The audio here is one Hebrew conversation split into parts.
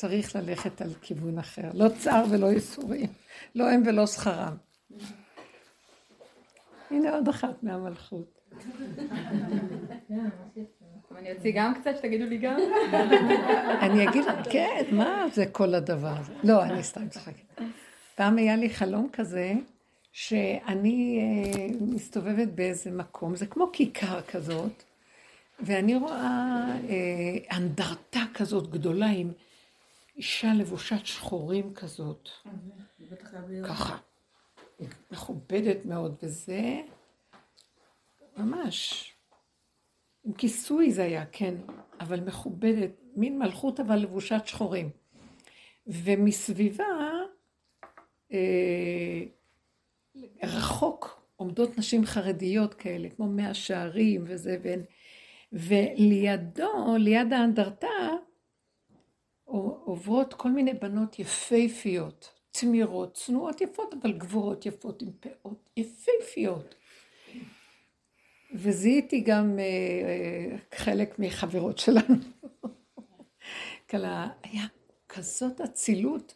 צריך ללכת על כיוון אחר. לא צער ולא ייסורים, לא הם ולא שכרם. הנה עוד אחת מהמלכות. אני אוציא גם קצת, שתגידו לי גם? אני אגיד, כן, מה זה כל הדבר הזה? לא, אני סתם צוחקת. פעם היה לי חלום כזה, שאני אה, מסתובבת באיזה מקום, זה כמו כיכר כזאת, ואני רואה אה, אנדרטה כזאת גדולה עם אישה לבושת שחורים כזאת, ככה, מכובדת מאוד, וזה ממש, עם כיסוי זה היה, כן, אבל מכובדת, מין מלכות אבל לבושת שחורים. ומסביבה, אה, רחוק עומדות נשים חרדיות כאלה, כמו מאה שערים וזה, והן, ולידו, ליד האנדרטה, עוברות כל מיני בנות יפייפיות, צמירות, צנועות יפות, אבל גבוהות יפות, עם פאות יפייפיות. וזיהיתי גם אה, אה, חלק מחברות שלנו. כלה, היה כזאת אצילות,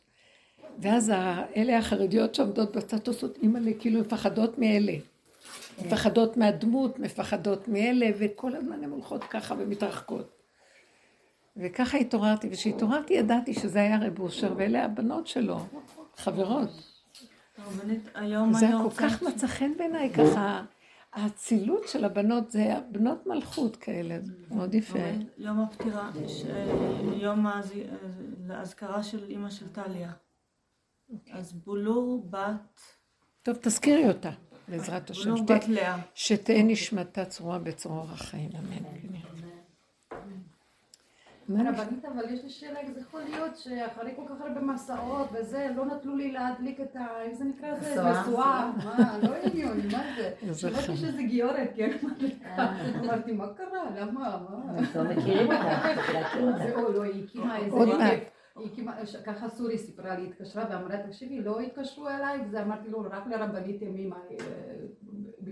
ואז אלה החרדיות שעומדות בצד עושות אימא'לה, כאילו מפחדות מאלה. מפחדות מהדמות, מפחדות מאלה, וכל הזמן הן הולכות ככה ומתרחקות. וככה התעוררתי, וכשהתעוררתי ידעתי שזה היה רב אושר, ואלה הבנות שלו, חברות. זה כל כך מצא חן בעיניי ככה. האצילות של הבנות זה בנות מלכות כאלה, מאוד יפה. יום הפטירה, יום האזכרה של אימא של טליה. אז בולור בת... טוב, תזכירי אותה, בעזרת השם. בולור בת לאה. שתהא נשמתה צרורה בצרור החיים, אמן. רבנית, אבל יש לי שאלה, איך זה יכול להיות שאחרי כל כך הרבה מסעות וזה, לא נתנו לי להדליק את ה... איך זה נקרא לזה? משואה. מה, לא הגיוני, מה זה? שמעתי שזה גיורת, כן? אמרתי, מה קרה? למה? מה? לא מכירים אותה. זהו, לא, היא הקימה איזה... ככה סורי סיפרה לי, התקשרה ואמרה, תקשיבי, לא התקשרו אליי, וזה אמרתי לו, רק לרבנית ימימה,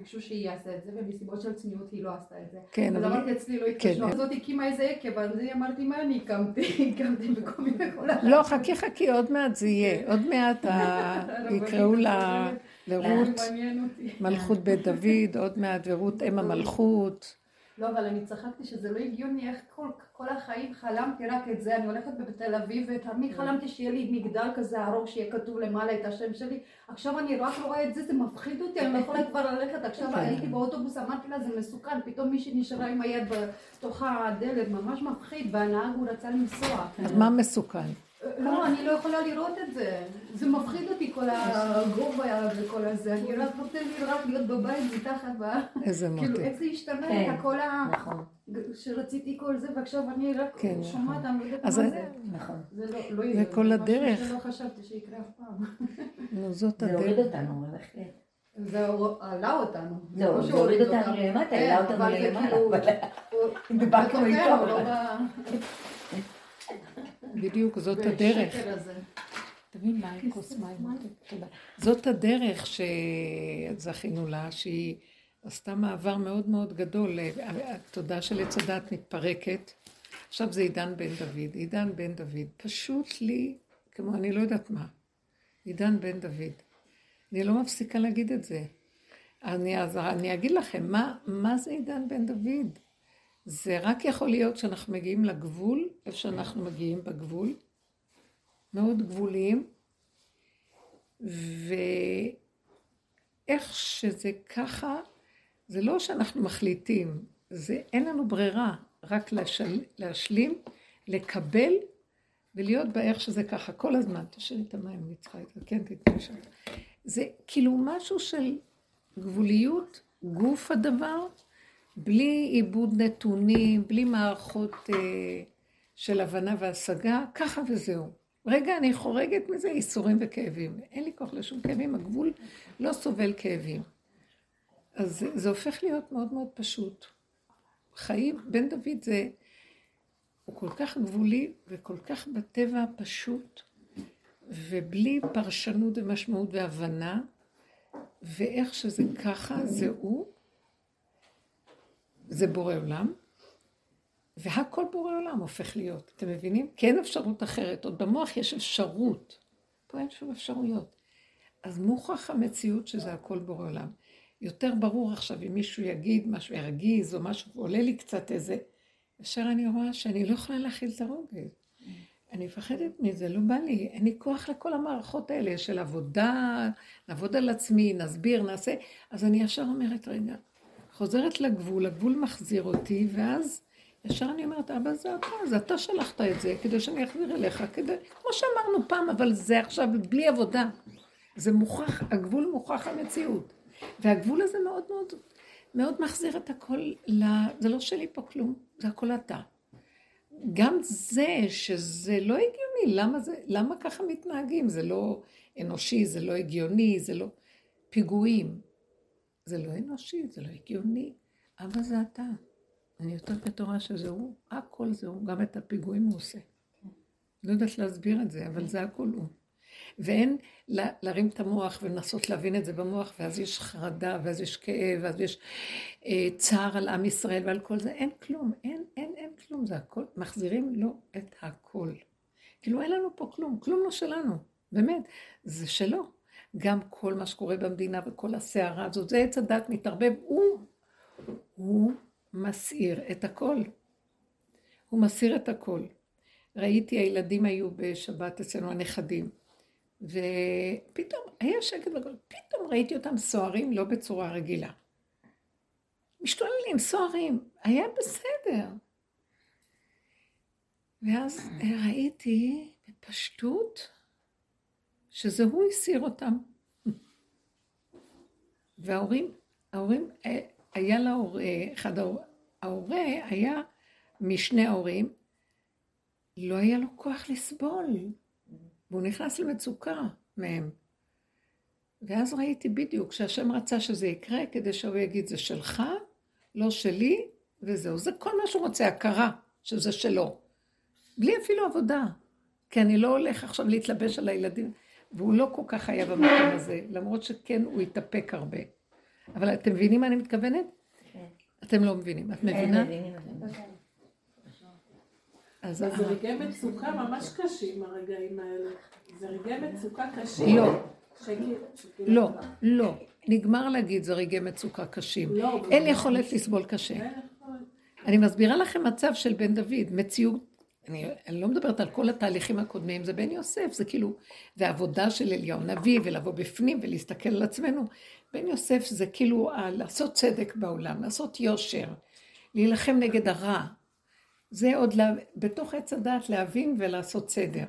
ביקשו שהיא יעשה את זה, ומסיבות של צניעות היא לא עשתה את זה. כן, אבל... אז אמרתי, אצלי לא התקשרו. הזאת הקימה איזה יקב, אז אמרתי, מה אני הקמתי? הקמתי בכל מיני כל לא, חכי חכי, עוד מעט זה יהיה. עוד מעט יקראו לה לרות מלכות בית דוד, עוד מעט ורות אם המלכות. לא, אבל אני צחקתי שזה לא הגיוני איך כל, כל החיים חלמתי רק את זה, אני הולכת בתל אביב ותמיד חלמתי שיהיה לי מגדל כזה ארוך שיהיה כתוב למעלה את השם שלי, עכשיו אני רק רואה את זה, זה מפחיד אותי, אני לא יכולה כבר ללכת, עכשיו כן. הייתי באוטובוס, אמרתי לה זה מסוכן, פתאום מישהי נשארה עם היד בתוך הדלת, ממש מפחיד, והנהג הוא רצה לנסוע. אז מה מסוכן? לא, אני לא יכולה לראות את זה. זה מפחיד אותי כל הגובה וכל הזה. אני רק רוצה לי רק להיות בבית מתחת. איזה מוטי. כאילו, איך זה השתנה כן, כל ה... נכון. שרציתי כל זה, ועכשיו אני רק כן, נכון. שומעת, אני לא יודעת מה זה. נכון. זה לא, לא זה כל הדרך. משהו שלא חשבתי שיקרה אף פעם. נו, זאת זה הדרך. הוריד אותנו, בהחלט. זה עלה אותנו. זהו, לא זה הוריד אותנו למטה, כן, העלה אותנו אבל זה למעלה, כאילו- דיברנו איתו. בדיוק, זאת הדרך. תבין מה עם כוס מים. תודה. זאת הדרך שזכינו לה, שהיא עשתה מעבר מאוד מאוד גדול. התודעה של עץ הדת מתפרקת. עכשיו זה עידן בן דוד. עידן בן דוד. פשוט לי, כמו אני לא יודעת מה. עידן בן דוד. אני לא מפסיקה להגיד את זה. אני, אז אני אגיד לכם, מה, מה זה עידן בן דוד? זה רק יכול להיות שאנחנו מגיעים לגבול, איפה שאנחנו מגיעים בגבול, מאוד גבוליים, ואיך שזה ככה, זה לא שאנחנו מחליטים, זה אין לנו ברירה, רק להשל, להשלים, לקבל ולהיות באיך שזה ככה, כל הזמן. תשאירי את המים, אני צריכה את זה, כן, תתני שם. זה כאילו משהו של גבוליות, גוף הדבר, בלי עיבוד נתונים, בלי מערכות אה, של הבנה והשגה, ככה וזהו. רגע, אני חורגת מזה ייסורים וכאבים. אין לי כוח לשום כאבים, הגבול לא סובל כאבים. אז זה, זה הופך להיות מאוד מאוד פשוט. חיים, בן דוד זה, הוא כל כך גבולי וכל כך בטבע פשוט, ובלי פרשנות ומשמעות והבנה, ואיך שזה ככה, זה הוא, זה בורא עולם, והכל בורא עולם הופך להיות, אתם מבינים? כי אין אפשרות אחרת, עוד במוח יש אפשרות, פה אין שום אפשרויות. אז מוכח המציאות שזה הכל בורא עולם. יותר ברור עכשיו אם מישהו יגיד משהו ירגיז או משהו, עולה לי קצת איזה, ישר אני רואה שאני לא יכולה להכיל את הרוגז. אני מפחדת מזה, לא בא לי, אין לי כוח לכל המערכות האלה של עבודה, לעבוד על עצמי, נסביר, נעשה, אז אני ישר אומרת, רגע, חוזרת לגבול, הגבול מחזיר אותי, ואז ישר אני אומרת, אבא זה אתה, זה אתה שלחת את זה, כדי שאני אחזיר אליך, כדי, כמו שאמרנו פעם, אבל זה עכשיו בלי עבודה. זה מוכח, הגבול מוכח המציאות. והגבול הזה מאוד מאוד, מאוד מחזיר את הכל, ל... זה לא שלי פה כלום, זה הכל אתה. גם זה, שזה לא הגיוני, למה, זה, למה ככה מתנהגים? זה לא אנושי, זה לא הגיוני, זה לא... פיגועים. זה לא אנושי, זה לא הגיוני. אבא זה אתה. אני יותר בתורה שזה הוא, הכל זה הוא, גם את הפיגועים הוא עושה. לא יודעת להסביר את זה, אבל זה הכל הוא. ואין להרים את המוח ולנסות להבין את זה במוח, ואז יש חרדה, ואז יש כאב, ואז יש אה, צער על עם ישראל ועל כל זה, אין כלום, אין, אין, אין כלום, זה הכל, מחזירים לו את הכל. כאילו אין לנו פה כלום, כלום לא שלנו, באמת, זה שלו. גם כל מה שקורה במדינה וכל הסערה הזאת, זה עץ הדת מתערבב, הוא, הוא מסעיר את הכל. הוא מסיר את הכל. ראיתי, הילדים היו בשבת אצלנו, הנכדים. ופתאום היה שקט בגול, פתאום ראיתי אותם סוערים לא בצורה רגילה. משתוללים, סוערים, היה בסדר. ואז ראיתי בפשטות שזה הוא הסיר אותם. וההורים, ההורים, היה להורה, אחד ההורה היה משני ההורים, לא היה לו כוח לסבול. והוא נכנס למצוקה מהם. ואז ראיתי בדיוק שהשם רצה שזה יקרה כדי שהוא יגיד זה שלך, לא שלי, וזהו. זה כל מה שהוא רוצה, הכרה שזה שלו. בלי אפילו עבודה. כי אני לא הולך עכשיו להתלבש על הילדים, והוא לא כל כך היה במקום הזה, למרות שכן הוא התאפק הרבה. אבל אתם מבינים מה אני מתכוונת? כן. אתם לא מבינים. את מבינה? אז זה רגעי מצוקה ממש קשים, הרגעים האלה. זה רגעי מצוקה קשים. לא. לא, לא. נגמר להגיד זה רגעי מצוקה קשים. לא, אין יכולת לסבול קשה. אני מסבירה לכם מצב של בן דוד, מציאות, אני, אני לא מדברת על כל התהליכים הקודמים, זה בן יוסף, זה כאילו, זה עבודה של אליהו נביא, ולבוא בפנים ולהסתכל על עצמנו. בן יוסף זה כאילו לעשות צדק בעולם, לעשות יושר, להילחם נגד הרע, זה עוד לה, בתוך עץ הדעת להבין ולעשות סדר.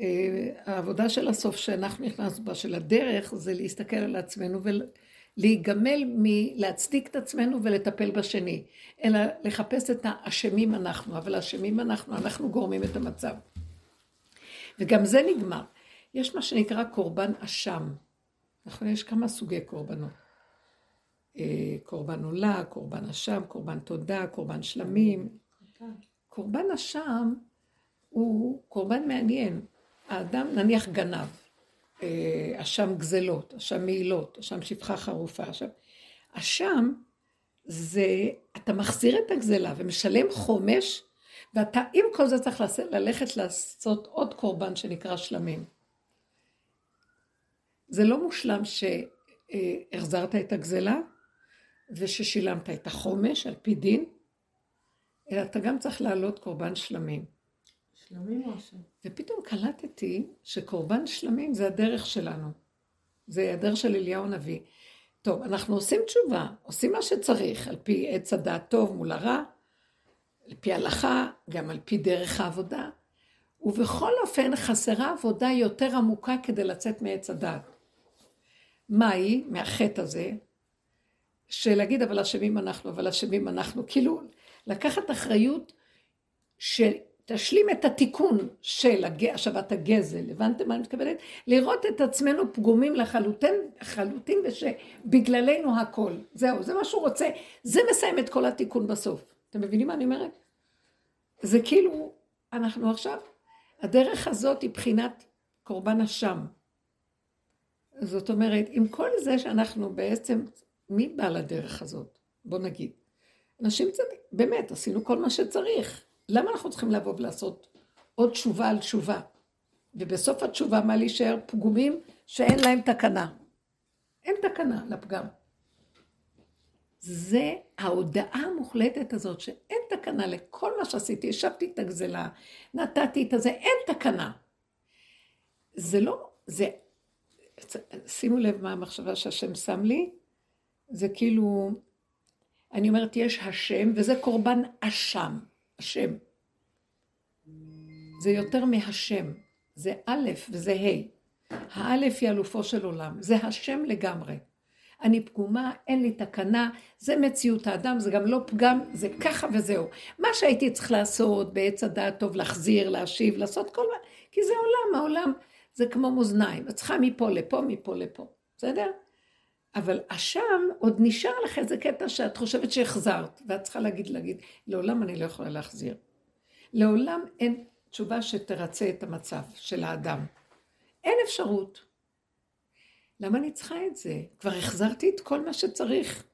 אה, העבודה של הסוף שאנחנו נכנסנו בה, של הדרך, זה להסתכל על עצמנו ולהיגמל מלהצדיק את עצמנו ולטפל בשני, אלא לחפש את האשמים אנחנו, אבל האשמים אנחנו, אנחנו גורמים את המצב. וגם זה נגמר. יש מה שנקרא קורבן אשם. נכון, יש כמה סוגי קורבנות. אה, קורבן עולה, קורבן אשם, קורבן תודה, קורבן שלמים. קורבן אשם הוא קורבן מעניין. האדם נניח גנב, אשם גזלות, אשם מעילות, אשם שפחה חרופה. אשם, אשם זה, אתה מחזיר את הגזלה ומשלם חומש, ואתה עם כל זה צריך ללכת לעשות עוד קורבן שנקרא שלמים. זה לא מושלם שהחזרת את הגזלה וששילמת את החומש על פי דין, אלא אתה גם צריך להעלות קורבן שלמים. שלמים או השם? ופתאום קלטתי שקורבן שלמים זה הדרך שלנו. זה הדרך של אליהו הנביא. טוב, אנחנו עושים תשובה, עושים מה שצריך, על פי עץ הדעת טוב מול הרע, על פי הלכה, גם על פי דרך העבודה. ובכל אופן חסרה עבודה יותר עמוקה כדי לצאת מעץ הדעת. מהי, מהחטא הזה, של להגיד אבל אשמים אנחנו, אבל אשמים אנחנו, כאילו לקחת אחריות שתשלים את התיקון של השבת הגזל, הבנתם מה אני מתכוונת? לראות את עצמנו פגומים לחלוטין, לחלוטין ושבגללנו הכל. זהו, זה מה שהוא רוצה. זה מסיים את כל התיקון בסוף. אתם מבינים מה אני אומרת? זה כאילו, אנחנו עכשיו, הדרך הזאת היא בחינת קורבן אשם. זאת אומרת, עם כל זה שאנחנו בעצם, מי בא לדרך הזאת? בוא נגיד. אנשים צדיקים, באמת, עשינו כל מה שצריך. למה אנחנו צריכים לבוא ולעשות עוד תשובה על תשובה? ובסוף התשובה, מה להישאר? פגומים שאין להם תקנה. אין תקנה לפגם. זה ההודעה המוחלטת הזאת, שאין תקנה לכל מה שעשיתי, ישבתי את הגזלה, נתתי את הזה, אין תקנה. זה לא, זה, שימו לב מה המחשבה שהשם שם לי, זה כאילו, אני אומרת, יש השם, וזה קורבן אשם, השם. זה יותר מהשם, זה א' וזה ה'. האלף היא אלופו של עולם, זה השם לגמרי. אני פגומה, אין לי תקנה, זה מציאות האדם, זה גם לא פגם, זה ככה וזהו. מה שהייתי צריך לעשות בעץ הדעת טוב, להחזיר, להשיב, לעשות כל מה, כי זה עולם, העולם זה כמו מאזניים, את צריכה מפה לפה, מפה לפה, בסדר? אבל אשם, עוד נשאר לך איזה קטע שאת חושבת שהחזרת, ואת צריכה להגיד, להגיד, לעולם אני לא יכולה להחזיר. לעולם אין תשובה שתרצה את המצב של האדם. אין אפשרות. למה אני צריכה את זה? כבר החזרתי את כל מה שצריך,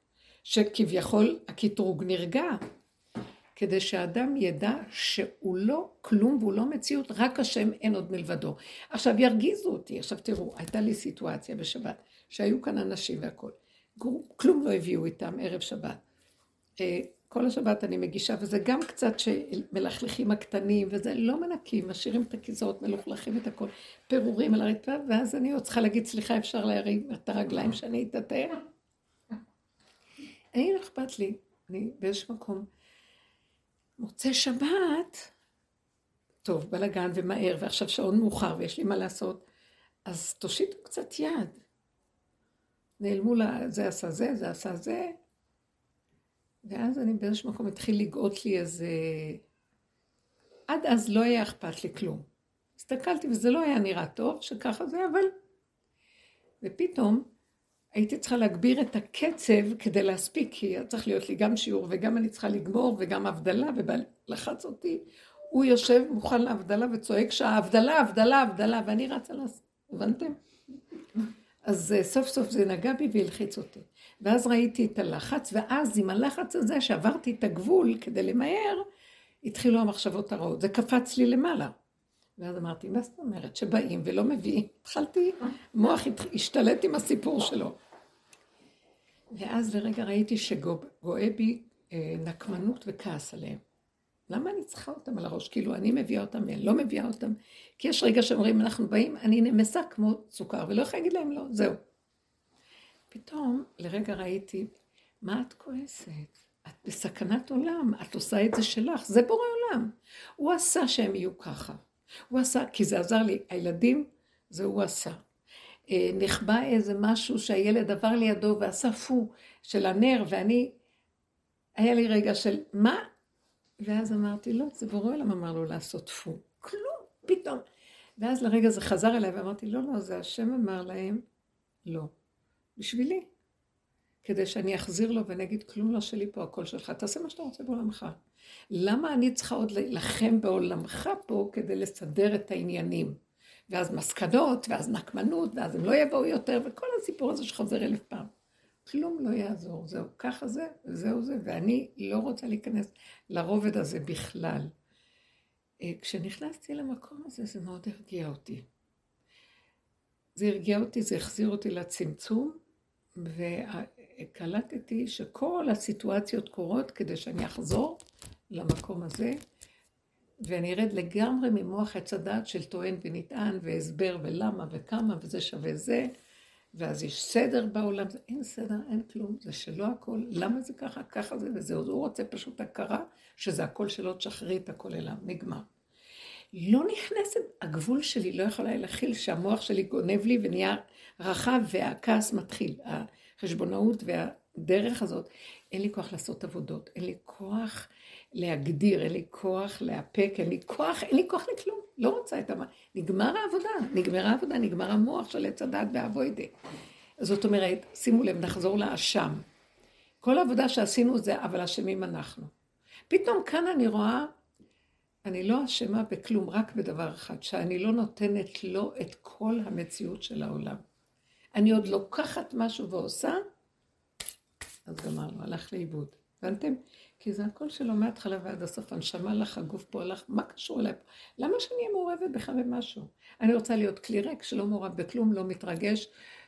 שכביכול הקטרוג נרגע, כדי שהאדם ידע שהוא לא כלום והוא לא מציאות, רק השם אין עוד מלבדו. עכשיו ירגיזו אותי, עכשיו תראו, הייתה לי סיטואציה בשבת, שהיו כאן אנשים והכול. כלום לא הביאו איתם ערב שבת. אה, כל השבת אני מגישה, וזה גם קצת שמלכלכים הקטנים, וזה לא מנקים, משאירים את הכיסאות, מלוכלכים את הכל, פירורים על הרצפה, ואז אני עוד צריכה להגיד, סליחה, אפשר להרים את הרגליים שאני אתעטר? אני לא אכפת לי, אני באיזשהו מקום. מוצא שבת, טוב, בלאגן ומהר, ועכשיו שעון מאוחר ויש לי מה לעשות, אז תושיטו קצת יד. נעלמו לה, זה עשה זה, זה עשה זה, ואז אני באיזשהו מקום התחיל לגאות לי איזה... עד אז לא היה אכפת לי כלום. הסתכלתי וזה לא היה נראה טוב שככה זה, אבל... ופתאום הייתי צריכה להגביר את הקצב כדי להספיק, כי צריך להיות לי גם שיעור וגם אני צריכה לגמור וגם הבדלה, ולחץ אותי. הוא יושב מוכן להבדלה וצועק שההבדלה, הבדלה, הבדלה, ואני רצה לעשות, הבנתם? אז אה, סוף סוף זה נגע בי והלחיץ אותי. ואז ראיתי את הלחץ, ואז עם הלחץ הזה שעברתי את הגבול כדי למהר, התחילו המחשבות הרעות. זה קפץ לי למעלה. ואז אמרתי, מה זאת אומרת שבאים ולא מביאים? התחלתי, מוח השתלט עם הסיפור שלו. ואז לרגע ראיתי שגואה בי אה, נקמנות וכעס עליהם. למה אני צריכה אותם על הראש? כאילו, אני מביאה אותם, אני לא מביאה אותם. כי יש רגע שאומרים, אנחנו באים, אני נמסה כמו סוכר, ולא יכולה להגיד להם לא, זהו. פתאום לרגע ראיתי, מה את כועסת? את בסכנת עולם, את עושה את זה שלך, זה בורא עולם. הוא עשה שהם יהיו ככה. הוא עשה, כי זה עזר לי, הילדים, זה הוא עשה. אה, נחבא איזה משהו שהילד עבר לידו ועשה פו של הנר, ואני, היה לי רגע של מה? ואז אמרתי, לא, זה בורא עולם אמר לו לעשות פו. כלום, פתאום. ואז לרגע זה חזר אליי ואמרתי, לא, לא, זה השם אמר להם, לא. בשבילי. כדי שאני אחזיר לו ואני אגיד, כלום לא שלי פה, הכל שלך, תעשה מה שאתה רוצה בעולמך. למה אני צריכה עוד להילחם בעולמך פה כדי לסדר את העניינים? ואז מסקנות, ואז נקמנות, ואז הם לא יבואו יותר, וכל הסיפור הזה שחוזר אלף פעם. כלום לא יעזור, זהו, ככה זה, זהו זה, ואני לא רוצה להיכנס לרובד הזה בכלל. אה, כשנכנסתי למקום הזה, זה מאוד הרגיע אותי. זה הרגיע אותי, זה החזיר אותי לצמצום, וקלטתי שכל הסיטואציות קורות כדי שאני אחזור למקום הזה, ואני ארד לגמרי ממוח עץ הדעת של טוען ונטען, והסבר ולמה וכמה, וזה שווה זה, ואז יש סדר בעולם, אין סדר, אין כלום, זה שלא הכל, למה זה ככה, ככה זה וזהו, הוא רוצה פשוט הכרה שזה הכל שלו, תשחררי את הכל אליו, נגמר. לא נכנסת, הגבול שלי לא יכולה להכיל שהמוח שלי גונב לי ונהיה רחב והכעס מתחיל. החשבונאות והדרך הזאת, אין לי כוח לעשות עבודות, אין לי כוח להגדיר, אין לי כוח לאפק, אין לי כוח, אין לי כוח לכלום. לא רוצה את המה. נגמר העבודה, נגמרה העבודה, נגמר המוח של עץ הדת והבוידה. זאת אומרת, שימו לב, נחזור לאשם. כל העבודה שעשינו זה, אבל אשמים אנחנו. פתאום כאן אני רואה אני לא אשמה בכלום, רק בדבר אחד, שאני לא נותנת לו את כל המציאות של העולם. אני עוד לוקחת משהו ועושה, אז גמרנו, הלך לאיבוד. הבנתם? כי זה הכל שלו מההתחלה ועד הסוף, הנשמה לך, הגוף פה הלך, מה קשור אליי? למה שאני אהיה מעורבת בכלל במשהו? אני רוצה להיות כלי ריק, שלא מעורב בכלום, לא מתרגש,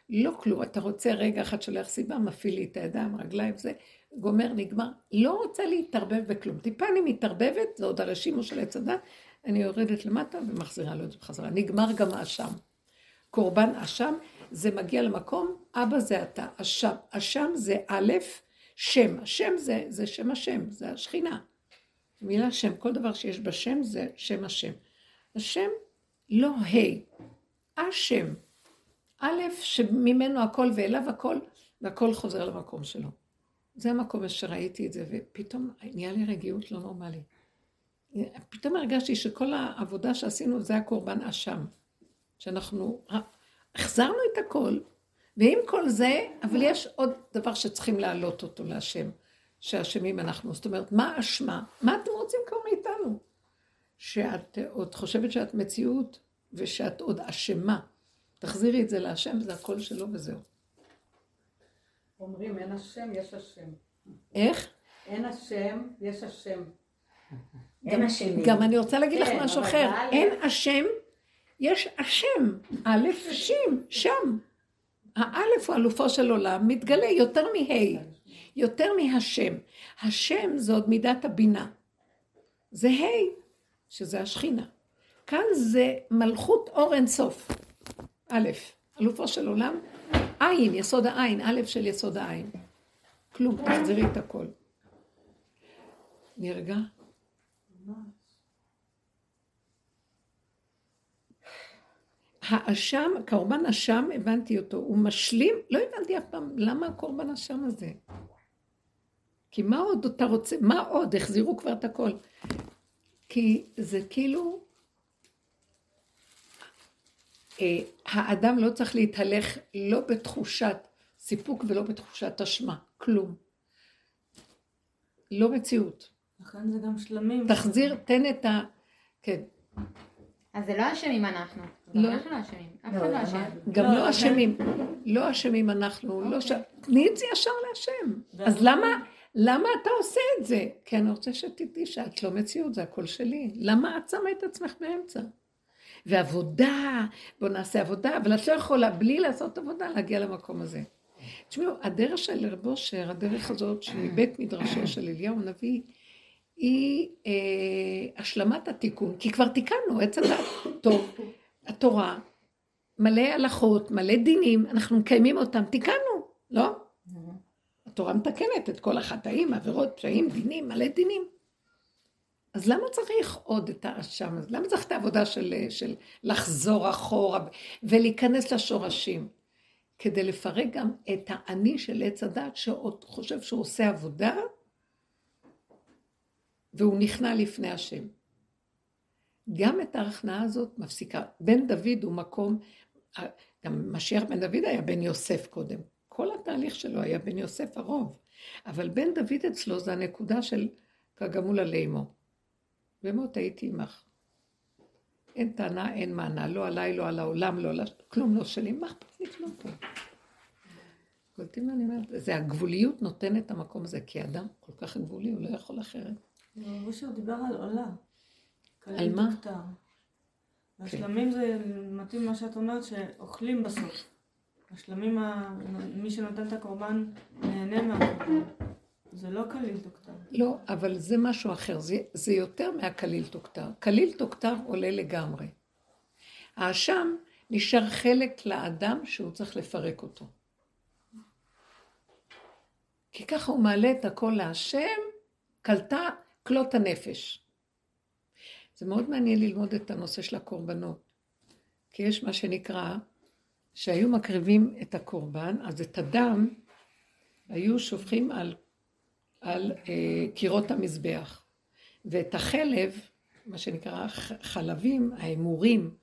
לא כלום. אתה רוצה רגע אחד שולח סיבה, מפעיל לי את הידיים, רגליים, זה, גומר, נגמר. לא רוצה להתערבב בכלום. טיפה אני מתערבבת, זה עוד הרשימו של עץ הדת, אני יורדת למטה ומחזירה לו את זה בחזרה. נגמר גם האשם. קורבן אשם, זה מגיע למקום, אבא זה אתה, אשם. אשם זה א', שם. השם זה, זה שם השם, זה השכינה. מילה שם, כל דבר שיש בשם זה שם השם. השם לא ה', השם. א', שממנו הכל ואליו הכל, והכל חוזר למקום שלו. זה המקום שראיתי את זה, ופתאום נהיה לי רגיעות לא נורמלית. פתאום הרגשתי שכל העבודה שעשינו זה הקורבן אשם. שאנחנו החזרנו את הכל, ועם כל זה, אבל יש עוד דבר שצריכים להעלות אותו להשם, שאשמים אנחנו. זאת אומרת, מה האשמה? מה אתם רוצים כבר מאיתנו? שאת עוד חושבת שאת מציאות ושאת עוד אשמה. תחזירי את זה להשם, זה הכל שלו וזהו. אומרים אין השם, יש השם. איך? אין השם, יש השם. אין אשמים. גם אני רוצה להגיד לך כן, משהו אחר. אין השם, יש השם. א', שם. האלף הוא אלופו של עולם, מתגלה יותר מה', יותר מהשם. השם זה עוד מידת הבינה. זה ה', שזה השכינה. כאן זה מלכות אור אין סוף. א', אלופו של עולם, עין, יסוד העין, א' של יסוד העין. כלום, תחזרי את הכל. נרגע? האשם, קורבן אשם, הבנתי אותו, הוא משלים, לא הבנתי אף פעם למה הקורבן אשם הזה. כי מה עוד אתה רוצה, מה עוד? החזירו כבר את הכל. כי זה כאילו, אה, האדם לא צריך להתהלך לא בתחושת סיפוק ולא בתחושת אשמה, כלום. לא מציאות. לכן זה גם שלמים. תחזיר, תן את ה... כן. אז זה לא אשמים אנחנו. לא. לא. לא אשמים. לא אשם. גם לא, לא אשמים, לא אשמים אנחנו, לא ש... תני את זה ישר להשם. אז למה, למה אתה עושה את זה? כי אני רוצה שתדעי שאת לא מציאות, זה הכל שלי. למה את שמה את עצמך באמצע? ועבודה, בוא נעשה עבודה, אבל את לא יכולה בלי לעשות עבודה להגיע למקום הזה. תשמעו, הדרך של רב אושר, הדרך הזאת שמבית מדרשו של אליהו הנביא, היא אה, השלמת התיקון, כי כבר תיקנו, עץ הדת טוב, התורה, מלא הלכות, מלא דינים, אנחנו מקיימים אותם, תיקנו, לא? התורה מתקנת את כל החטאים, עבירות, פשעים, דינים, מלא דינים. אז למה צריך עוד את האשם הזה? למה צריך את העבודה של, של לחזור אחורה ולהיכנס לשורשים? כדי לפרק גם את האני של עץ הדת, שעוד חושב שהוא עושה עבודה, והוא נכנע לפני השם. גם את ההכנעה הזאת מפסיקה. בן דוד הוא מקום, גם משיח בן דוד היה בן יוסף קודם. כל התהליך שלו היה בן יוסף הרוב. אבל בן דוד אצלו זה הנקודה של כגמול עלי אמו. במות הייתי עמך. אין טענה, אין מענה, לא עליי, לא על העולם, לא על... כלום לא שלי, מה אכפת לי כלום פה? קולטים מה אני אומרת? זה הגבוליות נותנת את המקום הזה, כי אדם כל כך גבולי, הוא לא יכול אחרת. אושר דיבר על עולה. על מה? השלמים זה מתאים למה שאת אומרת, שאוכלים בסוף. השלמים, מי שנותן את הקורבן נהנה מהקורבן. זה לא קליל תוכתר. לא, אבל זה משהו אחר, זה, זה יותר מהקליל תוכתר. קליל תוכתר עולה לגמרי. האשם נשאר חלק לאדם שהוא צריך לפרק אותו. כי ככה הוא מעלה את הכל להשם, קלטה כלות הנפש. זה מאוד מעניין ללמוד את הנושא של הקורבנות. כי יש מה שנקרא, שהיו מקריבים את הקורבן, אז את הדם היו שופכים על על אה, קירות המזבח. ואת החלב, מה שנקרא חלבים, האמורים,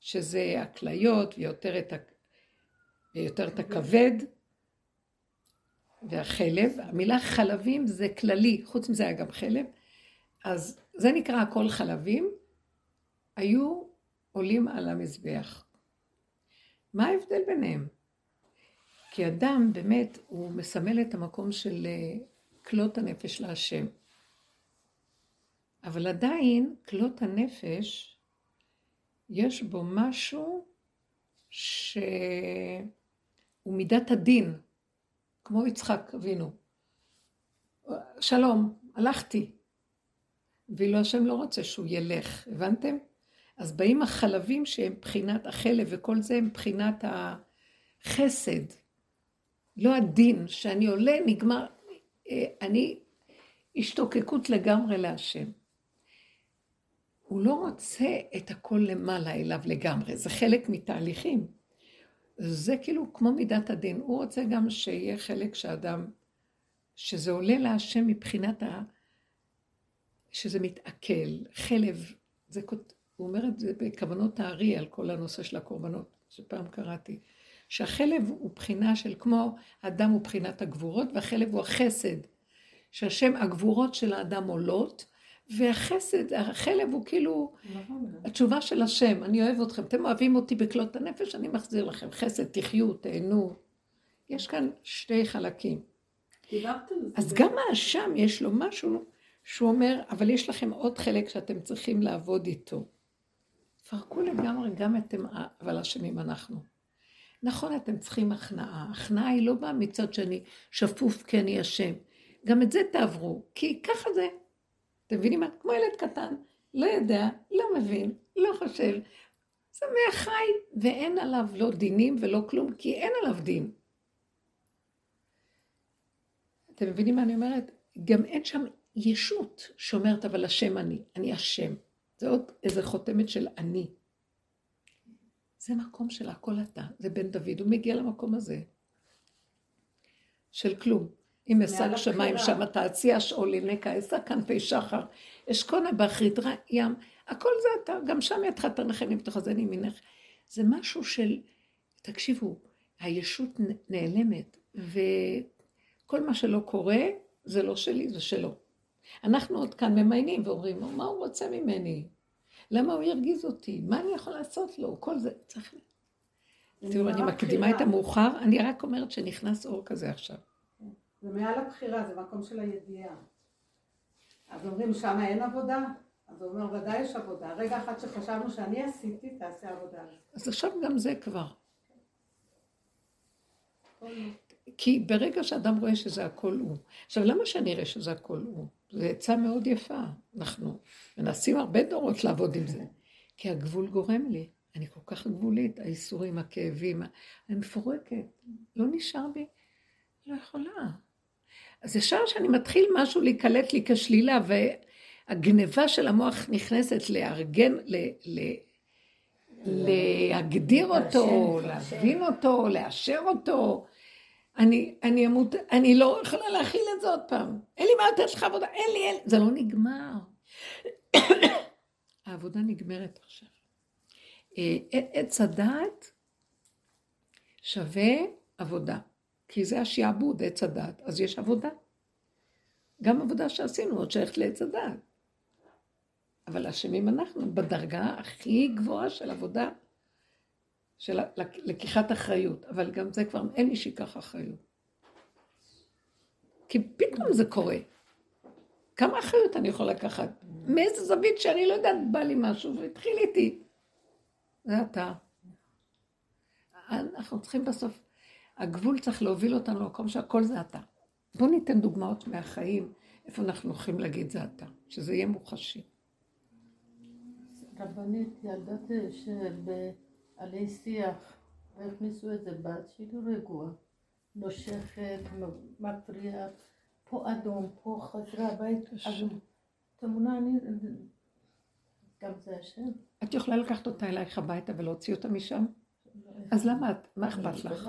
שזה הכליות ויותר את, ה, ויותר את הכבד והחלב. המילה חלבים זה כללי, חוץ מזה היה גם חלב. אז זה נקרא הכל חלבים, היו עולים על המזבח. מה ההבדל ביניהם? כי אדם באמת, הוא מסמל את המקום של אה, כלות הנפש להשם. אבל עדיין, כלות הנפש, יש בו משהו שהוא מידת הדין, כמו יצחק אבינו. שלום, הלכתי. ואילו השם לא רוצה שהוא ילך, הבנתם? אז באים החלבים שהם בחינת החלב וכל זה הם בחינת החסד. לא הדין, שאני עולה, נגמר, אה, אני השתוקקות לגמרי להשם. הוא לא רוצה את הכל למעלה אליו לגמרי, זה חלק מתהליכים. זה כאילו כמו מידת הדין, הוא רוצה גם שיהיה חלק שאדם, שזה עולה להשם מבחינת ה... שזה מתעכל, חלב, זה, הוא אומר את זה בכוונות הארי על כל הנושא של הקורבנות, שפעם קראתי, שהחלב הוא בחינה של כמו, האדם הוא בחינת הגבורות, והחלב הוא החסד, שהשם, הגבורות של האדם עולות, והחסד, החלב הוא כאילו התשובה של השם, אני אוהב אתכם, אתם אוהבים אותי בכלות הנפש, אני מחזיר לכם חסד, תחיו, תהנו. יש כאן שתי חלקים. אז גם האשם יש לו משהו שהוא אומר, אבל יש לכם עוד חלק שאתם צריכים לעבוד איתו. פרקו לגמרי גם אתם, אבל אשמים אנחנו. נכון, אתם צריכים הכנעה. הכנעה היא לא באה מצד שאני שפוף כי אני אשם. גם את זה תעברו, כי ככה זה. אתם מבינים מה? כמו ילד קטן, לא יודע, לא מבין, לא חושב. זה מהחי, ואין עליו לא דינים ולא כלום, כי אין עליו דין. אתם מבינים מה אני אומרת? גם אין שם ישות שאומרת, אבל השם אני, אני השם. זה עוד איזה חותמת של אני. זה מקום של הכל אתה, זה בן דוד, הוא מגיע למקום הזה. של כלום. אם אשג שמיים שם תעשי השאול נקע, אשא כנפי שחר, אשכונה באחרית ים, הכל זה אתה, גם שם ידך תנחם אם תחזני ממך. זה משהו של, תקשיבו, הישות נעלמת, וכל מה שלא קורה, זה לא שלי, זה שלו. אנחנו עוד כאן ממיינים ואומרים, מה הוא רוצה ממני? למה הוא ירגיז אותי? מה אני יכול לעשות לו? כל זה צריך... תראו, אני מקדימה את המאוחר, אני רק אומרת שנכנס אור כזה עכשיו. זה מעל הבחירה, זה מקום של הידיעה. אז אומרים, שם אין עבודה? אז הוא אומר, ודאי יש עבודה. רגע אחד שחשבנו שאני עשיתי, תעשה עבודה. אז עכשיו גם זה כבר. כי ברגע שאדם רואה שזה הכל הוא. עכשיו, למה שאני אראה שזה הכל הוא? זו עצה מאוד יפה. אנחנו מנסים הרבה דורות לעבוד עם זה. כי הגבול גורם לי. אני כל כך גבולית, האיסורים, הכאבים, אני מפורקת. לא נשאר בי, לא יכולה. אז ישר כשאני מתחיל משהו להיקלט לי כשלילה, והגניבה של המוח נכנסת לארגן, ל, ל, להגדיר אותו, להבין אותו, לאשר אותו, אני, אני אמות, אני לא יכולה להכיל את זה עוד פעם. אין לי מה לתת לך עבודה, אין לי, אין לי, זה לא נגמר. העבודה נגמרת עכשיו. אה, עץ הדעת שווה עבודה, כי זה השעבוד, עץ הדעת, אז יש עבודה. גם עבודה שעשינו עוד שייכת לעץ הדעת. אבל אשמים אנחנו בדרגה הכי גבוהה של עבודה של לקיחת אחריות, אבל גם זה כבר, אין מי שיקח אחריות. כי פתאום זה קורה. כמה אחריות אני יכול לקחת? מאיזה זווית שאני לא יודעת, בא לי משהו והתחיל איתי. זה אתה. אנחנו צריכים בסוף, הגבול צריך להוביל אותנו למקום שהכל זה אתה. בואו ניתן דוגמאות מהחיים, איפה אנחנו הולכים להגיד זה אתה, שזה יהיה מוחשי. רבנית, ידעת שב... עלי שיח, והכניסו איזה בת שהיא לא רגועה, נושכת, מפריעה, פה אדום, פה חזרה הבית אדום. תמונה, אני... גם זה השם. את יכולה לקחת אותה אלייך הביתה ולהוציא אותה משם? אז למה את? מה אכפת לך?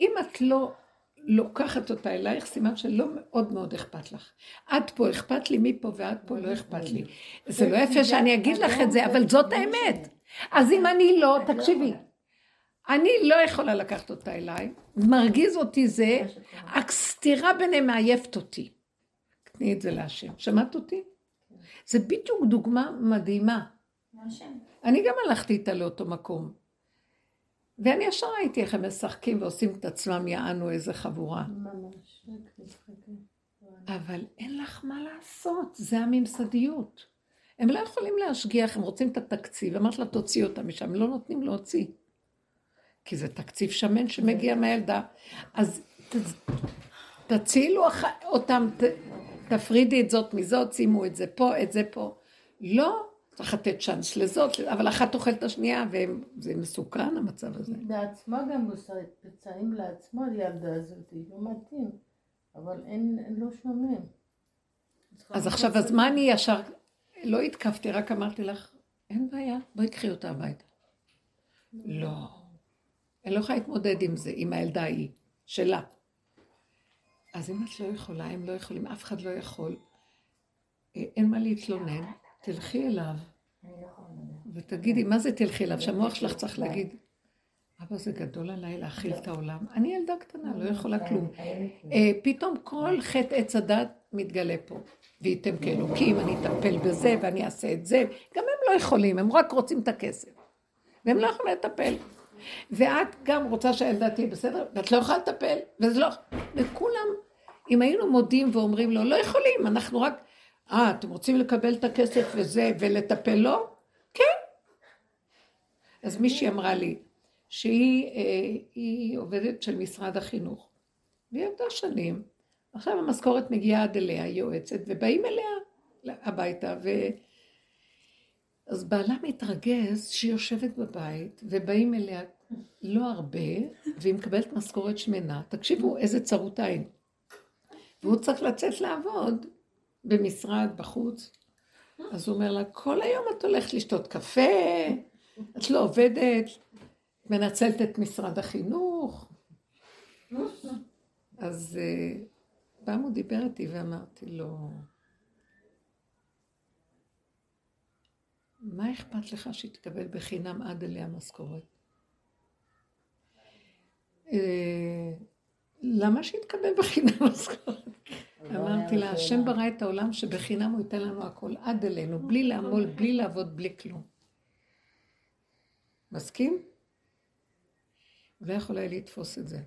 אם את לא לוקחת אותה אלייך, סימן שלא מאוד מאוד אכפת לך. עד פה אכפת לי, מפה ועד פה לא אכפת לי. זה לא יפה שאני אגיד לך את זה, אבל זאת האמת. אז אם אני לא, תקשיבי, אני לא יכולה לקחת אותה אליי, מרגיז אותי זה, הסתירה ביניהם מעייפת אותי. תני את זה להשם. שמעת אותי? זה בדיוק דוגמה מדהימה. אני גם הלכתי איתה לאותו מקום. ואני ישר ראיתי איך הם משחקים ועושים את עצמם יענו איזה חבורה. ממש, אבל אין לך מה לעשות, זה הממסדיות. הם לא יכולים להשגיח, הם רוצים את התקציב, אמרת לה, תוציא אותה משם, הם לא נותנים להוציא. כי זה תקציב שמן שמגיע מהילדה. אז ת, תצילו אח... אותם, ת, תפרידי את זאת מזאת, שימו את זה פה, את זה פה. לא, צריך לתת צ'אנס לזאת, אבל אחת אוכלת את השנייה, וזה מסוכן המצב הזה. בעצמה גם עושה פצעים לעצמה, הילדה הזאת, לא מתאים. אבל אין, לא שומעים. אז עכשיו, אז מה אני ישר, לא התקפתי, רק אמרתי לך, אין בעיה, בואי קחי אותה הביתה. לא. אני לא יכולה להתמודד עם זה, עם הילדה ההיא, שלה. אז אם את לא יכולה, הם לא יכולים, אף אחד לא יכול, אה, אין מה להתלונן, תלכי אליו ותגידי, מה זה תלכי אליו? שהמוח שלך צריך להגיד, אבא זה גדול עליי להכיל את העולם. אני ילדה קטנה, לא יכולה כלום. אה, פתאום כל חטא עץ הדת מתגלה פה. וייתם כאלוקים, אני אטפל בזה ואני אעשה את זה. גם הם לא יכולים, הם רק רוצים את הכסף. והם לא יכולים לטפל. ואת גם רוצה שהילדה תהיה בסדר, ואת לא יכולה לטפל, וזה לא... וכולם, אם היינו מודים ואומרים לו, לא יכולים, אנחנו רק... אה, אתם רוצים לקבל את הכסף וזה, ולטפל לו? כן. אז מישהי אמרה לי, שהיא אה, עובדת של משרד החינוך. והיא עבדה שנים. עכשיו המשכורת מגיעה עד אליה, היא יועצת, ובאים אליה הביתה, ו... אז בעלה מתרגז שהיא יושבת בבית, ובאים אליה לא הרבה, והיא מקבלת משכורת שמנה. תקשיבו, איזה צרות עין. והוא צריך לצאת לעבוד במשרד, בחוץ. אז הוא אומר לה, כל היום את הולכת לשתות קפה, את לא עובדת, מנצלת את משרד החינוך. אז אה, פעם הוא דיבר איתי ואמרתי לו, מה אכפת לך שתקבל בחינם עד אליה משכורת? אה, למה שיתקבל בחינם משכורת? אמרתי לה, השם ברא את העולם שבחינם הוא ייתן לנו הכל עד אלינו, בלי לעמול, בלי לעבוד, בלי כלום. מסכים? לא יכול היה לתפוס את זה.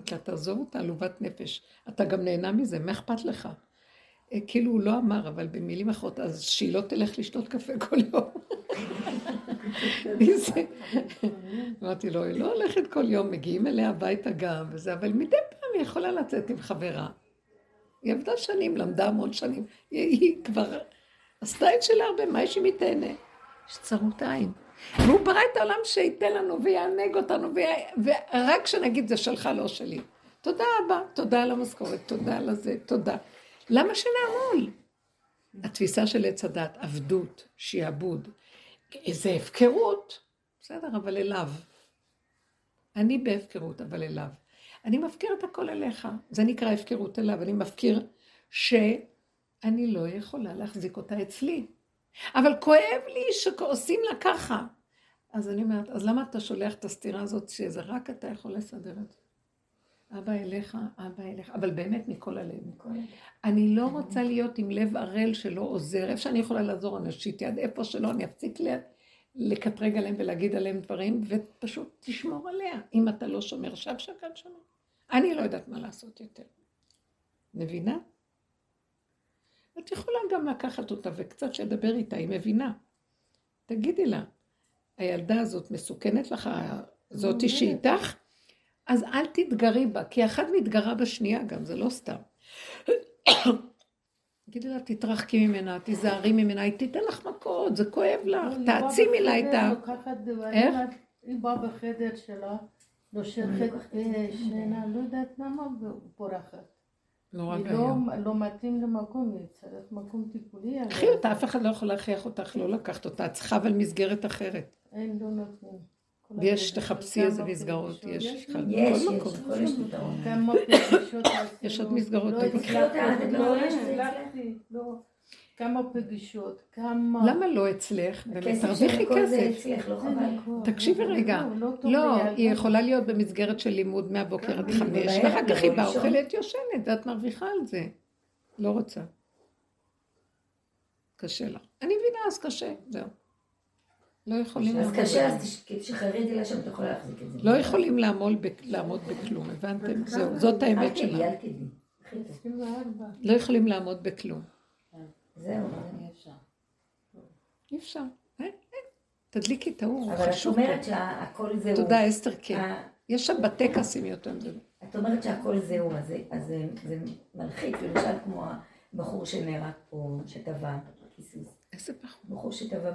אתה תעזוב אותה עלובת נפש. אתה גם נהנה מזה, מה אכפת לך? אה, כאילו הוא לא אמר, אבל במילים אחרות, אז שהיא לא תלך לשתות קפה כל יום. אמרתי לו, היא לא הולכת כל יום, מגיעים אליה הביתה גם וזה, אבל מדי פעם היא יכולה לצאת עם חברה. היא עבדה שנים, למדה המון שנים. היא, כבר עשתה את שלה הרבה, מה יש אם היא תהנה? יש צרות עין. והוא ברא את העולם שייתן לנו ויענג אותנו, ורק כשנגיד זה שלך, לא שלי. תודה אבא, תודה על המשכורת, תודה על הזה, תודה. למה שנעמול? התפיסה של עץ הדת, עבדות, שיעבוד, איזה הפקרות, בסדר, אבל אליו. אני בהפקרות, אבל אליו. אני מפקיר את הכל אליך, זה נקרא הפקרות אליו, אני מפקיר שאני לא יכולה להחזיק אותה אצלי. אבל כואב לי שעושים לה ככה. אז אני אומרת, אז למה אתה שולח את הסתירה הזאת, שזה רק אתה יכול לסדר את זה? אבא אליך, אבא אליך, אבל באמת מכל הלב. מכל הלב. אני לא רוצה להיות עם לב ערל שלא עוזר, איפה שאני יכולה לעזור, אני אושיט יד, איפה שלא, אני אפסיק לקטרג עליהם ולהגיד עליהם דברים, ופשוט תשמור עליה. אם אתה לא שומר שם, שקד שומר. אני לא יודעת מה לעשות יותר. מבינה? את יכולה גם לקחת אותה וקצת שתדבר איתה, היא מבינה. תגידי לה, הילדה הזאת מסוכנת לך, זאתי שאיתך? אז אל תתגרי בה, כי אחת מתגרה בשנייה גם, זה לא סתם. תגידי לה, תתרחקי ממנה, תיזהרי ממנה, היא תיתן לך מכות, זה כואב לך, תעצימי לה את ה... איך? היא באה בחדר שלה, נושכת שינה, לא יודעת למה, ובורחת. נורא היא לא, לא מתאים למקום, היא צריך מקום טיפולי. קחי אותה, אף אחד לא יכול להכריח אותך לא לקחת אותה, את צריכה אבל מסגרת אחרת. אין, לא נותנים. ויש, תחפשי איזה מסגרות, יש, יש, יש, יש עוד מסגרות. לא לא כמה פגישות, כמה... למה לא אצלך? באמת, תרוויחי כסף. לא תקשיבי רגע. לא, היא יכולה להיות במסגרת של לימוד מהבוקר עד חמש, ואחר כך היא באה, אוכלת, יושנת, ואת מרוויחה על זה. לא רוצה. קשה לך. אני מבינה, אז קשה, זהו. לא יכולים... אז קשה, אז תשחררי את זה לשם, את יכולה להחזיק את זה. לא יכולים לעמוד בכלום, הבנתם? זהו, זאת האמת שלנו. אל תדעי, הכי טוב. 24. לא יכולים לעמוד בכלום. זהו, אי אפשר. אי אפשר. אה, אה. תדליקי את האור, אבל את חשוב. אומרת שהכל זהו. תודה, אסתר, כן. יש שם בתי כעסים יותר מזה. את אומרת שהכל זהו, אז זה- מלחיץ, למשל כמו הבחור שנהרג פה, שטבע כיסוס. איזה בחור. בחור שטבע,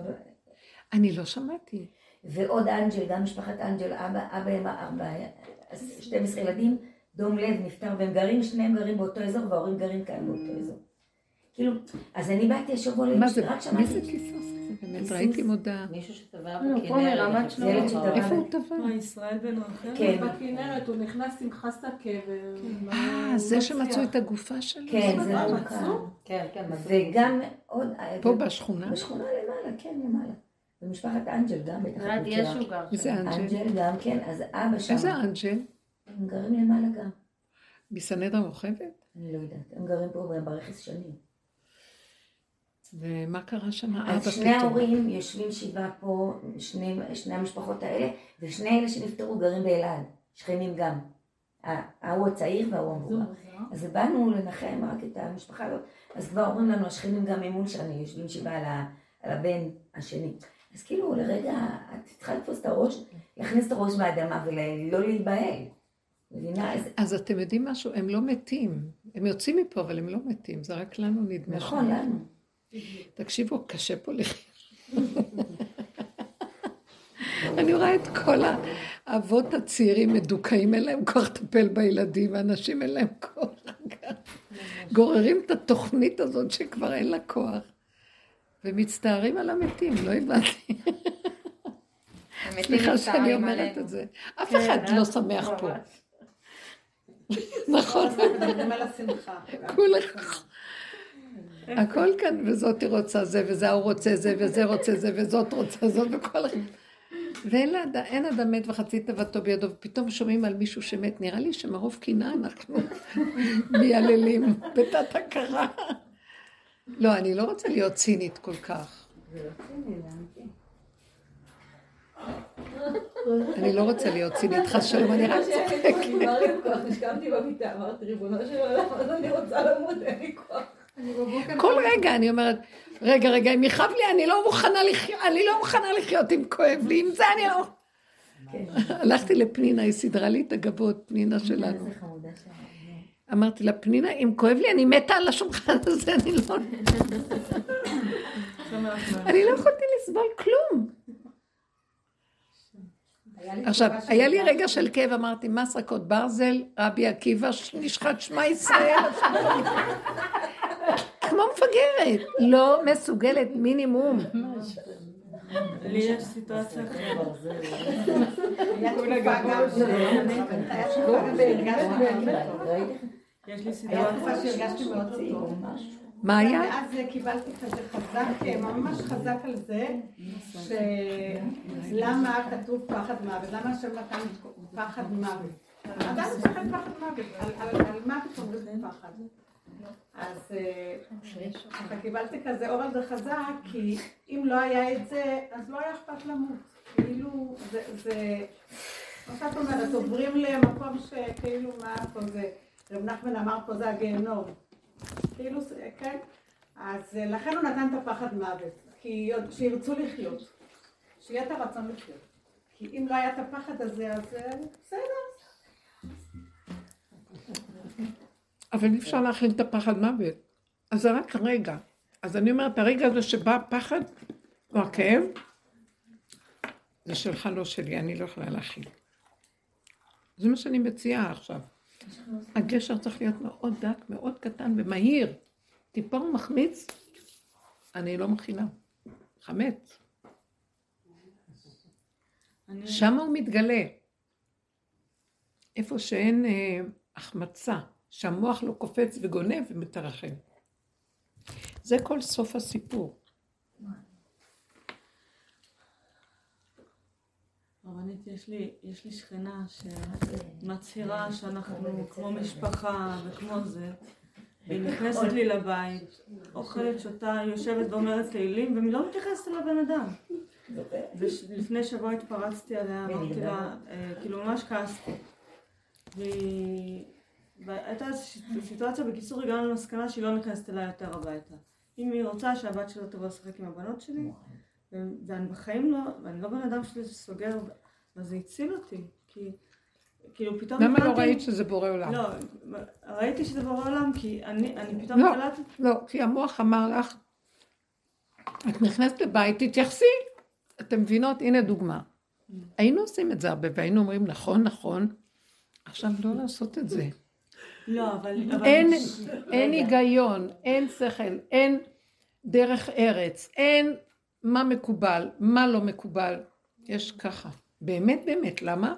אני לא שמעתי. ועוד אנג'ל, גם משפחת אנג'ל, אבא, אבא עם ארבע, 12 ילדים, דום לב נפטר, והם גרים, שניהם גרים באותו אזור, וההורים גרים כאן באותו אזור. כאילו, אז אני באתי השבוע מה לאמא זה, שלי, רק מי שמעתי. זה כיסוס? באמת. ראיתי מודעה. מישהו שטבע לא, בכנרת. ילד שטבע. איפה הוא טבע? מה, ישראל בן רחל? כן. בכנרת, הוא נכנס עם חסה קבר. אה, זה שמצאו את הגופה שלו? כן, זה אה, הוא מצאו? כאן. כן, כן. מצאו. וגם עוד... פה בשכונה? בשכונה למעלה, כן, למעלה. ומשפחת אנג'ל גם בטח. יודעת, את יש מכירה. הוא גר מי זה שם. אנג'ל? אנג'ל גם כן, אז אבא שם. איזה אנג'ל? הם גרים למעלה גם. מסנדרה רוכבת? אני לא יודעת. הם גרים פה ברכס שנים. ומה קרה שם? אבא אז שני פתאום. ההורים יושבים שבעה פה, שני, שני המשפחות האלה, ושני אלה שנפטרו גרים באלעד, שכנים גם. ההוא הצעיר וההוא המבוגר. אז באנו לנחם רק את המשפחה הזאת, אז כבר אומרים לנו השכנים גם ממול שלנו, יושבים שבעה על, ה- על הבן השני. אז כאילו לרגע, את צריכה לתפוס את הראש, להכניס את הראש באדמה ולא להיבהל. מבינה? אז, אז אתם יודעים משהו? הם לא מתים. הם יוצאים מפה, אבל הם לא מתים. זה רק לנו נדמה. נכון. לנו. תקשיבו, קשה פה לחיות. אני רואה את כל האבות הצעירים מדוכאים, אין להם כוח לטפל בילדים, ואנשים אין להם כוח. גוררים את התוכנית הזאת שכבר אין לה כוח, ומצטערים על המתים, לא הבנתי. סליחה שאני אומרת. את זה. אף אחד לא שמח פה. נכון. כולך. הכל כאן, וזאת רוצה זה, וזה ההוא רוצה זה, וזה רוצה זה, וזאת רוצה זאת, וכל אחד. ואין אדם מת וחצי תאוותו בידו, ופתאום שומעים על מישהו שמת, נראה לי שמרוב קנאה אנחנו מייללים בתת הכרה. לא, אני לא רוצה להיות צינית כל כך. אני לא רוצה להיות צינית, חס שלום, אני רק צוחקת. נשכבתי במיטה, אמרתי, ריבונו של עולם, אז אני רוצה למות, אין לי כוח. כל רגע אני אומרת, רגע, רגע, אם יכאב לי, אני לא מוכנה לחיות, אני לא מוכנה לחיות אם כואב לי, עם זה אני לא... הלכתי לפנינה, היא סידרה לי את הגבות, פנינה שלנו. שלנו. אמרתי לה, פנינה, אם כואב לי, אני מתה על השולחן הזה, אני לא... מאוד. אני לא יכולתי לסבול כלום. עכשיו, היה לי רגע של כאב, אמרתי, מסרקות ברזל, רבי עקיבא, נשחט שמע ישראל. כמו מפגרת, לא מסוגלת, מינימום. לי יש סיטואציה יש לי סיטואציה. מה היה? ואז קיבלתי כזה חזק, ממש חזק על זה, שלמה כתוב פחד מוות, למה השם נתן פחד מוות. אדם מפחד פחד מוות, על- מה פתאום אומרים פחד? אז אה, אתה קיבלתי כזה אור על זה חזק, כי אם לא היה את זה, אז לא היה אכפת למות. כאילו, זה, כמו שאת אומרת, עוברים למקום שכאילו, מה פה זה, רב נחמן אמר פה זה הגיהנום. כאילו, כן? אז אה, לכן הוא נתן את הפחד מוות, כי שירצו לחיות, שיהיה את הרצון לחיות. כי אם לא היה את הפחד הזה, אז אה, בסדר. אבל אי אפשר להכיל את הפחד מוות. אז זה רק רגע. אז אני אומרת, הרגע הזה שבא הפחד, או הכאב, זה שלך, לא שלי, אני לא יכולה להכיל. זה מה שאני מציעה עכשיו. הגשר צריך להיות מאוד דק, מאוד קטן ומהיר. טיפה הוא מחמיץ, אני לא מכילה. חמץ. שם הוא מתגלה. איפה שאין אה, החמצה, שהמוח לא קופץ וגונב ומתרחב. זה כל סוף הסיפור. רבנית, יש לי, יש לי שכנה שמצהירה שאנחנו כמו משפחה וכמו זה, והיא נכנסת לי לבית, אוכלת, שותה, יושבת ואומרת תהילים, והיא לא מתייחסת אל הבן אדם. ולפני שבוע התפרצתי עליה, אמרתי לה, אה, כאילו ממש כעסתי. והיא והייתה סיטואציה, בקיצור הגענו למסקנה שהיא לא נכנסת אליי יותר הביתה. אם היא רוצה שהבת שלו תבוא לשחק עם הבנות שלי, ואני בחיים לא, ואני לא בן אדם שזה סוגר, אז זה הציל אותי, כי כאילו פתאום למה לא ראית שזה בורא עולם? לא, ראיתי שזה בורא עולם, כי אני, אני פתאום לא. קלטתי, לא, כי המוח אמר לך, את נכנסת לבית, תתייחסי. אתם מבינות? הנה דוגמה. היינו עושים את זה הרבה, והיינו אומרים, נכון, נכון, עכשיו לא לעשות את זה. לא, אבל... אין, אין היגיון, אין שכל, אין דרך ארץ, אין מה מקובל, מה לא מקובל. יש ככה. באמת, באמת, למה?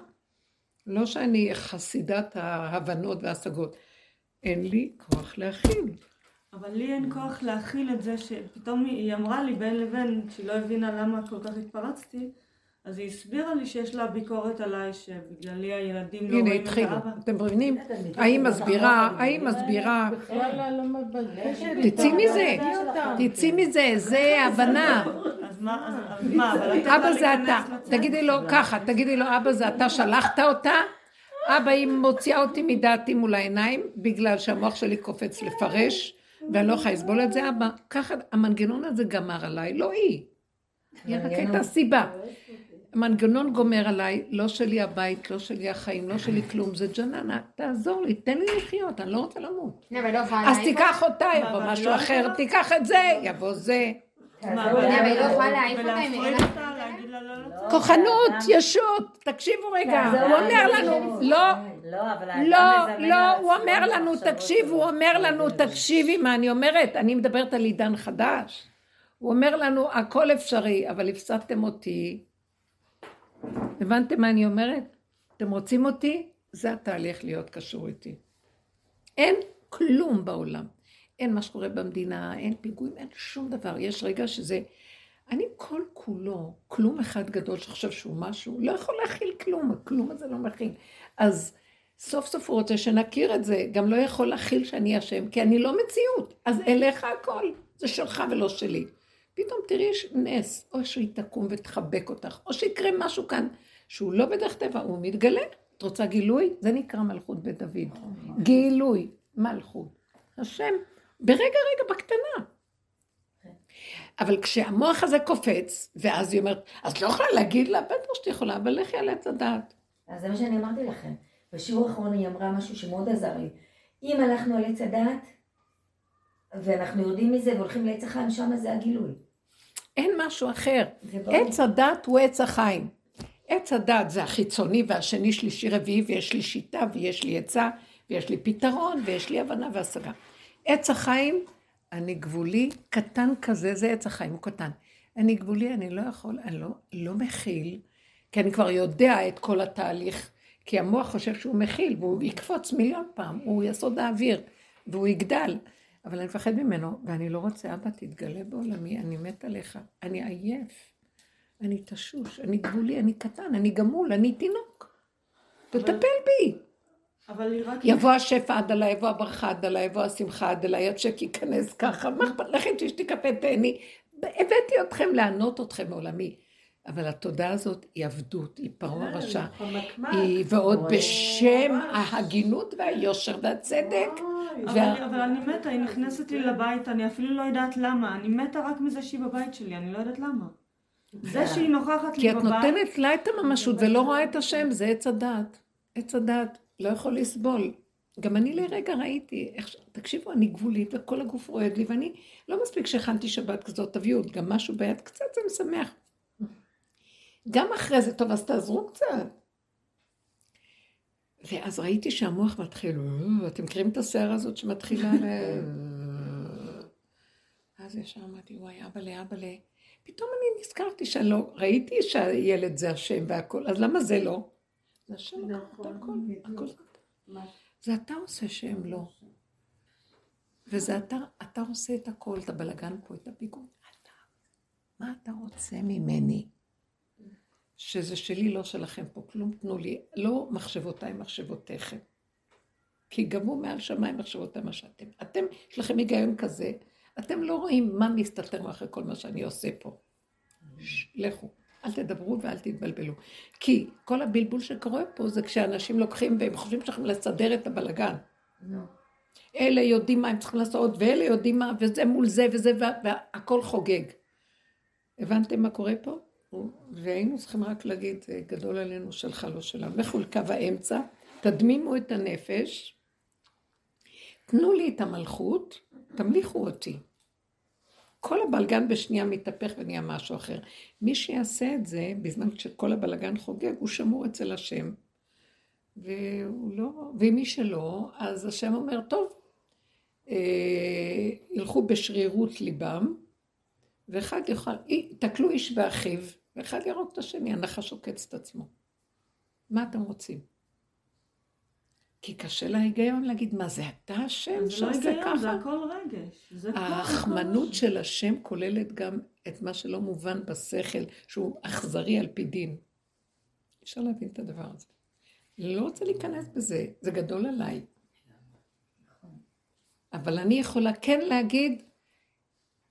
לא שאני חסידת ההבנות וההשגות. אין לי כוח להכיל. אבל לי אין כוח להכיל את זה שפתאום היא אמרה לי בין לבין, כשהיא לא הבינה למה כל כך התפרצתי, אז היא הסבירה לי שיש לה ביקורת עליי שבגללי הילדים לא הנה, רואים את התחילו. האבא. אתם מבינים? האם מסבירה, האם מסבירה, וואלה, לא מבקשת. תצאי מזה, תצאי מזה, זה הבנה. אבא זה אתה. תגידי לו ככה, תגידי לו, אבא זה אתה שלחת אותה? אבא, היא מוציאה אותי מדעתי מול העיניים, בגלל שהמוח שלי קופץ לפרש, ואני לא יכולה לסבול את זה, אבא. ככה, המנגנון הזה גמר עליי, לא היא. היא רק. הייתה סיבה. המנגנון גומר עליי, לא שלי הבית, לא שלי החיים, לא שלי כלום, זה ג'ננה, תעזור לי, תן לי לחיות, אני לא רוצה למות. לא, לא אז תיקח אותה, יבוא אבל משהו לא אחר? תיקח את זה, יבוא זה. לא לא? כוחנות, ישות, תקשיבו רגע, הוא אומר. לנו, לא, לא, לא, לא, הוא אומר לנו, תקשיב. הוא אומר לנו, תקשיבי מה אני אומרת, אני מדברת על עידן חדש. הוא אומר לנו, הכל אפשרי, אבל הפסדתם אותי. הבנתם מה אני אומרת? אתם רוצים אותי? זה התהליך להיות קשור איתי. אין כלום בעולם. אין מה שקורה במדינה, אין פיגועים, אין שום דבר. יש רגע שזה... אני כל כולו, כלום אחד גדול שחושב שהוא משהו, לא יכול להכיל כלום, הכלום הזה לא מכיל. אז סוף סוף הוא רוצה שנכיר את זה, גם לא יכול להכיל שאני אשם, כי אני לא מציאות. אז אליך הכל, זה שלך ולא שלי. פתאום תראי נס, או שהיא תקום ותחבק אותך, או שיקרה משהו כאן שהוא לא בדרך טבע, הוא מתגלה. את רוצה גילוי? זה נקרא מלכות בית דוד. גילוי, מלכות. השם, ברגע רגע בקטנה. אבל כשהמוח הזה קופץ, ואז היא אומרת, אז לא יכולה להגיד לה, בטח שאת יכולה, אבל לכי על עץ הדעת. אז זה מה שאני אמרתי לכם. בשיעור האחרון היא אמרה משהו שמאוד עזר לי. אם הלכנו על עץ הדעת, ואנחנו יורדים מזה והולכים לעץ החיים, שם זה הגילוי. אין משהו אחר. עץ הדת הוא עץ החיים. עץ הדת זה החיצוני והשני, שלישי, רביעי, ויש לי שיטה, ויש לי עצה, ויש לי פתרון, ויש לי הבנה והשגה. עץ החיים, אני גבולי, קטן כזה, זה עץ החיים, הוא קטן. אני גבולי, אני לא יכול, אני לא, לא מכיל, כי אני כבר יודע את כל התהליך, כי המוח חושב שהוא מכיל, והוא יקפוץ מיליון פעם, הוא יסוד האוויר, והוא יגדל. אבל אני מפחד ממנו, ואני לא רוצה, אבא, תתגלה בעולמי, אני מת עליך, אני עייף, אני תשוש, אני גבולי, אני קטן, אני גמול, אני תינוק. תטפל בי. אבל רק... יבוא השפע עד עליי, יבוא הברכה עד עליי, יבוא השמחה עד עליי, הצ'ק ייכנס ככה, מה אכפת לכם שאשתי קפה תהני? הבאתי אתכם לענות אתכם מעולמי. אבל התודעה הזאת היא עבדות, היא פרעה רשע. היא ועוד בשם ההגינות והיושר והצדק. אבל, אני מתה, היא נכנסת לי לבית, אני אפילו לא יודעת למה. אני מתה רק מזה שהיא בבית שלי, אני לא יודעת למה. זה שהיא נוכחת כי לי את בבית... נותנת לה את הממשות ולא רואה את השם, זה עץ הדעת. עץ הדעת לא יכול לסבול. גם אני לרגע ראיתי, איך, תקשיבו, אני גבולית וכל הגוף רועד לי, ואני לא מספיק שהכנתי שבת כזאת, תביאו עוד גם משהו ביד, קצת זה משמח. גם אחרי זה, טוב, אז תעזרו קצת. ואז ראיתי שהמוח מתחיל, "אה", אתם מכירים את הסערה הזאת שמתחילה ל... אז ישר אמרתי, וואי, אבאלה, אבאלה. פתאום אני נזכרתי שאני לא, ראיתי שהילד זה השם והכל, אז למה זה לא? זה השם לקח את הכל, הכל זה אתה. עושה שהם לא. וזה אתה, אתה עושה את הכל, את הבלגן פה, את הפיגור. אתה, מה אתה רוצה ממני? שזה שלי, לא שלכם פה, כלום תנו לי, לא מחשבותיי, מחשבותיכם. כי גבו מעל שמיים מחשבותיי מה שאתם. אתם, יש לכם היגיון כזה, אתם לא רואים מה מסתתר מאחורי כל מה שאני עושה פה. ש- לכו, אל תדברו ואל תתבלבלו. כי כל הבלבול שקורה פה זה כשאנשים לוקחים והם חושבים שהם לסדר את הבלגן. אלה יודעים מה הם צריכים לעשות, ואלה יודעים מה, וזה מול זה וזה, וה- והכל חוגג. הבנתם מה קורה פה? והיינו צריכים רק להגיד, "זה גדול עלינו שלך, לא שלנו. לכו לקו האמצע, תדמימו את הנפש, תנו לי את המלכות, תמליכו אותי. כל הבלגן בשנייה מתהפך ונהיה משהו אחר. מי שיעשה את זה, בזמן שכל הבלגן חוגג, הוא שמור אצל השם. והוא לא, ומי שלא, אז השם אומר, טוב, אה, ילכו בשרירות ליבם, ואחד יוכל, תקלו איש באחיו, ואחד יהרוג את השני, הנחש עוקץ את עצמו. מה אתם רוצים? כי קשה להיגיון להגיד, מה זה אתה השם זה לא שעושה היגיון, זה ככה? הכל רגש. הכל של השם כוללת גם את מה שלא מובן בשכל, שהוא אכזרי על פי דין. אפשר להבין את הדבר הזה. אני לא רוצה להיכנס בזה, זה גדול עליי. אבל אני יכולה כן להגיד,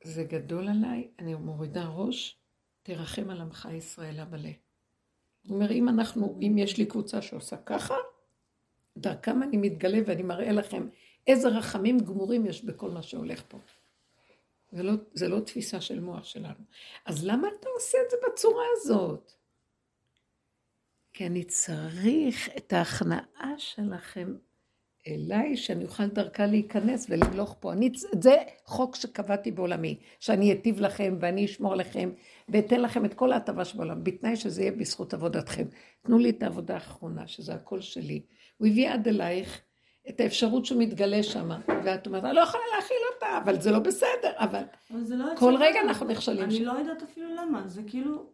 זה גדול עליי, אני מורידה ראש, תרחם על עמך ישראל המלא. הוא אומר, אם אנחנו, אם יש לי קבוצה שעושה ככה, דרכם אני מתגלה ואני מראה לכם איזה רחמים גמורים יש בכל מה שהולך פה. זה לא, זה לא תפיסה של מוח שלנו. אז למה אתה עושה את זה בצורה הזאת? כי אני צריך את ההכנעה שלכם אליי, שאני אוכל דרכה להיכנס ולמלוך פה. אני, זה חוק שקבעתי בעולמי, שאני אטיב לכם ואני אשמור לכם ואתן לכם את כל ההטבה שבעולם, בתנאי שזה יהיה בזכות עבודתכם. תנו לי את העבודה האחרונה, שזה הכל שלי. הוא הביא עד אלייך את האפשרות שהוא מתגלה שם, ואת אומרת, אני לא יכולה להכיל אותה, אבל זה לא בסדר, אבל אבל לא כל רגע. אנחנו נכשלים אני שם. לא יודעת אפילו למה, זה כאילו,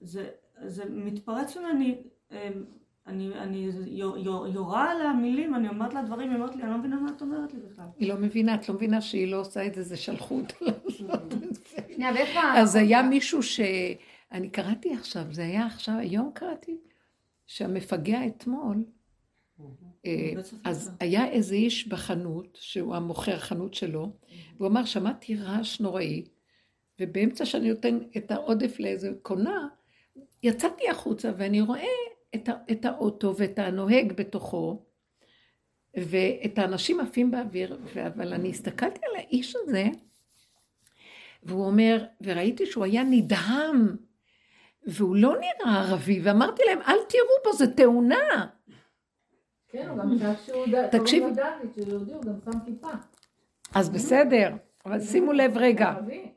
זה, זה מתפרץ ממני, אמ, אני, אני יו- יו- יורה על המילים, אני אומרת לה דברים, היא אומרת לי, אני לא מבינה מה את אומרת לי בכלל. היא לא מבינה, את לא מבינה שהיא לא עושה את זה, זה שלחו אותה לעשות את זה. אז היה מישהו ש... אני קראתי עכשיו, זה היה עכשיו, היום קראתי, שהמפגע אתמול, אה, בית ספר. אז היה איזה איש בחנות, שהוא המוכר חנות שלו, והוא אמר, שמעתי רעש נוראי, ובאמצע שאני נותן את העודף לאיזה קונה, יצאתי החוצה ואני רואה את, את האוטו ואת הנוהג בתוכו, ואת האנשים עפים באוויר, אבל אני הסתכלתי על האיש הזה, והוא אומר, וראיתי שהוא היה נדהם, והוא לא נראה ערבי, ואמרתי להם, אל תראו בו, זה תאונה. כן, הוא גם שם שהוא ד- תקשיבי. קוראים לו דוד, שהוא יהודי, הוא גם שם כיפה. אז בסדר, אבל שימו לב רגע, ערבי.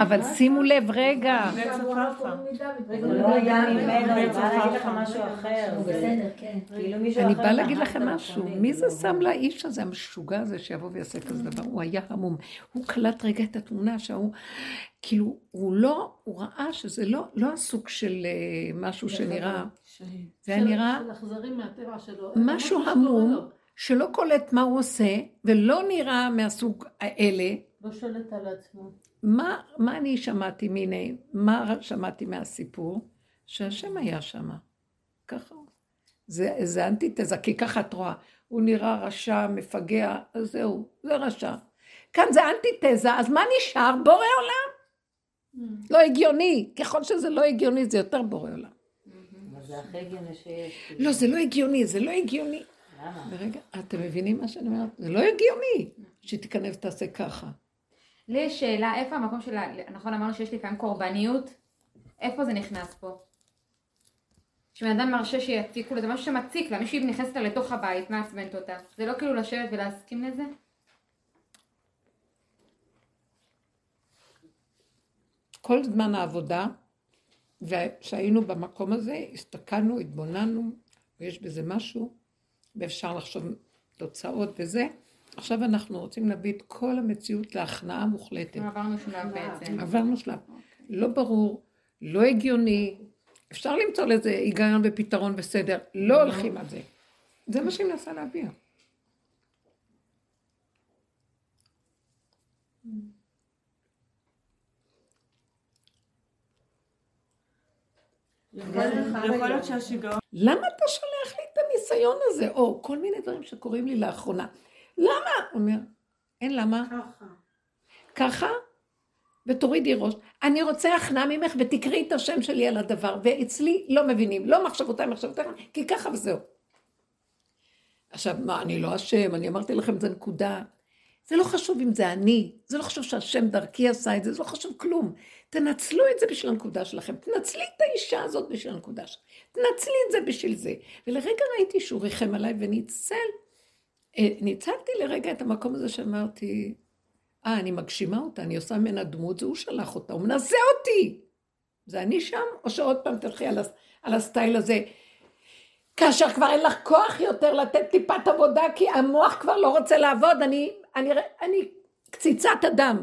אבל שימו לב רגע. לא אני באה להגיד לכם משהו, מי זה. שם לאיש הזה, המשוגע הזה, שיבוא ויעשה כזה דבר? הוא היה המום. הוא קלט רגע את התמונה שההוא, כאילו, הוא לא, הוא ראה שזה לא, לא הסוג של אה, משהו שנראה. זה היה נראה. משהו המום. שלא קולט מה הוא עושה, ולא נראה מהסוג האלה. לא שולט על עצמו. מה, מה אני שמעתי מיני, מה שמעתי מהסיפור? שהשם היה שם. ככה. זה, זה אנטיתזה, כי ככה את רואה. הוא נראה רשע, מפגע, אז זהו, זה רשע. כאן זה אנטיתזה, אז מה נשאר? בורא עולם. לא הגיוני. ככל שזה לא הגיוני, זה יותר בורא עולם. אבל זה הכי הגיוני שיש. לא, זה לא הגיוני, זה לא הגיוני. למה? ורגע, אתם מבינים מה שאני אומרת? זה לא הגיוני שתיכנס ותעשה ככה. לי יש שאלה, איפה המקום של, ה- נכון אמרנו שיש לפעמים קורבניות? איפה זה נכנס פה? כשבן אדם מרשה שיציקו לו, זה משהו שמציק לה, מישהי נכנסת לתוך הבית, מעצבנת אותה. זה לא כאילו לשבת ולהסכים לזה? כל זמן העבודה, וכשהיינו במקום הזה, הסתכלנו, התבוננו, ויש בזה משהו, ואפשר לחשוב תוצאות וזה. עכשיו אנחנו רוצים להביא את כל המציאות להכנעה מוחלטת. עברנו שלב בעצם. עברנו שלב. לא ברור, לא הגיוני, אפשר למצוא לזה היגיון ופתרון וסדר, לא הולכים על זה. זה מה שהיא מנסה להביע. יכול להיות- יכול להיות שהשיגעון למה אתה שולח לי את הניסיון הזה? או כל מיני דברים שקורים לי לאחרונה. למה? הוא אומר, אין למה. ככה. ככה, ותורידי ראש. אני רוצה הכנעה ממך ותקראי את השם שלי על הדבר, ואצלי לא מבינים, לא מחשבותיי, מחשבותיי, כי ככה וזהו. עכשיו, מה, אני לא אשם, אני אמרתי לכם, זה נקודה. זה לא חשוב אם זה אני, זה לא חשוב שהשם דרכי עשה את זה, זה לא חשוב כלום. תנצלו את זה בשביל הנקודה שלכם, תנצלי את האישה הזאת בשביל הנקודה שלכם, תנצלי את זה בשביל זה. ולרגע ראיתי שהוא ריחם עליי וניצל, ניצלתי לרגע את המקום הזה שאמרתי, אה, אני מגשימה אותה, אני עושה ממנה דמות, זה הוא שלח אותה, הוא מנסה אותי. זה אני שם, או שעוד פעם תלכי על, על הסטייל הזה. כאשר כבר אין לך כוח יותר לתת טיפת עבודה, כי המוח כבר לא רוצה לעבוד, אני, אני, אני קציצת אדם.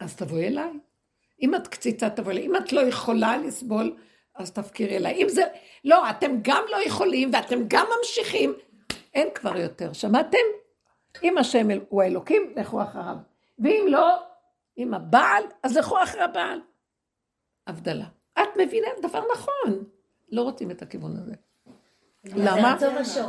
אז תבואי אליי. אם את קציצת, תבואי אליי. אם את לא יכולה לסבול, אז תפקירי אליי. אם זה, לא, אתם גם לא יכולים, ואתם גם ממשיכים, אין כבר יותר. שמעתם? אם השם הוא האלוקים, לכו אחריו. ואם לא, אם הבעל, אז לכו אחרי הבעל. הבדלה. את מבינה דבר נכון. לא רוצים את הכיוון הזה. למה?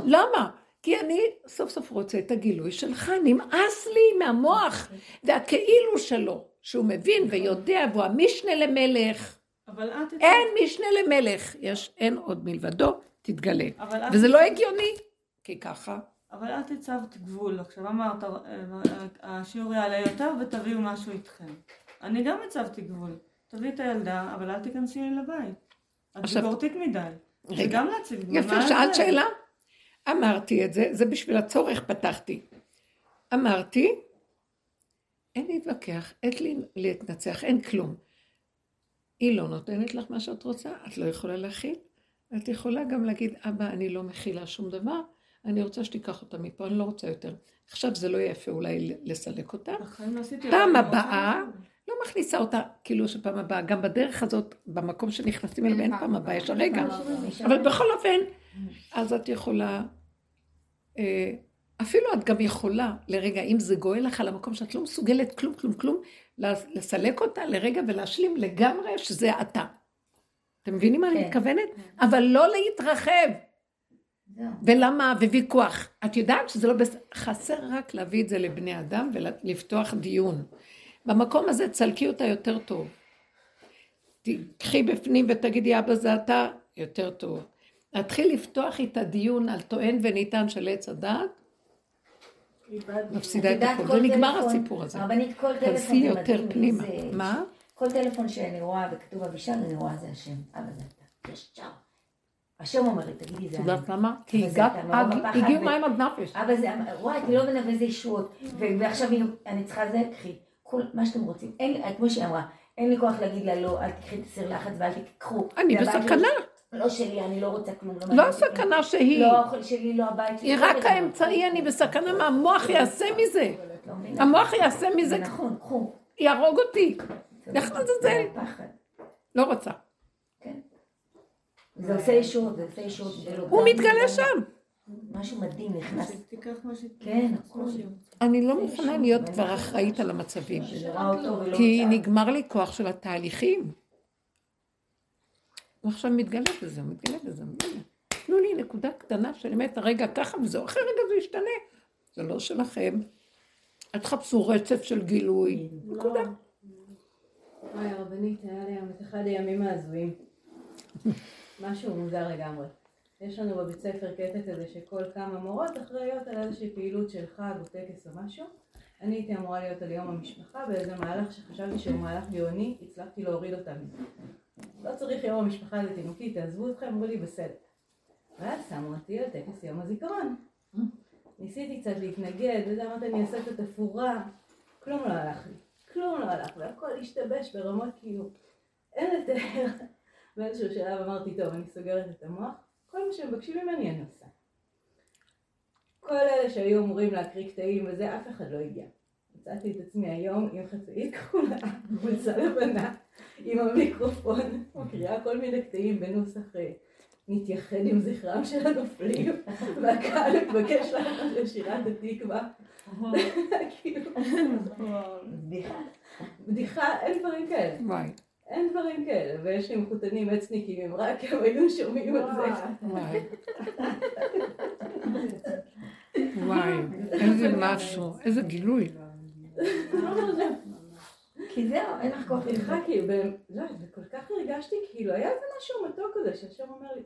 למה? כי אני סוף סוף רוצה את הגילוי שלך, נמאס לי מהמוח והכאילו שלו, שהוא מבין ויודע והוא המשנה למלך. אבל את... אין משנה למלך, יש, אין עוד מלבדו, תתגלה. וזה לא הגיוני, כי ככה. אבל את הצבת גבול, עכשיו אמרת, אה, השיעור יעלה יותר ותביאו משהו איתכם. אני גם הצבתי גבול. תביאי את הילדה, אבל אל תיכנסי לי לבית. את ביקורתית מדי. רגע, גם להציג גבול. יפה, שאלת שאלה? אמרתי את זה, זה בשביל הצורך פתחתי. אמרתי, אין להתווכח, אין לי להתנצח, אין כלום. היא לא נותנת לך מה שאת רוצה, את לא יכולה להכיל. את יכולה גם להגיד, אבא, אני לא מכילה שום דבר, אני רוצה שתיקח אותה מפה, אני לא רוצה יותר. עכשיו זה לא יפה אולי לסלק אותה. לא פעם הבאה, לא מכניסה אותה, כאילו שפעם הבאה, גם בדרך הזאת, במקום שנכנסים אליהם, אין פעם הבאה, יש הרגע. אבל בכל אופן, אז את יכולה, אה, אפילו את גם יכולה, לרגע, אם זה גואל לך על המקום שאת לא מסוגלת כלום, כלום, כלום, לסלק אותה לרגע ולהשלים לגמרי שזה אתה. אתם מבינים מה אני כן. מתכוונת? אבל לא להתרחב. ולמה, וויכוח. את יודעת שזה לא בסדר, חסר רק להביא את זה לבני אדם ולפתוח דיון. במקום הזה תסלקי אותה יותר טוב. תקחי בפנים ותגידי, אבא זה אתה, יותר טוב. להתחיל לפתוח איתה דיון על טוען וניתן של עץ הדעת, מפסידה את הכל. ונגמר הסיפור הזה. רבנית, כל טלפון זה מדהים. יותר פנימה. מה? כל טלפון שאני רואה וכתוב אבישל, אני רואה זה השם. אבא זה אתה. ישר. השם אומר לי, תגידי זה אני. את יודעת למה? כי הגיעו מים עד נפש. אבא זה, וואי, את לא מבינה איזה ישועות. ועכשיו אני צריכה זה, קחי. מה שאתם רוצים. כמו שהיא אמרה, אין לי כוח להגיד לה לא, אל תקחי את הסיר לחץ ואל תקחו. אני בסכנה. לא שלי, אני לא רוצה כלום. לא הסכנה שהיא. לא האוכל שלי, לא הבית שלי. היא רק האמצעי, אני בסכנה מה המוח יעשה מזה. המוח יעשה מזה. נכון, קחו. יהרוג אותי. איך לזלזל? לא רוצה. זה עושה אישור, זה עושה אישור. הוא מתגלה שם. משהו מדהים נכנס. כן, אני לא מוכנה להיות כבר אחראית על המצבים. כי נגמר לי כוח של התהליכים. הוא עכשיו מתגלה בזה, מתגלה בזה. תנו לי נקודה קטנה של אמת, הרגע ככה וזהו, אחרי רגע זה ישתנה. זה לא שלכם. אל תחפשו רצף של גילוי. נקודה. וואי, הרבנית, היה לי את אחד הימים ההזויים. משהו מוזר לגמרי. יש לנו בבית ספר קטע כזה שכל כמה מורות אחראיות על איזושהי פעילות של חג או טקס או משהו. אני הייתי אמורה להיות על יום המשפחה באיזה מהלך שחשבתי שהוא מהלך גאוני, הצלחתי להוריד אותה מזה. לא צריך יום המשפחה לתינוקי, תעזבו אתכם, אמרו לי בסדר. ואז שמו אותי על טקס יום הזיכרון. ניסיתי קצת להתנגד, וזה אמרתי אני אעשה את התפאורה, כלום לא הלך לי. כלום לא הלך, והכל השתבש ברמות כאילו, אין לתאר. באיזשהו שלב אמרתי, טוב, אני סוגרת את המוח, כל מה שמבקשים ממני אני עושה. כל אלה שהיו אמורים להקריא קטעים וזה, אף אחד לא הגיע. מצאתי את עצמי היום עם חצאית כחולה, חולצה לבנה, עם המיקרופון, מקריאה כל מיני קטעים בנוסח אה, נתייחד עם זכרם של הנופלים, והקהל מתבקש לענות לשירת התקווה. כאילו, בדיחה, אין דברים כאלה. אין דברים כאלה, ויש לי מחותנים אצניקים, הם רק הם היו שומעים על זה. וואי, איזה משהו, איזה גילוי. כי זהו, אין לך כוח סליחה, כי לא, וכל כך הרגשתי, כאילו, היה איזה משהו מתוק כזה, שהשם אומר לי,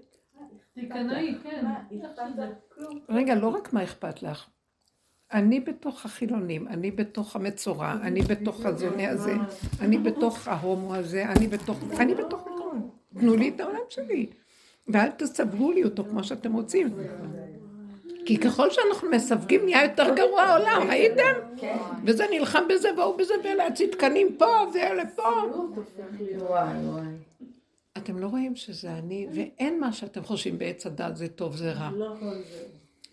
תיכנעי, כן. מה אכפת לך? כלום. רגע, לא רק מה אכפת לך. אני בתוך החילונים, אני בתוך המצורע, אני בתוך הזונה הזה, אני בתוך ההומו הזה, אני בתוך... אני בתוך הכל. תנו לי את העולם שלי. ואל תסווגו לי אותו כמו שאתם רוצים. כי ככל שאנחנו מסווגים נהיה יותר גרוע העולם, ראיתם? וזה נלחם בזה והוא בזה ואלה הצדקנים פה ואלה פה. אתם לא רואים שזה אני, ואין מה שאתם חושבים בעץ הדת זה טוב זה רע.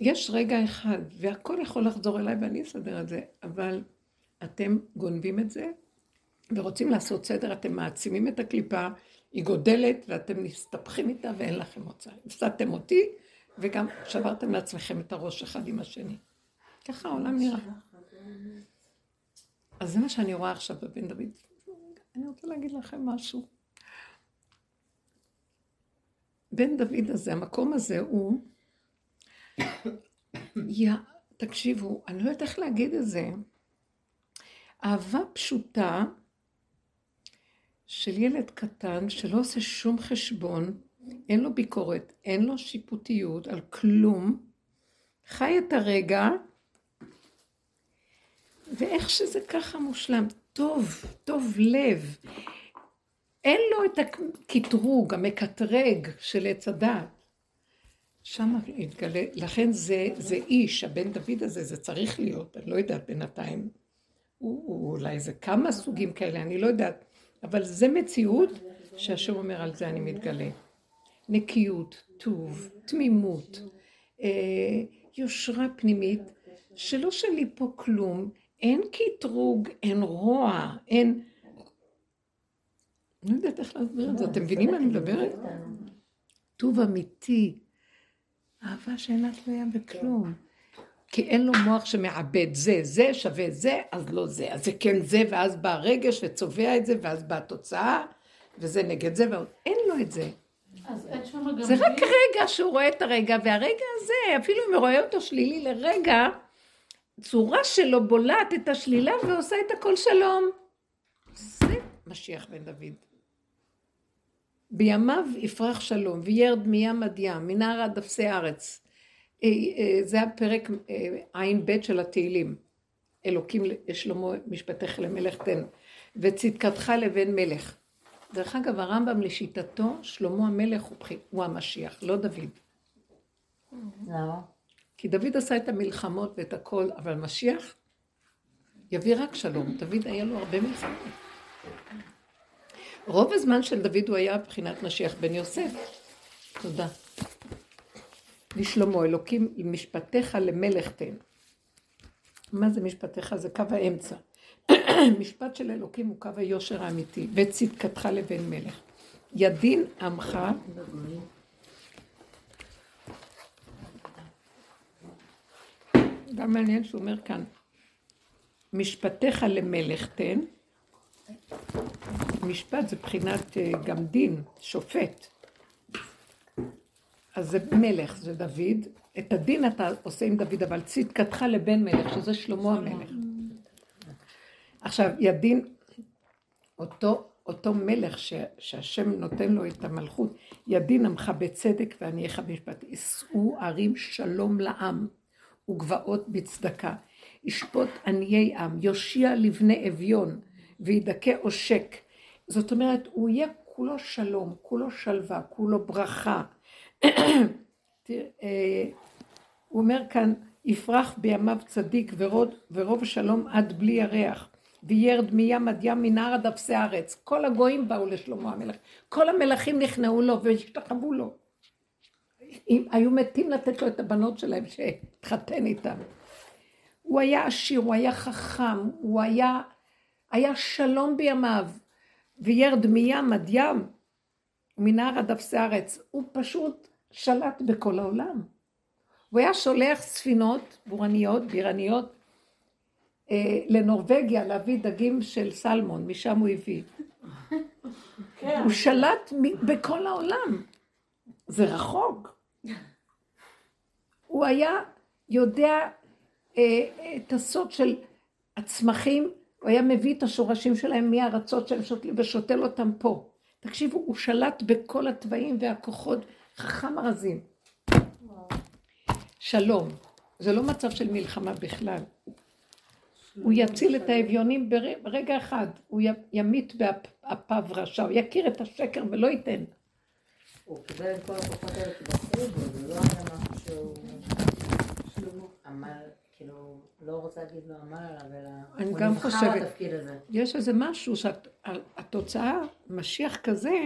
יש רגע אחד, והכל יכול לחזור אליי ואני אסדר את זה, אבל אתם גונבים את זה ורוצים לעשות סדר, אתם מעצימים את הקליפה, היא גודלת ואתם מסתבכים איתה ואין לכם מוצא. הפסדתם אותי וגם שברתם לעצמכם את הראש אחד עם השני. ככה העולם נראה. אז זה מה שאני רואה עכשיו בבן דוד. אני רוצה להגיד לכם משהו. בן דוד הזה, המקום הזה הוא... יא, תקשיבו, אני לא יודעת איך להגיד את זה. אהבה פשוטה של ילד קטן שלא עושה שום חשבון, אין לו ביקורת, אין לו שיפוטיות על כלום, חי את הרגע, ואיך שזה ככה מושלם, טוב, טוב לב. אין לו את הקטרוג, המקטרג של עץ הדעת. שם התגלה, לכן זה, זה איש, הבן דוד הזה, זה צריך להיות, אני לא יודעת בינתיים. הוא, הוא אולי זה כמה סוגים כאלה, אני לא יודעת. אבל זה מציאות שהשם אומר על זה אני מתגלה. נקיות, טוב, תמימות, אה, יושרה פנימית, שלא שלי פה כלום, אין קטרוג, אין רוע, אין... אני לא יודעת איך להסביר את זה, אתם מבינים מה אני מדברת? טוב אמיתי, אהבה שאינה תלויה בכלום. כי אין לו מוח שמעבד זה, זה שווה זה, אז לא זה. אז זה כן זה, ואז בא הרגש וצובע את זה, ואז באה התוצאה, וזה נגד זה, ועוד אין לו את זה. אז אין שם גם... זה רק רגע שהוא רואה את הרגע, והרגע הזה, אפילו אם הוא רואה אותו שלילי לרגע, צורה שלו בולעת את השלילה ועושה את הכל שלום. זה משיח בן דוד. בימיו יפרח שלום, וירד מים עד ים, מנהר עד אפסי ארץ. אה, אה, זה הפרק אה, ע"ב של התהילים. אלוקים לשלמה משפטך למלך תן, וצדקתך לבן מלך. דרך אגב, הרמב"ם לשיטתו, שלמה המלך הוא, המשיח, לא דוד. למה? כי דוד עשה את המלחמות ואת הכל, אבל משיח יביא רק שלום. דוד היה לו הרבה מלחמות. רוב הזמן של דוד הוא היה בחינת משיח בן יוסף. תודה. לשלמה, אלוקים, משפטיך למלך תן. מה זה משפטיך? זה קו האמצע. משפט של אלוקים הוא קו היושר האמיתי, וצדקתך לבן מלך. ידין עמך, גם מעניין שהוא אומר כאן, משפטיך למלך תן, משפט זה בחינת אה, גם דין, שופט. אז זה מלך, זה דוד. את הדין אתה עושה עם דוד, אבל צדקתך לבן מלך, שזה שלמה המלך. עכשיו, ידין, אותו, אותו מלך ש, שהשם נותן לו את המלכות, ידין עמך בצדק וענייך במשפט. יישאו ערים שלום לעם וגבעות בצדקה. ישפוט עניי עם, יושיע לבני אביון, וידכא עושק. זאת אומרת, הוא יהיה כולו שלום, כולו שלווה, כולו ברכה. הוא אומר כאן, יפרח בימיו צדיק ורוד, ורוב שלום עד בלי ירח. וירד מים עד ים מנהר עד אפסי הארץ. כל הגויים באו לשלמה המלך. כל המלכים נכנעו לו והשתחוו לו. אם היו מתים לתת לו את הבנות שלהם שהתחתן איתם. הוא היה עשיר, הוא היה חכם, הוא היה, היה שלום בימיו. וירד מים עד ים, מנהר עד אפסי הארץ. הוא פשוט שלט בכל העולם. הוא היה שולח ספינות בורניות, בירניות, אה, לנורבגיה להביא דגים של סלמון, משם הוא הביא. כן. הוא שלט בכל העולם. זה רחוק. הוא היה יודע אה, את הסוד של הצמחים, הוא היה מביא את השורשים שלהם מהארצות שהם שותלים ושותל אותם פה. תקשיבו, הוא שלט בכל התוואים והכוחות חכם ארזים. שלום. זה לא מצב של מלחמה בכלל. הוא יציל את האביונים ברגע אחד, הוא ימית באפיו רשע, הוא יכיר את השקר ולא ייתן. הוא קיבל את כל הכוחות האלה כי בחרו בו, זה לא היה משהו שהוא עמל, כאילו, לא רוצה להגיד לו עמל עליו, אלא הוא נבחר לתפקיד הזה. יש איזה משהו שהתוצאה, משיח כזה,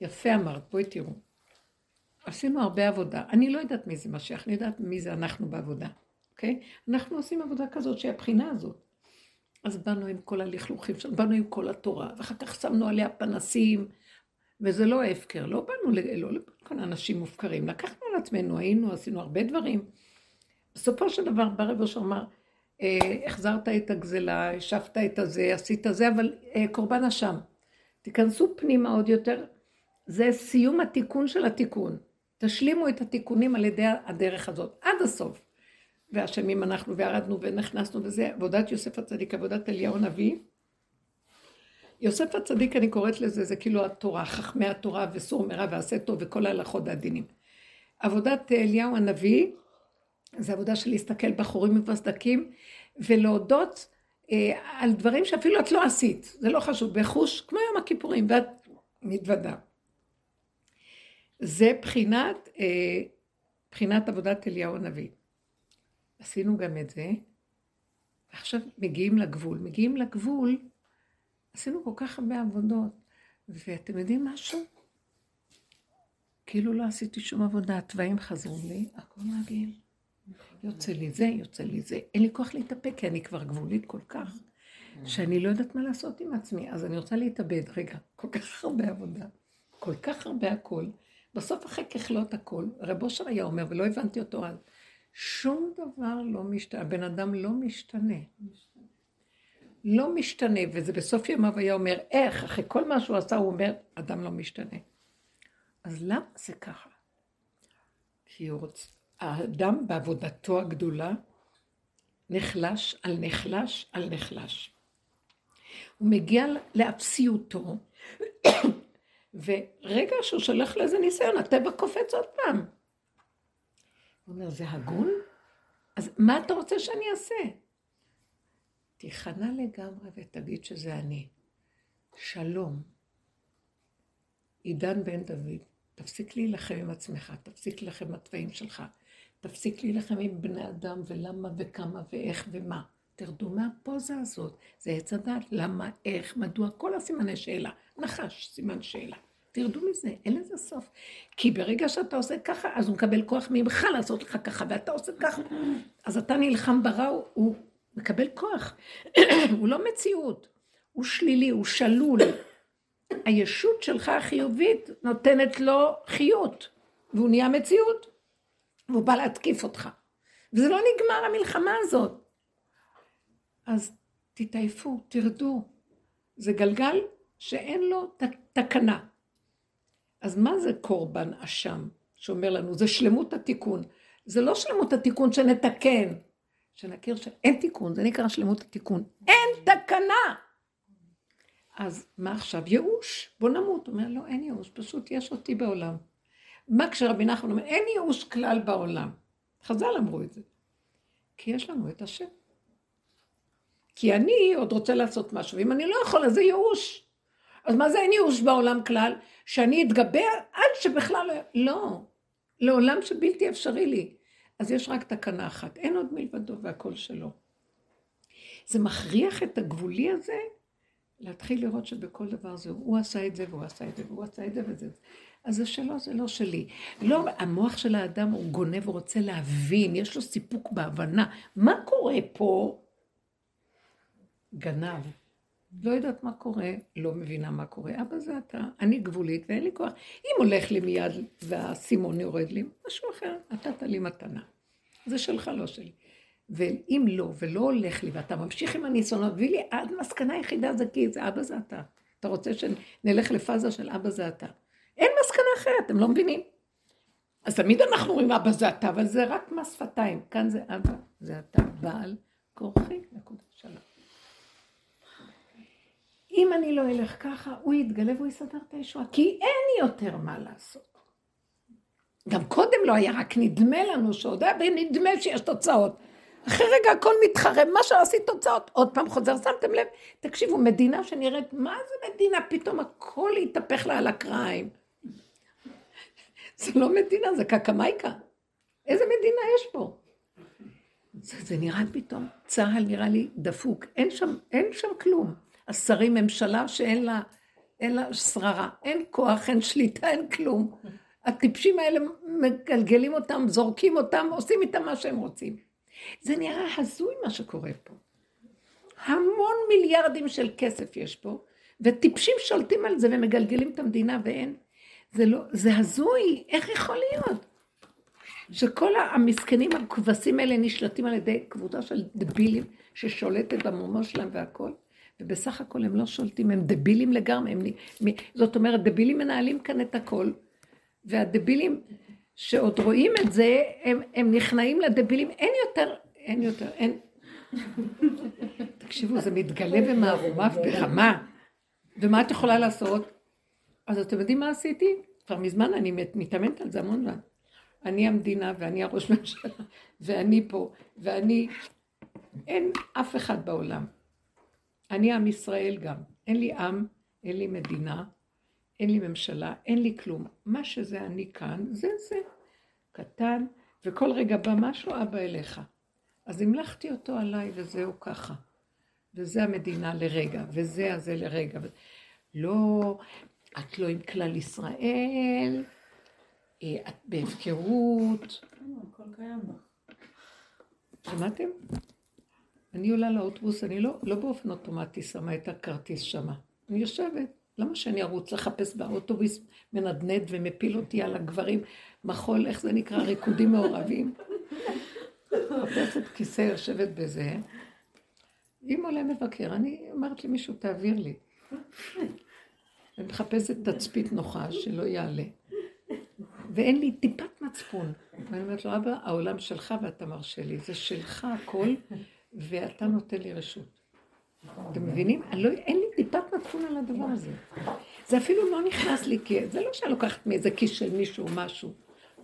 יפה אמרת, בואי תראו. עשינו הרבה עבודה. אני לא יודעת מי זה משיח, אני יודעת מי זה אנחנו בעבודה, אוקיי? אנחנו עושים עבודה כזאת שהיא הבחינה הזאת. אז באנו עם כל הלכלוכים שלנו, באנו עם כל התורה, ואחר כך שמנו עליה פנסים, וזה לא הפקר, לא באנו, לא לכל אנשים מופקרים, לקחנו על עצמנו, היינו, עשינו הרבה דברים. בסופו של דבר בא רב אושר אה, החזרת את הגזלה, השבת את הזה, עשית זה, אבל אה, קורבן אשם. תיכנסו פנימה עוד יותר, זה סיום התיקון של התיקון. תשלימו את התיקונים על ידי הדרך הזאת, עד הסוף. ואשמים אנחנו, וירדנו ונכנסנו וזה, עבודת יוסף הצדיק, עבודת אליהו הנביא. יוסף הצדיק, אני קוראת לזה, זה כאילו התורה, חכמי התורה וסור מרע ועשה טוב וכל ההלכות והדינים. עבודת אליהו הנביא, זה עבודה של להסתכל בחורים ובסדקים, ולהודות אה, על דברים שאפילו את לא עשית, זה לא חשוב, בחוש, כמו יום הכיפורים, ואת מתוודה. זה בחינת, אה, בחינת עבודת אליהו הנביא. עשינו גם את זה, ועכשיו מגיעים לגבול. מגיעים לגבול, עשינו כל כך הרבה עבודות, ואתם יודעים משהו? כאילו לא עשיתי שום עבודה, התוואים חזרו לי, הכל רגיל. יוצא לי זה, יוצא לי זה. אין לי כוח להתאפק, כי אני כבר גבולית כל כך, שאני לא יודעת מה לעשות עם עצמי. אז אני רוצה להתאבד. רגע, כל כך הרבה עבודה, כל כך הרבה הכל. בסוף אחרי ככלות הכל, רב אושר היה אומר, ולא הבנתי אותו אז, שום דבר לא משתנה, הבן אדם לא משתנה. לא משתנה, וזה בסוף ימיו היה אומר, איך, אחרי כל מה שהוא עשה, הוא אומר, אדם לא משתנה. אז למה זה ככה? כי הוא רוצה, האדם בעבודתו הגדולה נחלש על נחלש על נחלש. הוא מגיע לאפסיותו, ורגע שהוא שולח לאיזה ניסיון, הטבע קופץ עוד פעם. הוא אומר, זה הגון? אז מה אתה רוצה שאני אעשה? תיכנע לגמרי ותגיד שזה אני. שלום. עידן בן דוד, תפסיק להילחם עם עצמך, תפסיק להילחם עם התוואים שלך, תפסיק להילחם עם בני אדם ולמה וכמה ואיך ומה. תרדו מהפוזה הזאת. זה עץ הדת, למה, איך, מדוע, כל הסימני שאלה. נחש, סימן שאלה. תרדו מזה, אין לזה סוף. כי ברגע שאתה עושה ככה, אז הוא מקבל כוח ממך לעשות לך ככה, ואתה עושה ככה, אז אתה נלחם ברע, הוא מקבל כוח. הוא לא מציאות, הוא שלילי, הוא שלול. הישות שלך החיובית נותנת לו חיות, והוא נהיה מציאות, והוא בא להתקיף אותך. וזה לא נגמר המלחמה הזאת. אז תתעייפו, תרדו. זה גלגל שאין לו תקנה. אז מה זה קורבן אשם שאומר לנו? זה שלמות התיקון. זה לא שלמות התיקון שנתקן, שנכיר שאין תיקון, זה נקרא שלמות התיקון. אין תקנה! אז מה עכשיו? ייאוש, בוא נמות. הוא אומר, לא, אין ייאוש, פשוט יש אותי בעולם. מה כשרבי נחמן אומר, אין ייאוש כלל בעולם. חז"ל אמרו את זה. כי יש לנו את השם. כי אני עוד רוצה לעשות משהו, ואם אני לא יכול, אז זה ייאוש. אז מה זה אין ייאוש בעולם כלל? שאני אתגבר עד שבכלל לא... לא. לעולם שבלתי אפשרי לי. אז יש רק תקנה אחת, אין עוד מלבדו והכל שלו. זה מכריח את הגבולי הזה להתחיל לראות שבכל דבר זה, הוא עשה את זה והוא עשה את זה והוא עשה את זה וזה. אז זה שלו, זה לא שלי. לא, המוח של האדם הוא גונב ורוצה להבין, יש לו סיפוק בהבנה. מה קורה פה? גנב. לא יודעת מה קורה, לא מבינה מה קורה. אבא זה אתה, אני גבולית ואין לי כוח. אם הולך לי מיד והסימון יורד לי, משהו אחר, נתת לי מתנה. זה שלך, לא שלי. ואם לא, ולא הולך לי, ואתה ממשיך עם הניסיונות, מביא לי, המסקנה היחידה זה כי זה אבא זה אתה. אתה רוצה שנלך לפאזה של אבא זה אתה. אחרת, אתם לא מבינים. אז תמיד אנחנו אומרים אבא זה אתה, אבל זה רק מס שפתיים. כאן זה אבא, זה אתה, בעל כורחי, נקודה שלום. אם אני לא אלך ככה, הוא יתגלה והוא יסדר את הישועה, כי אין יותר מה לעשות. גם קודם לא היה, רק נדמה לנו שעוד היה ונדמה שיש תוצאות. אחרי רגע הכל מתחרם, מה שעשית תוצאות, עוד פעם חוזר, שמתם לב? תקשיבו, מדינה שנראית, מה זה מדינה? פתאום הכל התהפך לה על הקריים. זה לא מדינה, זה קקמייקה. איזה מדינה יש פה? זה, זה נראה פתאום, צה"ל נראה לי דפוק, אין שם, אין שם כלום. השרים, ממשלה שאין לה, אין לה שררה, אין כוח, אין שליטה, אין כלום. הטיפשים האלה מגלגלים אותם, זורקים אותם, עושים איתם מה שהם רוצים. זה נראה הזוי מה שקורה פה. המון מיליארדים של כסף יש פה, וטיפשים שולטים על זה ומגלגלים את המדינה ואין. זה לא, זה הזוי, איך יכול להיות? שכל המסכנים הכבשים האלה נשלטים על ידי קבוצה של דבילים ששולטת במומו שלהם והכל, ובסך הכל הם לא שולטים, הם דבילים לגמרי, הם, זאת אומרת, דבילים מנהלים כאן את הכל, והדבילים שעוד רואים את זה, הם, הם נכנעים לדבילים, אין יותר, אין יותר, אין... תקשיבו, זה מתגלה במערומיו ברמה, ומה את יכולה לעשות? אז אתם יודעים מה עשיתי? כבר מזמן אני מתאמנת על זה המון זמן. אני המדינה ואני הראש ממשלה ואני פה ואני... אין אף אחד בעולם. אני עם ישראל גם. אין לי עם, אין לי מדינה, אין לי ממשלה, אין לי כלום. מה שזה אני כאן, זה זה. קטן, וכל רגע בא משהו, אבא אליך. אז המלכתי אותו עליי וזהו ככה. וזה המדינה לרגע, וזה הזה לרגע. לא, את לא עם כלל ישראל, אה, את בהפקרות. הכל קיים בה. שמעתם? אני עולה לאוטובוס, אני לא, לא באופן אוטומטי שמה את הכרטיס שמה. אני יושבת. למה שאני ארוץ לחפש באוטובוס מנדנד ומפיל אותי על הגברים, מחול, איך זה נקרא, ריקודים מעורבים? מחפשת כיסא, יושבת בזה. אם עולה מבקר, אני אומרת למישהו, תעביר לי. אני מחפשת תצפית נוחה שלא יעלה. ואין לי טיפת מצפון. ואני אומרת לו, אבא, העולם שלך ואתה מרשה לי, זה שלך הכל, ואתה נותן לי רשות. אתם מבינים? לא, אין לי טיפת מצפון על הדבר הזה. זה אפילו לא נכנס לי, כי זה לא שאני לוקחת מאיזה כיס של מישהו או משהו.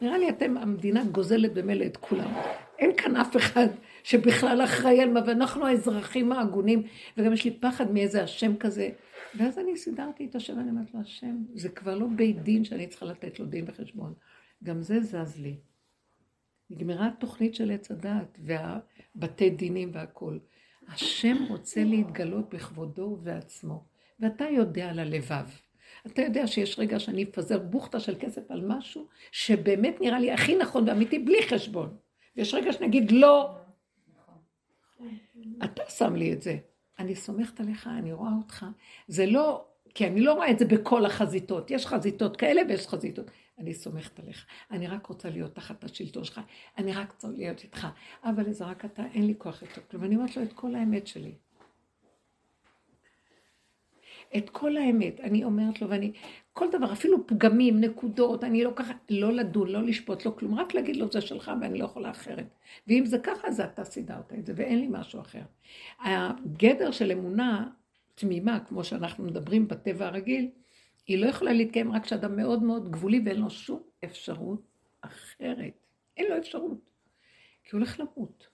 נראה לי אתם, המדינה גוזלת במילא את כולם. אין כאן אף אחד שבכלל אחראי על מה, ואנחנו האזרחים ההגונים, וגם יש לי פחד מאיזה השם כזה. ואז אני סידרתי את השם, אני אומרת לו, השם, זה כבר לא בית דין שאני צריכה לתת לו דין וחשבון. גם זה זז לי. נגמרה התוכנית של עץ הדעת, והבתי דינים והכול. השם רוצה להתגלות בכבודו ובעצמו, ואתה יודע על הלבב. אתה יודע שיש רגע שאני אפזר בוכטה של כסף על משהו שבאמת נראה לי הכי נכון ואמיתי בלי חשבון. ויש רגע שנגיד לא. אתה שם לי את זה. אני סומכת עליך, אני רואה אותך. זה לא, כי אני לא רואה את זה בכל החזיתות. יש חזיתות כאלה ויש חזיתות. אני סומכת עליך. אני רק רוצה להיות תחת השלטון שלך. אני רק רוצה להיות איתך. אבל זה רק אתה, אין לי כוח איתו כלום. אני אומרת לו את כל האמת שלי. את כל האמת, אני אומרת לו, ואני, כל דבר, אפילו פגמים, נקודות, אני לא ככה, לא לדון, לא לשפוט, לא כלום, רק להגיד לו זה שלך ואני לא יכולה אחרת. ואם זה ככה, אז אתה סידרת את זה, ואין לי משהו אחר. הגדר של אמונה תמימה, כמו שאנחנו מדברים בטבע הרגיל, היא לא יכולה להתקיים רק כשאדם מאוד מאוד גבולי ואין לו שום אפשרות אחרת. אין לו אפשרות. כי הוא הולך למות.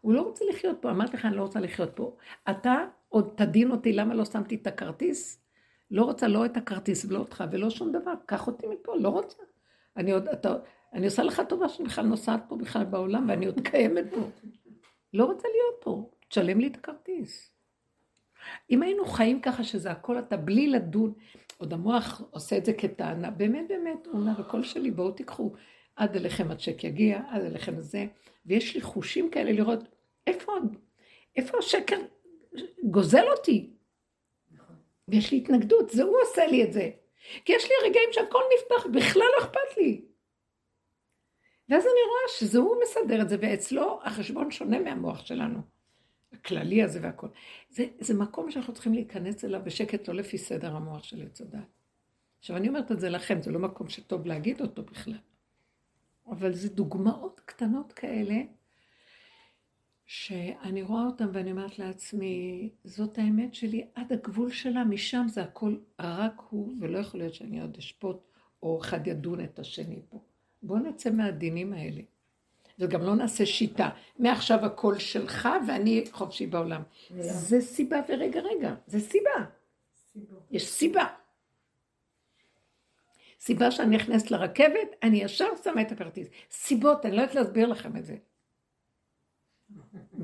הוא לא רוצה לחיות פה, אמרתי לך, אני לא רוצה לחיות פה. אתה עוד תדין אותי למה לא שמתי את הכרטיס? לא רוצה לא את הכרטיס ולא אותך ולא שום דבר, קח אותי מפה, לא רוצה. אני עוד, אתה, אני עושה לך טובה שאני בכלל נוסעת פה בכלל בעולם ואני עוד קיימת פה. לא רוצה להיות פה, תשלם לי את הכרטיס. אם היינו חיים ככה שזה הכל אתה בלי לדון, עוד המוח עושה את זה כטענה, באמת באמת, הוא אומר, הקול שלי, בואו תיקחו, עד אליכם הצ'ק יגיע, עד אליכם זה, ויש לי חושים כאלה לראות, איפה, איפה השקר גוזל אותי? ויש לי התנגדות, זה הוא עושה לי את זה. כי יש לי רגעים שהכל נפתח, בכלל לא אכפת לי. ואז אני רואה שזה הוא מסדר את זה, ואצלו החשבון שונה מהמוח שלנו. הכללי הזה והכל. זה, זה מקום שאנחנו צריכים להיכנס אליו בשקט, לא לפי סדר המוח של עץ הדת. עכשיו, אני אומרת את זה לכם, זה לא מקום שטוב להגיד אותו בכלל. אבל זה דוגמאות קטנות כאלה, שאני רואה אותן ואני אומרת לעצמי, זאת האמת שלי עד הגבול שלה, משם זה הכל רק הוא, ולא יכול להיות שאני עוד אשפוט, או אחד ידון את השני פה. בואו נצא מהדינים האלה. וגם לא נעשה שיטה. מעכשיו הכל שלך ואני חופשי בעולם. זה סיבה ורגע רגע, זה סיבה. יש סיבה. סיבה שאני נכנסת לרכבת, אני ישר שמה את הכרטיס. סיבות, אני לא יודעת להסביר לכם את זה.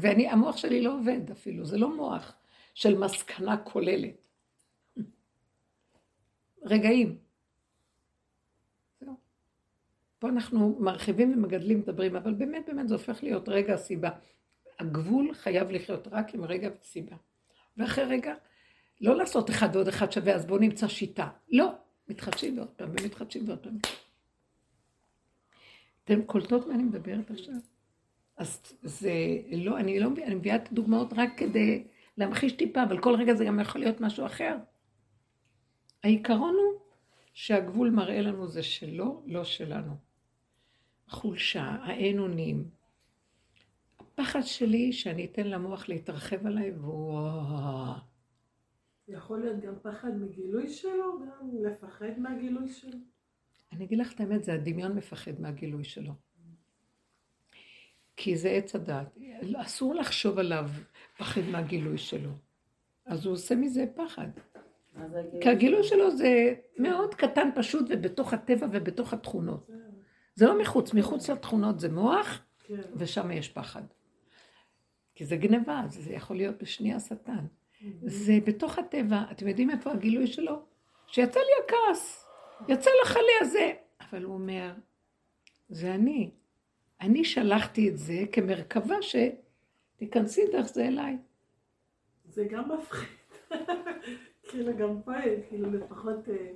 ואני, המוח שלי לא עובד אפילו, זה לא מוח של מסקנה כוללת. רגעים. פה אנחנו מרחיבים ומגדלים, מדברים, אבל באמת באמת זה הופך להיות רגע הסיבה. הגבול חייב לחיות רק עם רגע וסיבה. ואחרי רגע, לא לעשות אחד ועוד אחד שווה, אז בואו נמצא שיטה. לא, מתחדשים ועוד פעם, ומתחדשים ועוד פעם. אתם קולטות מה אני מדברת עכשיו? אז זה לא, אני לא מביאה, אני מביאה את הדוגמאות רק כדי להמחיש טיפה, אבל כל רגע זה גם יכול להיות משהו אחר. העיקרון הוא שהגבול מראה לנו זה שלו, לא שלנו. החולשה, האין אונים. הפחד שלי שאני אתן למוח להתרחב עליי והוא... יכול להיות גם פחד מגילוי שלו, גם לפחד מהגילוי שלו. אני אגיד לך את האמת, זה הדמיון מפחד מהגילוי שלו. כי זה עץ הדת. אסור לחשוב עליו פחד מהגילוי שלו. אז הוא עושה מזה פחד. כי הגילוי שלו זה מאוד קטן פשוט ובתוך הטבע ובתוך התכונות. זה לא מחוץ, מחוץ לתכונות זה מוח, כן. ושם יש פחד. כי זה גניבה, זה יכול להיות בשנייה שטן. זה בתוך הטבע, אתם יודעים איפה הגילוי שלו? שיצא לי הכעס, יצא לך לי הזה. אבל הוא אומר, זה אני. אני שלחתי את זה כמרכבה שתיכנסי דרך זה אליי. זה גם מפחיד. כאילו גם פה, כאילו לפחות... אה,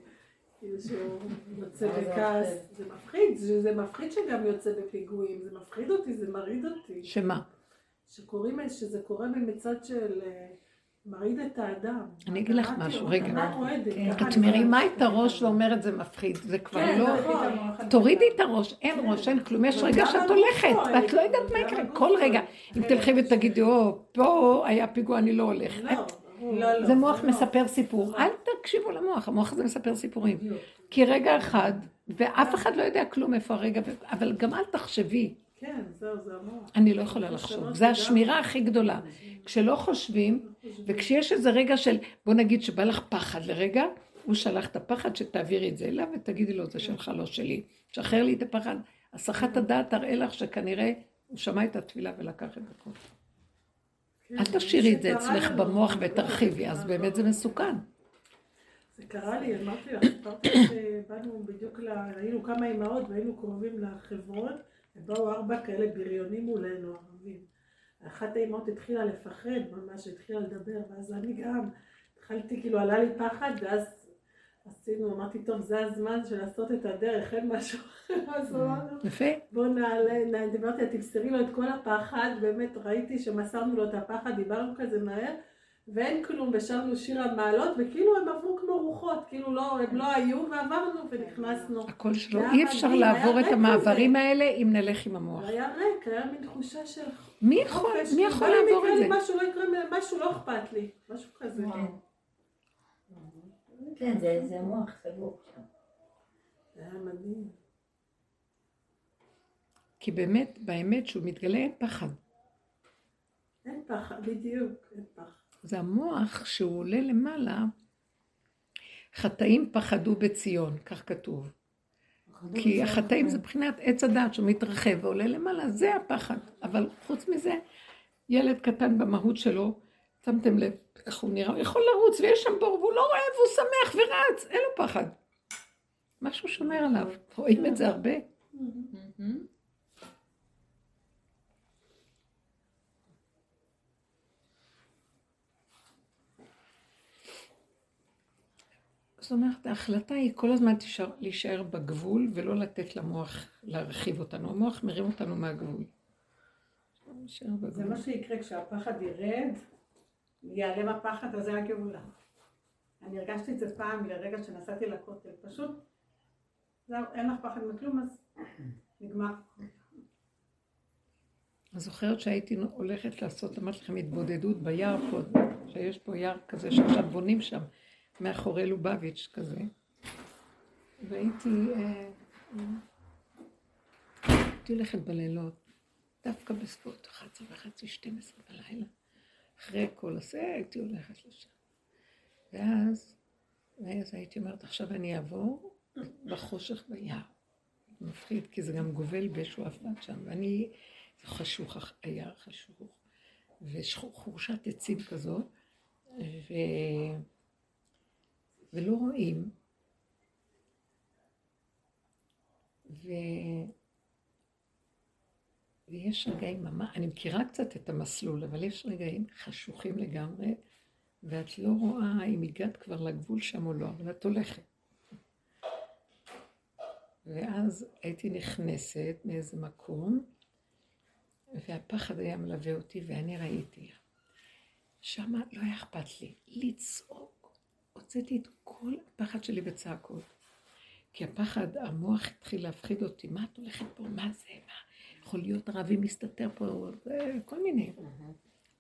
כאילו שהוא יוצא בכעס, זה מפחיד, זה מפחיד שגם יוצא בפיגועים, זה מפחיד אותי, זה מרעיד אותי. שמה? שקוראים, שזה קורה מצד של... מרעיד את האדם. אני אגיד לך משהו, רגע. את מרימה את הראש ואומרת זה מפחיד, זה כבר כן, לא... נכון. תורידי את הראש, אין כן. ראש, אין כלום, יש רגע שאת הולכת, ואת לא יודעת מה יקרה, כל רגע. אם תלכי ותגידי, או, פה היה פיגוע, אני לא הולך. לא. לא, לא, זה מוח. מספר סיפור. אל תקשיבו למוח, המוח הזה מספר סיפורים. כי רגע אחד, ואף אחד לא יודע כלום איפה הרגע, אבל גם אל תחשבי. כן, זהו, זה המוח. אני לא יכולה לחשוב. זה השמירה הכי גדולה. כשלא חושבים, וכשיש איזה רגע של, בוא נגיד שבא לך פחד לרגע, הוא שלח את הפחד שתעבירי את זה אליו ותגידי לו, זה שלך, לא שלי. שחרר לי את הפחד. הסחת הדעת תראה לך שכנראה הוא שמע את התפילה ולקח את הכל. כן, אל תשאירי את זה אצלך במוח ותרחיבי, אז באמת זה מסוכן. זה קרה לי, אמרתי לך, שבאנו בדיוק, היינו כמה אימהות והיינו קרובים לחברון, ובאו ארבע כאלה בריונים מולנו, ערבים. אחת האימהות התחילה לפחד, ממש התחילה לדבר, ואז אני גם התחלתי, כאילו עלה לי פחד, ואז עשינו, אמרתי, טוב, זה הזמן של לעשות את הדרך, אין משהו אחר, אז אמרנו, בוא נעלה, דיברתי, תמסרי לו את כל הפחד, באמת ראיתי שמסרנו לו את הפחד, דיברנו כזה מהר, ואין כלום, ושרנו שיר המעלות, וכאילו הם עברו כמו רוחות, כאילו לא, הם לא היו, ועברנו ונכנסנו. הכל שלו, אי אפשר לעבור את המעברים האלה אם נלך עם המוח. היה ריק, היה מין תחושה של... מי יכול, מי יכול לעבור את זה? משהו לא יקרה, משהו לא אכפת לי, משהו כזה. כן, זה מוח סגור שם. זה היה מדהים. כי באמת, באמת, שהוא מתגלה אין פחד. אין פחד, בדיוק, אין פחד. זה המוח שהוא עולה למעלה, חטאים פחדו בציון, כך כתוב. כי החטאים זה מבחינת עץ הדת שהוא מתרחב ועולה למעלה, זה הפחד. אבל חוץ מזה, ילד קטן במהות שלו, שמתם לב איך הוא נראה, הוא יכול לרוץ ויש שם בור והוא לא רואה והוא שמח ורץ, אין לו פחד. משהו שומר עליו, רואים את זה הרבה. זאת אומרת, ההחלטה היא כל הזמן תישאר, להישאר בגבול ולא לתת למוח להרחיב אותנו. המוח מרים אותנו מהגבול. זה מה שיקרה כשהפחד ירד, ייעלם הפחד, אז זה הגאולה. אני הרגשתי את זה פעם לרגע שנסעתי לכותל, פשוט, זהו, אין לך פחד מכלום, אז נגמר. אני זוכרת שהייתי הולכת לעשות, אמרתי לכם, התבודדות ביער פה, שיש פה יער כזה שעכשיו בונים שם. מאחורי לובביץ' כזה, והייתי, אה, הייתי הולכת בלילות, דווקא בסביבות 11 וחצי, 12 בלילה. אחרי כל הזה הייתי הולכת לשם. ואז, ואז הייתי אומרת, עכשיו אני אעבור בחושך ביער. מפחיד, כי זה גם גובל בשועפאט שם, ואני, זה חשוך, היער חשוך, וחורשת עצים כזאת, ו... ולא רואים. ו... ויש רגעים, אני מכירה קצת את המסלול, אבל יש רגעים חשוכים לגמרי, ואת לא רואה אם הגעת כבר לגבול שם או לא, אבל את הולכת. ואז הייתי נכנסת מאיזה מקום, והפחד היה מלווה אותי, ואני ראיתי. שמה לא היה אכפת לי לצעוק. הוצאתי את כל הפחד שלי בצעקות. כי הפחד, המוח התחיל להפחיד אותי. מה את הולכת פה? מה זה? מה? יכול להיות ערבי מסתתר פה, כל מיני.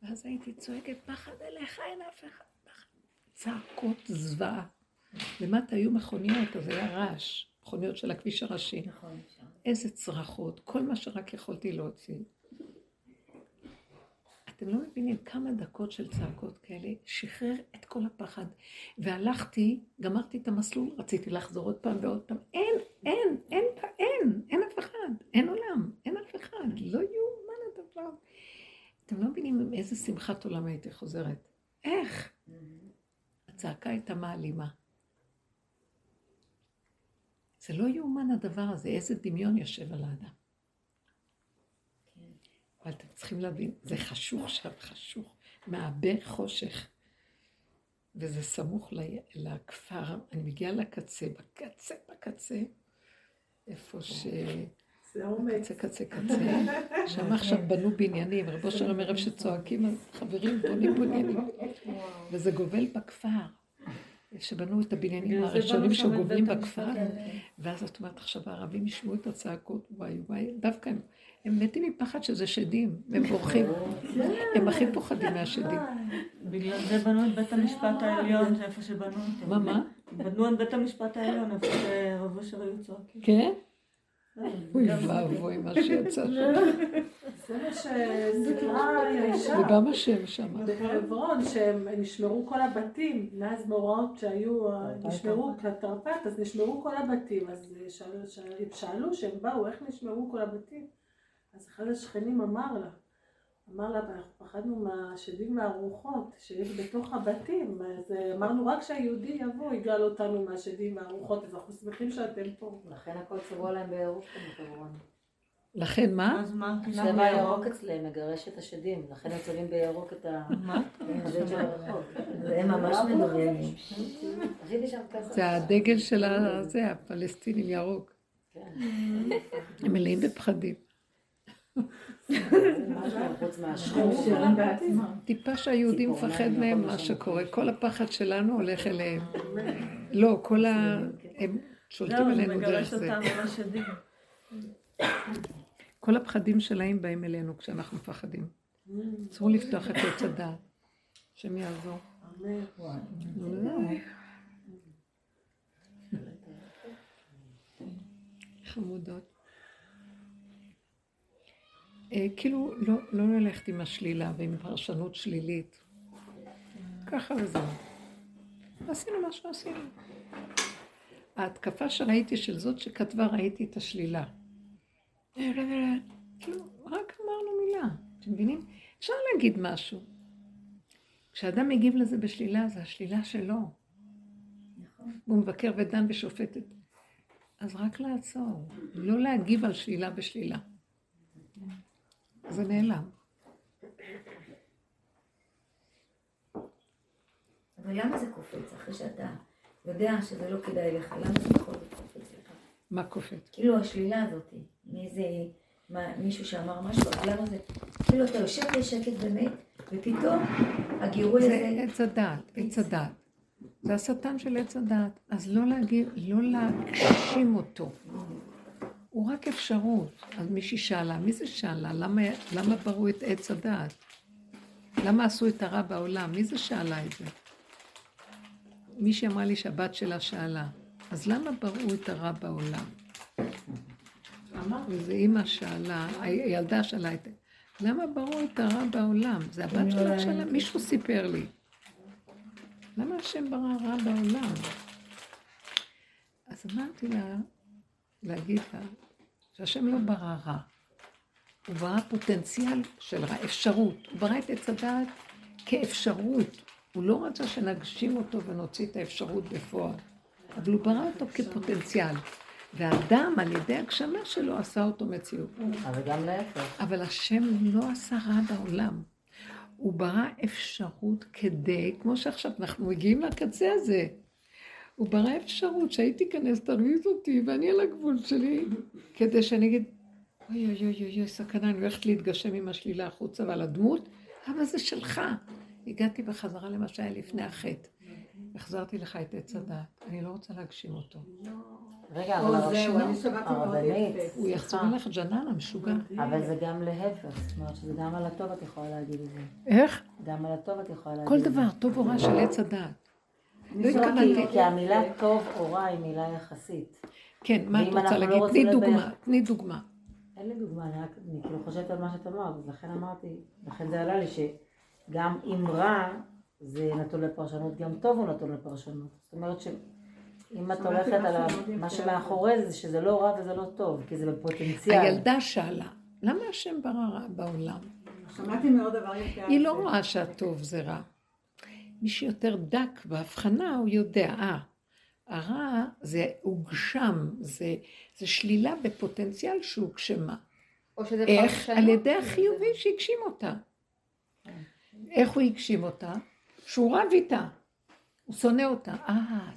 ואז הייתי צועקת, פחד אליך, אין אף אחד. פחד. צעקות זוועה. למטה היו מכוניות, אז היה רעש. מכוניות של הכביש הראשי. נכון. איזה צרחות, כל מה שרק יכולתי להוציא. אתם לא מבינים כמה דקות של צעקות כאלה, שחרר את כל הפחד. והלכתי, גמרתי את המסלול, רציתי לחזור עוד פעם ועוד פעם. אין, אין, אין, אין, אין אף אחד, אין עולם, אין אף אחד, לא יאומן הדבר. אתם לא מבינים עם איזה שמחת עולם הייתי חוזרת. איך? הצעקה הייתה מעלימה. זה לא יאומן הדבר הזה, איזה דמיון יושב על האדם. אבל אתם צריכים להבין, זה חשוך שם, חשוך, מעבה חושך. וזה סמוך לכפר, אני מגיעה לקצה, בקצה, בקצה, איפה ש... זה אומץ. קצה, קצה, קצה. שם עכשיו בנו בניינים, רבו שלום ערב שצועקים, חברים בונים בניינים. וזה גובל בכפר. שבנו את הבניינים הראשונים שגובלים בכפר, ואז את אומרת עכשיו הערבים ישמעו את הצעקות, וואי וואי, דווקא הם, הם מתים מפחד שזה שדים, הם בורחים, הם הכי פוחדים מהשדים. בגלל זה בנו את בית המשפט העליון, זה איפה שבנו אותו. מה, מה? בנו את בית המשפט העליון, איפה שרב אשר היו צועקים. כן? אוי ואבוי מה שיצא שם. זה מה שסיפרה האישה. וגם השם שם. בחברון, שהם נשמרו כל הבתים, מאז מאורעות שהיו, נשמרו כתרפ"ט, אז נשמרו כל הבתים. אז שאלו שהם באו, איך נשמרו כל הבתים? אז אחד השכנים אמר לה, אמר לה, אנחנו פחדנו מהשדים והרוחות שיש בתוך הבתים, אז אמרנו רק שהיהודי יבוא, יגאל אותנו מהשדים והרוחות, אז אנחנו שמחים שאתם פה. לכן הכל צבוע להם בירוק בחברון. לכן מה? אז מה? צבע ירוק אצלם מגרש את השדים, לכן הם צובעים בירוק את ה... מה? זה ממש מדומיינים. עשיתי שם ככה. זה הדגל של הפלסטינים ירוק. הם מלאים בפחדים. טיפה שהיהודי מפחד מהם, מה שקורה. כל הפחד שלנו הולך אליהם. לא, כל ה... הם שולטים עלינו דרך זה. כל הפחדים שלהם באים אלינו כשאנחנו מפחדים. אסור לפתוח את עץ הדעת. השם יעזור. חמודות. אה, כאילו, לא, לא ללכת עם השלילה ועם פרשנות שלילית. ככה וזהו. עשינו מה שעשינו. ההתקפה שראיתי של זאת שכתבה, ראיתי את השלילה. כאילו, רק אמרנו מילה, אתם מבינים? אפשר להגיד משהו. כשאדם מגיב לזה בשלילה, זה השלילה שלו. נכון. והוא מבקר ודן ושופטת. אז רק לעצור, לא להגיב על שלילה בשלילה. זה נעלם. אבל למה זה קופץ אחרי שאתה יודע שזה לא כדאי לך? למה זה בכל זאת קופץ לך? מה קופץ? כאילו השלילה הזאת, מאיזה, מה, מישהו שאמר משהו, אז למה זה, כאילו אתה יושב בשקט באמת, ופתאום הגירוי הזה... זה עץ הדעת, עץ הדעת. זה השטן של עץ הדעת. אז לא להגיד, לא להגשים אותו. הוא רק אפשרות. אז מישהי שאלה, מי זה שאלה? למה, למה בראו את עץ הדעת? למה עשו את הרע בעולם? מי זה שאלה את זה? מישהי אמרה לי שהבת שלה שאלה, אז למה בראו את הרע בעולם? איזה אימא שאלה, הילדה שאלה את... למה בראו את הרע בעולם? זה הבת שלך שאלה, מישהו סיפר לי. למה השם ברא רע בעולם? אז אמרתי לה, להגיד לה, שהשם לא ברא רע. הוא ברא פוטנציאל של רע, אפשרות. הוא ברא את עץ הדעת כאפשרות. הוא לא רצה שנגשים אותו ונוציא את האפשרות בפועל, אבל הוא ברא אותו כפוטנציאל. והאדם, על ידי הגשמה שלו, עשה אותו מציאות. אבל גם להפך. אבל השם לא עשה רע בעולם. הוא ברא אפשרות כדי, כמו שעכשיו אנחנו מגיעים לקצה הזה, הוא ברא אפשרות שהיא תיכנס, תרוויז אותי, ואני על הגבול שלי, כדי שאני אגיד, אוי אוי אוי אוי, סכנה, אני הולכת להתגשם עם השלילה החוצה ועל הדמות, אבל זה שלך. הגעתי בחזרה למה שהיה לפני החטא. החזרתי לך את עץ הדעת, אני לא רוצה להגשים אותו. רגע, אבל הרבנית, הוא יחזור אליך ג'נן המשוגע. אבל זה גם להפך, זאת אומרת שזה גם על הטוב את יכולה להגיד את זה. איך? גם על הטוב את יכולה להגיד כל את זה. דבר, טוב או רע של עץ הדעת. לא התכוונתי. כי המילה טוב או רע היא מילה יחסית. כן, מה את רוצה לא להגיד? רוצים תני דוגמה, תני דוגמה. אין לי דוגמה, אני רק, כאילו חושבת על מה שאת אמרת, אז לכן אמרתי, לכן זה עלה לי שגם אם רע זה נתון לפרשנות, גם טוב הוא נתון לפרשנות. זאת אומרת שאם את שמעתי הולכת על מה. שמאחורי זה, זה שזה לא רע וזה לא טוב, כי זה בפוטנציאל. הילדה שאלה, למה השם ברא רע בעולם? שמעתי מאוד דבר יפה. היא לא רואה שהטוב זה רע. מי שיותר דק בהבחנה, הוא יודע, אה, הרע זה הוגשם, זה, זה שלילה בפוטנציאל שהוגשמה. או שזה איך? פרשנות. על ידי החיובי שהגשים אותה. איך הוא הגשים אותה? שהוא רב איתה. הוא שונא אותה. אה,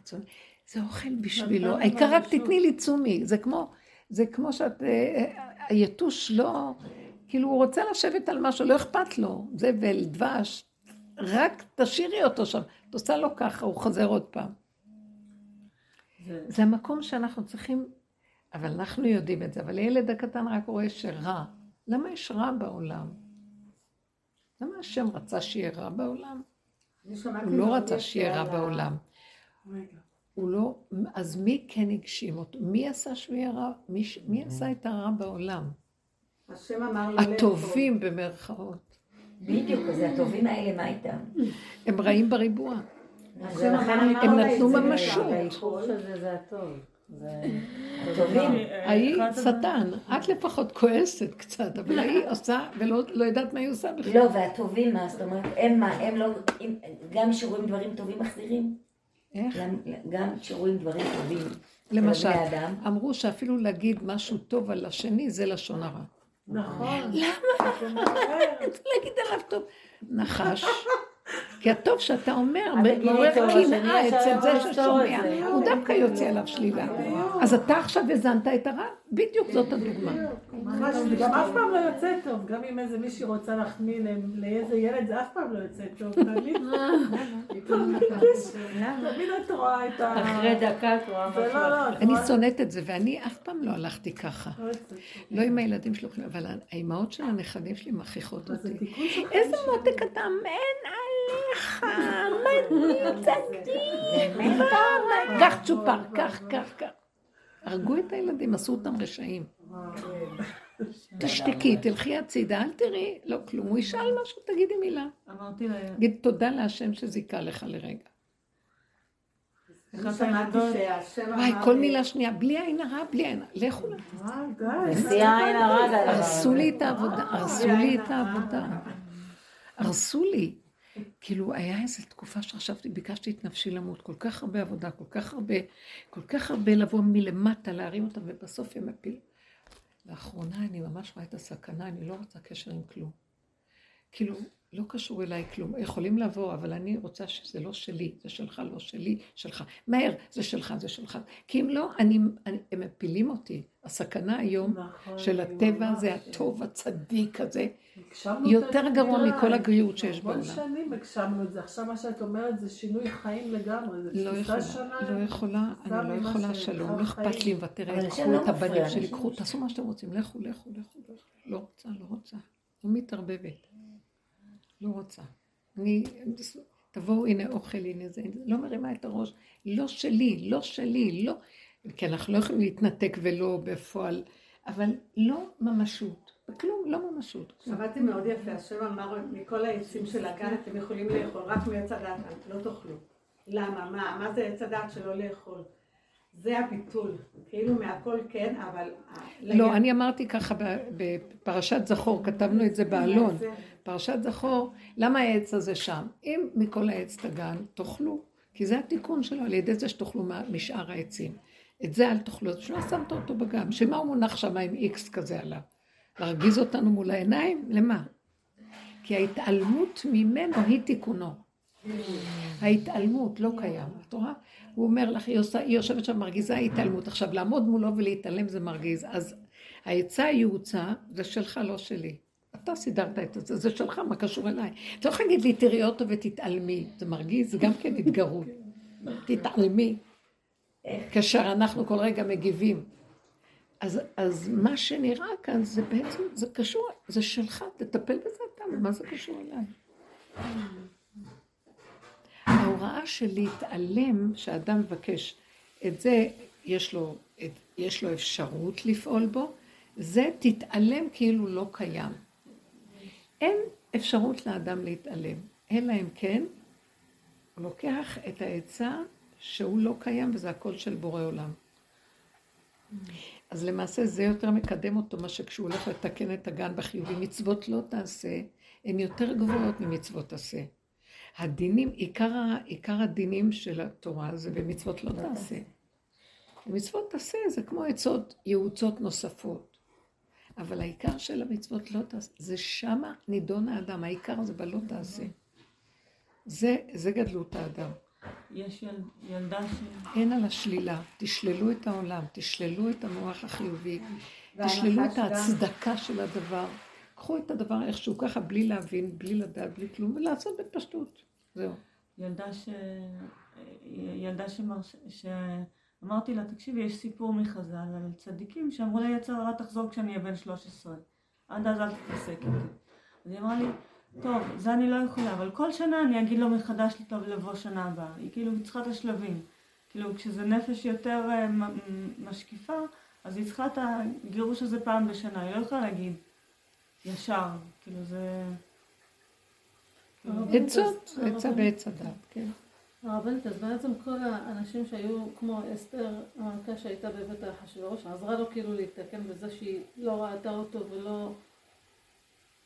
זה אוכל בשבילו. העיקר רק. תתני לי תשומי. זה כמו, זה כמו שאת, אה, אה, היתוש לא, כאילו הוא רוצה לשבת על משהו, לא אכפת לו. זבל, דבש, רק תשאירי אותו שם. את עושה לו ככה, הוא חוזר עוד פעם. זה המקום שאנחנו צריכים, אבל אנחנו יודעים את זה, אבל הילד הקטן רק רואה שרע. למה יש רע בעולם? למה השם רצה שיהיה רע בעולם? הוא לא רצה שיהיה רע בעולם. הוא לא, אז מי כן הגשים אותו? מי עשה שהוא יהיה רע? מי, מי עשה את הרע בעולם? השם אמר לאכול. הטובים במרכאות. בדיוק, אז הטובים האלה, מה איתם? הם רעים בריבוע. אמרתי, הם נתנו ממשות. הטובים. ההיא שטן, את לפחות כועסת קצת, אבל היא עושה ולא לא יודעת מה היא עושה בכלל. לא, והטובים, מה זאת אומרת, הם מה, הם לא, גם שרואים דברים טובים מחזירים? איך? גם- גם שרואים דברים טובים. של למשל. אמרו שאפילו להגיד משהו טוב על השני זה לשון הרע. נכון. למה? להגיד עליו טוב. נחש. כי הטוב שאתה אומר, מעורר קנאה אצל זה ששומע. הוא דווקא יוצא עליו שלילה. אז אתה עכשיו הזנת את הרע? בדיוק זאת הדוגמה. ממש, זה גם אף פעם לא יוצא טוב, גם אם איזה מישהי רוצה להחמיא לאיזה ילד, זה אף פעם לא יוצא טוב. תמיד תמיד את רואה את ה... אחרי דקה את רואה זה משהו. לא, לא, אני שונאת את זה, ואני אף פעם לא הלכתי ככה. לא. לא עם הילדים שלו, אבל האימהות של הנכדים שלי מכריחות אותי. איזה. מותק אתה מן עליך, מדהים, צדיק, קח צ'ופר, קח, קח, קח. הרגו את הילדים, עשו אותם רשעים. תשתקי, תלכי הצידה, אל תראי, לא כלום. הוא ישאל משהו, תגידי מילה. אמרתי לה, תגיד תודה להשם שזיכה לך לרגע. וואי, כל מילה שנייה, בלי עין הרע, בלי עין הרע. לכו הדבר הרסו. לי את העבודה, הרסו לי את העבודה. הרסו לי. כאילו, היה איזו תקופה שחשבתי, ביקשתי את נפשי למות, כל כך הרבה עבודה, כל כך הרבה, כל כך הרבה לבוא מלמטה, להרים אותה, ובסוף הם הפילו. לאחרונה אני ממש רואה את הסכנה, אני לא רוצה קשר עם כלום. כאילו, לא קשור אליי כלום. יכולים לבוא, אבל אני רוצה שזה לא שלי, זה שלך, לא שלי, שלך. מהר, זה שלך, זה שלך. כי אם לא, אני, אני, הם מפילים אותי. הסכנה היום נכון, של הטבע זה הטוב הצדיק הזה, יותר גרוע. מכל הגריעות שיש המון בעולם. שנים הגשמנו את זה, עכשיו מה שאת אומרת זה שינוי חיים לגמרי, זה לא תפיסה יכולה, שונה. לא יכולה, אני לא יכולה שלום. לא אכפת לי השם קחו לא את הבנים שלי, קחו, תעשו מה שאתם רוצים, לכו, לכו, לכו. לא רוצה, לא רוצה. לא מתערבבת. לא רוצה. אני, תבואו, הנה אוכל, הנה זה, לא מרימה את הראש. לא שלי, לא שלי, לא. כי אנחנו לא יכולים להתנתק ולא בפועל. אבל לא ממשות, בכלום לא ממשות. שמעתי מאוד יפה, השם אמר, מכל העצים של הגן אתם יכולים לאכול, רק מעץ הדעת לא תאכלו. למה? מה? מה זה עץ הדעת שלא לאכול? זה הביטול, כאילו מהכל כן, אבל... לא, אני אמרתי ככה בפרשת זכור, כתבנו את זה באלון. פרשת זכור, למה העץ הזה שם? אם מכל העץ תגן, תאכלו. כי זה התיקון שלו, על ידי זה שתאכלו משאר העצים. את זה אל תאכלו, שלא שמת אותו בגן. שמה הוא מונח שם עם איקס כזה עליו? להרגיז אותנו מול העיניים? למה? כי ההתעלמות ממנו היא תיקונו. ההתעלמות לא קיים, את רואה? הוא אומר לך, היא, עושה, היא יושבת שם מרגיזה התעלמות. עכשיו, לעמוד מולו ולהתעלם זה מרגיז. אז העצה הייעוצה זה שלך, לא שלי. אתה סידרת את זה, זה שלך, מה קשור אליי? אתה לא יכול להגיד לי, תראי אותו ותתעלמי. זה מרגיז, זה גם כן התגרות. תתעלמי. כאשר אנחנו כל רגע מגיבים. אז, אז מה שנראה כאן זה בעצם, זה קשור, זה שלך, תטפל בזה אתה, מה זה קשור אליי? ההוראה של להתעלם, שאדם מבקש, את זה יש לו, את, יש לו אפשרות לפעול בו, זה תתעלם כאילו לא קיים. אין אפשרות לאדם להתעלם, אלא אם כן הוא לוקח את העצה שהוא לא קיים וזה הכל של בורא עולם. אז למעשה זה יותר מקדם אותו, מה שכשהוא הולך לתקן את הגן בחיובי, מצוות לא תעשה, הן יותר גבוהות ממצוות עשה. הדינים, עיקר, עיקר הדינים של התורה זה במצוות לא תעשה. במצוות תעשה זה כמו עצות ייעוצות נוספות. אבל העיקר של המצוות לא תעשה, זה שמה נידון האדם, העיקר זה בלא תעשה. זה, זה גדלות האדם. יש יל, ילדה ש... אין על השלילה, תשללו את העולם, תשללו את המוח החיובי, תשללו את ההצדקה של הדבר. קחו את הדבר איכשהו ככה, בלי להבין, בלי לדעת, בלי כלום, ולעשות בפשטות. זהו. ילדה ש... ילדה שמרש... שאמרתי לה, תקשיבי, יש סיפור מחז"ל על צדיקים שאמרו לה, יצר הרע תחזור כשאני אהיה בן 13. עד אז אל תתעסק איתי. אז היא אמרה לי, טוב, זה אני לא יכולה, אבל כל שנה אני אגיד לו מחדש טוב לבוא שנה הבאה. היא כאילו צריכה את השלבים. כאילו, כשזה נפש יותר uh, משקיפה, אז היא צריכה את הגירוש הזה פעם בשנה. היא לא יכולה להגיד ישר. כאילו, זה... עצות, עצה בעץ הדת, כן. הרבנית, אז בעצם כל האנשים שהיו כמו אסתר המלכה שהייתה בבית אחשוורוש, עזרה לו כאילו להתקן בזה שהיא לא ראתה אותו ולא...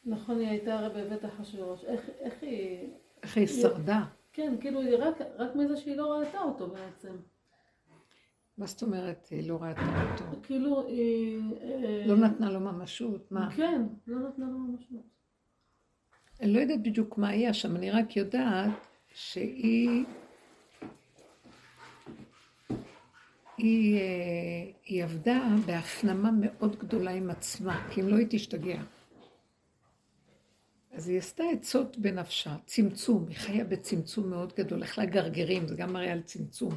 נכון, היא הייתה הרי בבית אחשוורוש. איך, איך היא... איך היא שרדה? כן, כאילו, היא רק, רק מזה שהיא לא ראתה אותו בעצם. מה זאת אומרת, היא לא ראתה אותו? כאילו, היא... לא נתנה לו ממשות, מה? כן, לא נתנה לו ממשות. אני לא יודעת בדיוק מה היה שם, אני רק יודעת שהיא... היא, אה, היא עבדה בהפנמה מאוד גדולה עם עצמה, כי אם לא היא תשתגע. אז היא עשתה עצות בנפשה, צמצום, היא חיה בצמצום מאוד גדול, איך לגרגרים, זה גם מראה על צמצום.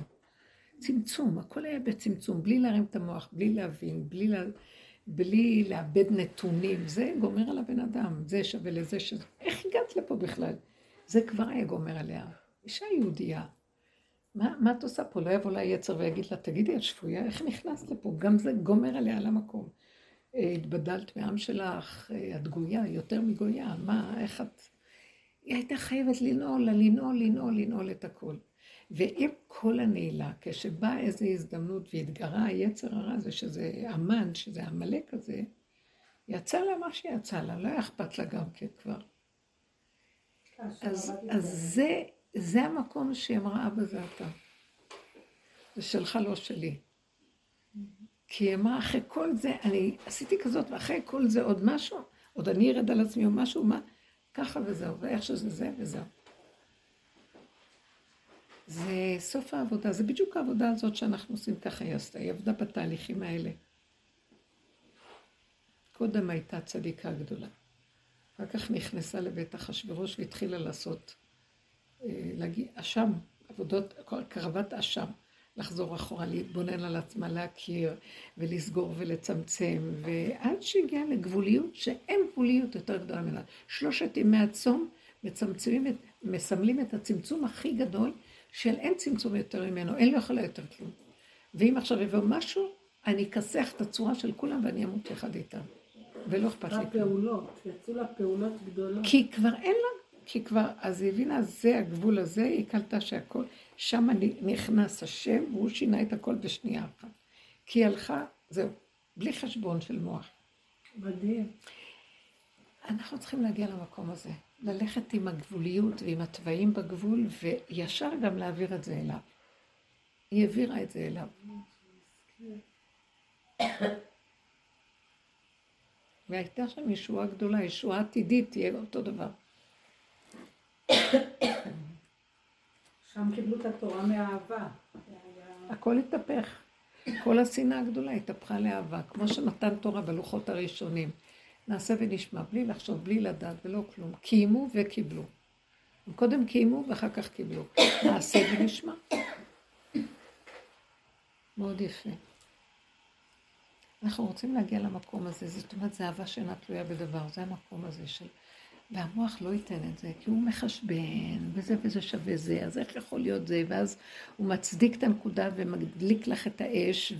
צמצום, הכל היה בצמצום, בלי להרים את המוח, בלי להבין, בלי, לה, בלי לאבד נתונים, זה גומר על הבן אדם, זה שווה לזה שזה... איך הגעת לפה בכלל? זה כבר היה גומר עליה. אישה יהודייה, מה, מה את עושה פה? לא יבוא לה יצר ויגיד לה, תגידי, את שפויה? איך נכנסת לפה? גם זה גומר עליה על המקום. התבדלת מעם שלך, את גויה, יותר מגויה, מה, איך את... היא הייתה חייבת לנעול, לנעול, לנעול, לנעול את הכל. ועם כל הנעילה, כשבאה איזו הזדמנות והתגרה היצר הרע הזה, שזה המן, שזה עמלק הזה, יצא לה מה שיצא לה, לא היה אכפת לה גם כן כבר. אז, אז זה, זה המקום שהיא אמרה, אבא זה אתה. זה שלך, לא שלי. כי היא אמרה, אחרי כל זה, אני עשיתי כזאת, ואחרי כל זה עוד משהו, עוד אני ארד על עצמי או משהו, מה? ככה וזהו, ואיך שזה זה וזהו. זה סוף העבודה, זה בדיוק העבודה הזאת שאנחנו עושים ככה היא עשתה, היא עבדה בתהליכים האלה. קודם הייתה צדיקה גדולה. אחר כך נכנסה לבית אחשוורוש והתחילה לעשות, אה, להגיד, אשם, עבודות, קרבת אשם. לחזור אחורה, להתבונן על עצמה, להכיר ולסגור ולצמצם, ועד שהגיעה לגבוליות שאין גבוליות יותר גדולה ממנה. שלושת ימי הצום מצמצמים, את, מסמלים את הצמצום הכי גדול של אין צמצום יותר ממנו, אין לא יכולה יותר כלום. ואם עכשיו יבוא משהו, אני אכסח את הצורה של כולם ואני אמות יחד איתם. ולא אכפת לי. הפעולות, יצאו לה פעולות גדולות. כי כבר אין לה, כי כבר, אז היא הבינה, זה הגבול הזה, היא קלטה שהכל, שם נכנס השם, והוא שינה את הכל בשנייה אחת. כי היא הלכה, זהו, בלי חשבון של מוח. מדהים. אנחנו צריכים להגיע למקום הזה, ללכת עם הגבוליות ועם התוואים בגבול, וישר גם להעביר את זה אליו. היא העבירה את זה אליו. והייתה שם ישועה גדולה, ישועה עתידית, תהיה אותו דבר. שם קיבלו את התורה מאהבה. הכל התהפך. כל השנאה הגדולה התהפכה לאהבה, כמו שנתן תורה בלוחות הראשונים. נעשה ונשמע, בלי לחשוב, בלי לדעת ולא כלום. קיימו וקיבלו. הם קודם קיימו ואחר כך קיבלו. נעשה ונשמע. מאוד יפה. אנחנו רוצים להגיע למקום הזה, זאת אומרת, זו אהבה שאינה תלויה בדבר, זה המקום הזה של... והמוח לא ייתן את זה, כי הוא מחשבן, וזה וזה שווה זה, אז איך יכול להיות זה? ואז הוא מצדיק את הנקודה ומדליק לך את האש,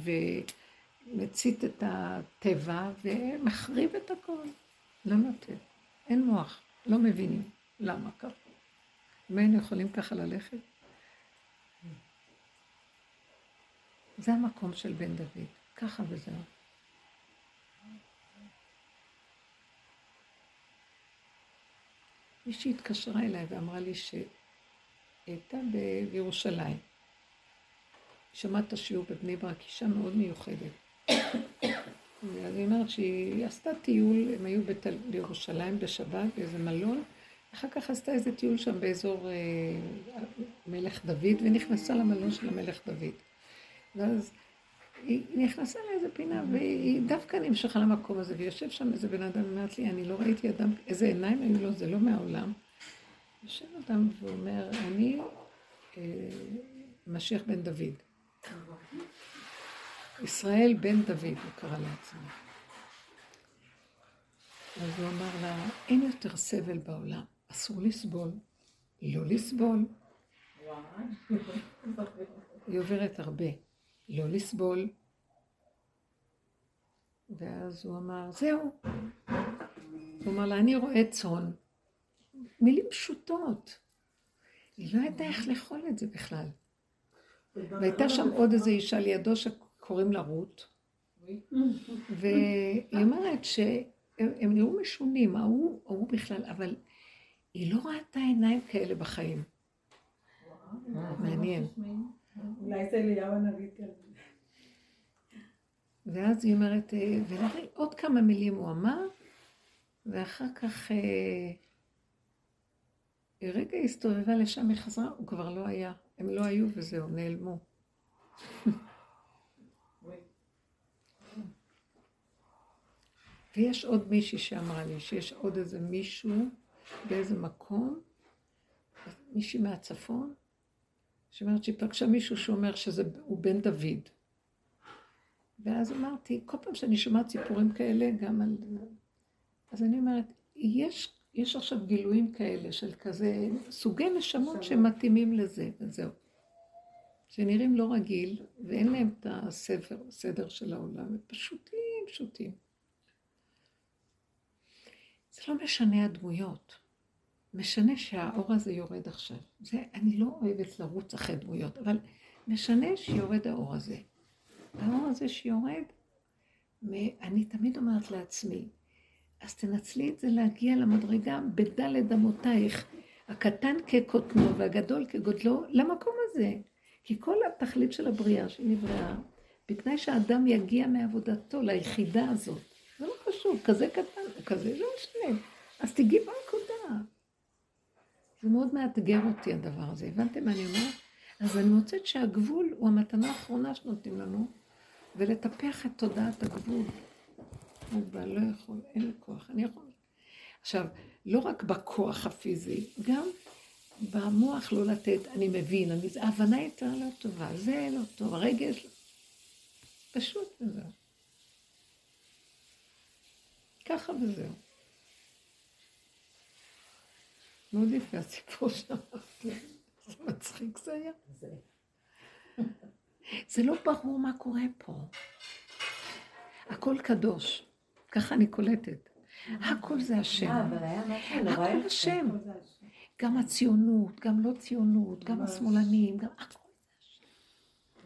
ומצית את הטבע, ומחריב את הכל. לא נותן. אין מוח, לא מבינים למה ככה. אם היינו יכולים ככה ללכת? זה המקום של בן דוד, ככה וזהו. מישהי התקשרה אליי ואמרה לי שהיא הייתה בירושלים. שמעת את השיעור בבני ברק, אישה מאוד מיוחדת. אז היא אומרת שהיא עשתה טיול, הם היו. בירושלים בשבת באיזה מלון, אחר כך עשתה איזה טיול שם באזור אה, מלך דוד, ונכנסה למלון של המלך דוד. ואז היא נכנסה לאיזה פינה, והיא דווקא נמשכה למקום הזה, ויושב שם איזה בן אדם, אומרת לי, אני לא ראיתי אדם, איזה עיניים היו לו, זה לא מהעולם. יושב אדם ואומר, אני אה, משיח בן דוד. ישראל בן דוד, הוא קרא לעצמו. אז הוא אמר לה, אין יותר סבל בעולם, אסור לסבול, לא לסבול. היא עוברת הרבה. לא לסבול. ואז הוא אמר, זהו. הוא אמר לה, אני רואה צאן. מילים פשוטות. היא לא ידעה איך לאכול את זה בכלל. והייתה שם עוד איזו אישה לידו שקוראים לה רות, והיא אומרת שהם נראו משונים, ההוא, ההוא בכלל, אבל היא לא ראתה עיניים כאלה בחיים. מעניין. אולי זה אליהו הנביא כזה. ואז היא אומרת, אה, ונראה עוד כמה מילים הוא אמר, ואחר כך אה, רגע הסתובבה לשם, היא חזרה, הוא כבר לא היה. הם לא היו וזהו, נעלמו. ויש עוד מישהי שאמרה לי שיש עוד איזה מישהו באיזה מקום, מישהי מהצפון, שאומרת שהיא פגשה מישהו שאומר שהוא בן דוד. ואז אמרתי, כל פעם שאני שומעת סיפורים כאלה, גם על... אז אני אומרת, יש, יש עכשיו גילויים כאלה של כזה סוגי נשמות שמתאימים לזה, וזהו. שנראים לא רגיל, ואין להם את הספר, הסדר של העולם, הם פשוטים, פשוטים. זה לא משנה הדמויות. משנה שהאור הזה יורד עכשיו. זה, אני לא אוהבת לרוץ אחרי דמויות, אבל משנה שיורד האור הזה. האור הזה שיורד, אני תמיד אומרת לעצמי, אז תנצלי את זה להגיע למדרגה בדלת אמותייך, הקטן כקוטנו והגדול כגודלו, למקום הזה. כי כל התכלית של הבריאה שנבראה, בתנאי שהאדם יגיע מעבודתו ליחידה הזאת. זה לא חשוב, כזה קטן או כזה, לא משנה. אז תגיעי בנקודה. זה מאוד מאתגר אותי הדבר הזה, הבנתם מה אני אומרת? אז אני מוצאת שהגבול הוא המתנה האחרונה שנותנים לנו, ולטפח את תודעת הגבול. מוגבל, לא יכול, אין לי כוח, אני יכול. עכשיו, לא רק בכוח הפיזי, גם במוח לא לתת, אני מבין, אני, ההבנה יותר לא טובה, זה לא טוב, הרגש, פשוט וזהו. ככה וזהו. מאוד יפה הסיפור שאמרתי, זה מצחיק זה היה. זה לא ברור מה קורה פה. הכל קדוש. ככה אני קולטת. הכל זה השם. אה, נורא הכל. השם. גם הציונות, גם לא ציונות, גם השמאלנים, גם הכל זה השם.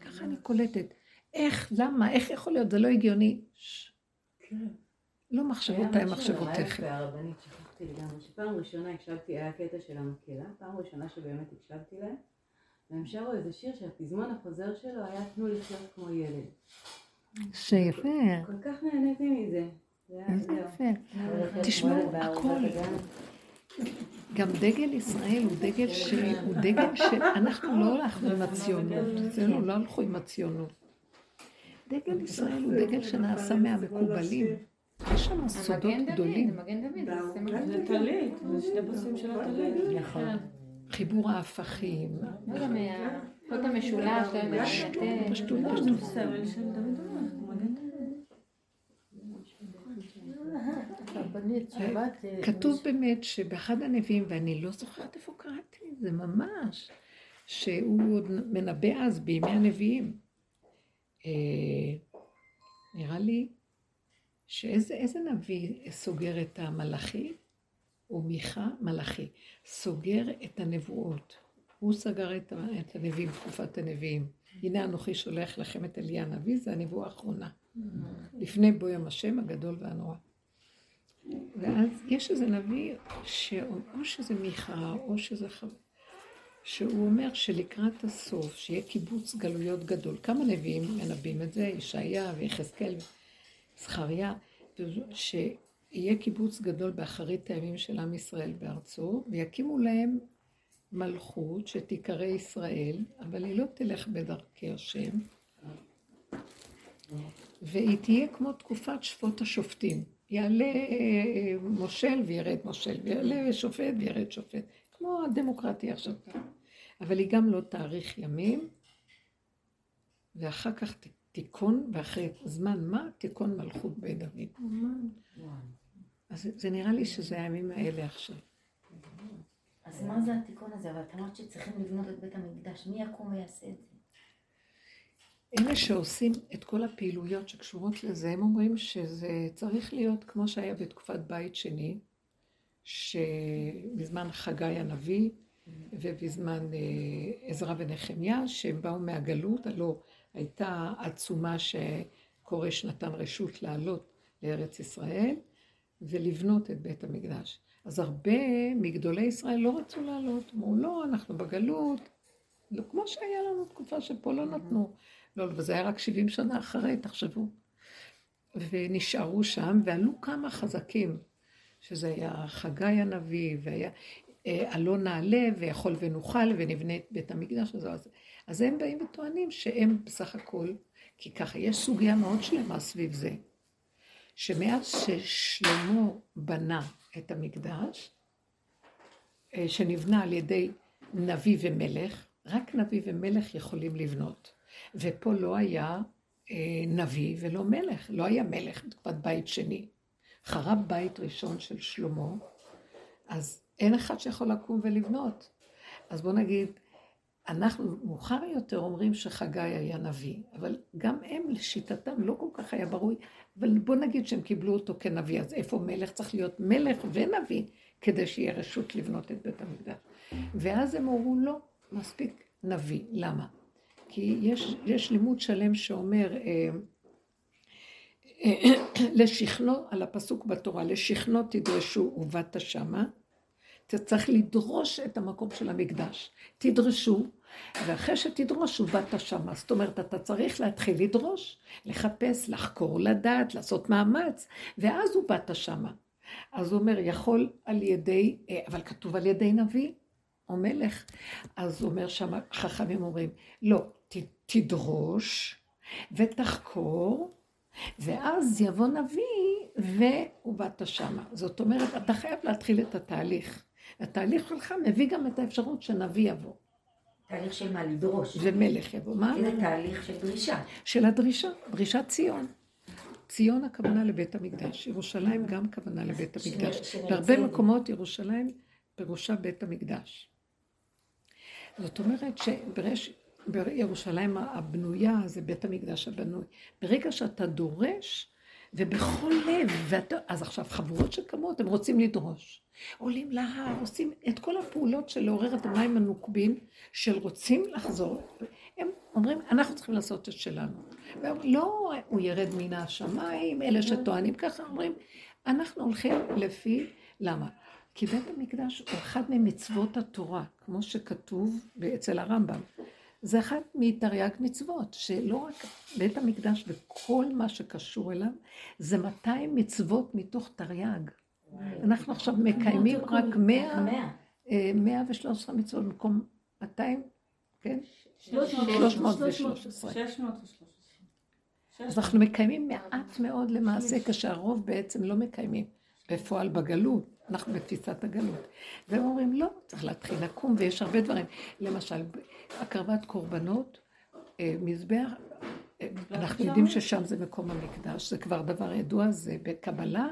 ככה אני קולטת. איך, למה, איך יכול להיות? זה לא הגיוני. שש. לא מחשבותיי, נורא מחשבותיכם. שכחתי לגמרי, שפעם ראשונה הקשבתי, היה קטע של המקהלה, פעם ראשונה שבאמת הקשבתי להם, והם שרו איזה שיר שהפזמון החוזר שלו היה תנו לחיות כמו ילד. שיפה. כל כך נהניתי מזה. איזה. יפה. תשמעו, הכל. גם דגל ישראל הוא דגל שהוא דגל שאנחנו לא הלכנו עם הציונות, אצלנו לא הלכו עם הציונות. דגל ישראל הוא דגל שנעשה מהמקובלים. יש שם סודות המגן דוד, גדולים. זה מגן דוד, זה מגן זה דוד. טלית, זה שני פסים של הטלית. נכון. חיבור ההפכים. לא גם החוט המשולש, לא יודעת, מטה. פשטות, פשטות. זה סמל של דוד שבאתי... כתוב באמת שבאחד הנביאים, ואני לא זוכרת איפה קראתי, זה ממש, שהוא עוד מנבא אז בימי הנביאים. אה, נראה לי שאיזה איזה נביא סוגר את המלאכי? הוא מיכה מלאכי. סוגר את הנבואות. הוא סגר את, את הנביאים, תקופת הנביאים. הנה אנוכי שולח לכם את אליה הנביא, זה הנבואה האחרונה. לפני בוא יום השם הגדול והנורא. ואז יש איזה נביא, שאו שזה מיכה, או שזה חבר, שהוא אומר שלקראת הסוף, שיהיה קיבוץ גלויות גדול. כמה נביאים מנבאים את זה? ישעיה ויחזקאל וזכריה, שיהיה קיבוץ גדול באחרית הימים של עם ישראל בארצו, ויקימו להם מלכות שתיקרא ישראל, אבל היא לא תלך בדרכי השם, והיא תהיה כמו תקופת שפוט השופטים. יעלה אה, מושל וירד מושל, ויעלה שופט וירד שופט, כמו הדמוקרטיה עכשיו. אבל היא גם לא תאריך ימים, ואחר כך ת- תיכון, ואחרי זמן מה תיכון מלכות בית דוד. אז זה- נראה לי שזה הימים האלה עכשיו. אז מה זה התיקון הזה? אבל את אמרת שצריכים לבנות את בית המקדש. מי יקום ויעשה את זה? אלה שעושים את כל הפעילויות שקשורות לזה, הם אומרים שזה צריך להיות כמו שהיה בתקופת בית שני, שבזמן חגי הנביא ובזמן אה, עזרא ונחמיה, שהם באו מהגלות, הלא הייתה עצומה שכורש נתן רשות לעלות לארץ ישראל ולבנות את בית המקדש. אז הרבה מגדולי ישראל לא רצו לעלות, אמרו לא, אנחנו בגלות, לא, כמו שהיה לנו תקופה שפה לא נתנו. לא, וזה היה רק 70 שנה אחרי, תחשבו. ונשארו שם, ועלו כמה חזקים, שזה היה חגי הנביא, והיה אה, עלו נעלה, ויכול ונוכל, ונבנה את בית המקדש הזה. אז, אז הם באים וטוענים שהם בסך הכל, כי ככה, יש סוגיה מאוד שלמה סביב זה, שמאז ששלמה בנה את המקדש, אה, שנבנה על ידי נביא ומלך, רק נביא ומלך יכולים לבנות. ופה לא היה אה, נביא ולא מלך, לא היה מלך בתקופת בית שני. חרב בית ראשון של שלמה, אז אין אחד שיכול לקום ולבנות. אז בואו נגיד, אנחנו מאוחר יותר אומרים שחגי היה נביא, אבל גם הם לשיטתם לא כל כך היה ברור, אבל בואו נגיד שהם קיבלו אותו כנביא, אז איפה מלך? צריך להיות מלך ונביא כדי שיהיה רשות לבנות את בית המקדש. ואז הם אמרו לא, מספיק נביא. למה? כי יש, יש לימוד שלם שאומר, אה, אה, לשכנו, על הפסוק בתורה, לשכנו תדרשו ובאת שמה, אתה צריך לדרוש את המקום של המקדש. תדרשו, ואחרי שתדרוש ובאת שמה. זאת אומרת, אתה צריך להתחיל לדרוש, לחפש, לחקור, לדעת, לעשות מאמץ, ואז הוא באת שמה. אז הוא אומר, יכול על ידי, אה, אבל כתוב על ידי נביא או מלך. אז הוא אומר שם, חכמים אומרים, לא, ת, תדרוש ותחקור, ואז יבוא נביא והובאת שמה. זאת אומרת, אתה חייב להתחיל את התהליך. התהליך שלך מביא גם את האפשרות שנביא יבוא, תהליך של מה? לדרוש. ומלך יבוא. מה? איזה תהליך של דרישה. של הדרישה, דרישת ציון. ציון הכוונה לבית המקדש, ירושלים גם כוונה לבית המקדש. בהרבה זה. מקומות ירושלים פירושה בית המקדש. זאת אומרת שבירושלים הבנויה זה בית המקדש הבנוי. ברגע שאתה דורש, ובכל לב, ואת... אז עכשיו חבורות שקמות, הם רוצים לדרוש. עולים להר, עושים את כל הפעולות של לעורר את המים הנוקבים, של רוצים לחזור. הם אומרים, אנחנו צריכים לעשות את שלנו. ואומרים, לא, הוא ירד מן השמיים, אלה שטוענים ככה, אומרים, אנחנו הולכים לפי, למה? כי בית המקדש הוא אחד ממצוות התורה, כמו שכתוב אצל הרמב"ם. זה אחד מתרי"ג מצוות, שלא רק בית המקדש וכל מה שקשור אליו, זה 200 מצוות מתוך תרי"ג. אנחנו עכשיו מקיימים רק 100, 113 אה, מצוות במקום 200, כן? 313. אז אנחנו מקיימים מעט מאוד למעשה, כשהרוב בעצם לא מקיימים בפועל בגלות. אנחנו בתפיסת הגלות. והם אומרים, לא, צריך להתחיל לקום, ויש הרבה דברים. למשל, הקרבת קורבנות, אה, מזבח, אה, אנחנו יודעים ששם זה מקום המקדש, זה כבר דבר ידוע, זה בקבלה,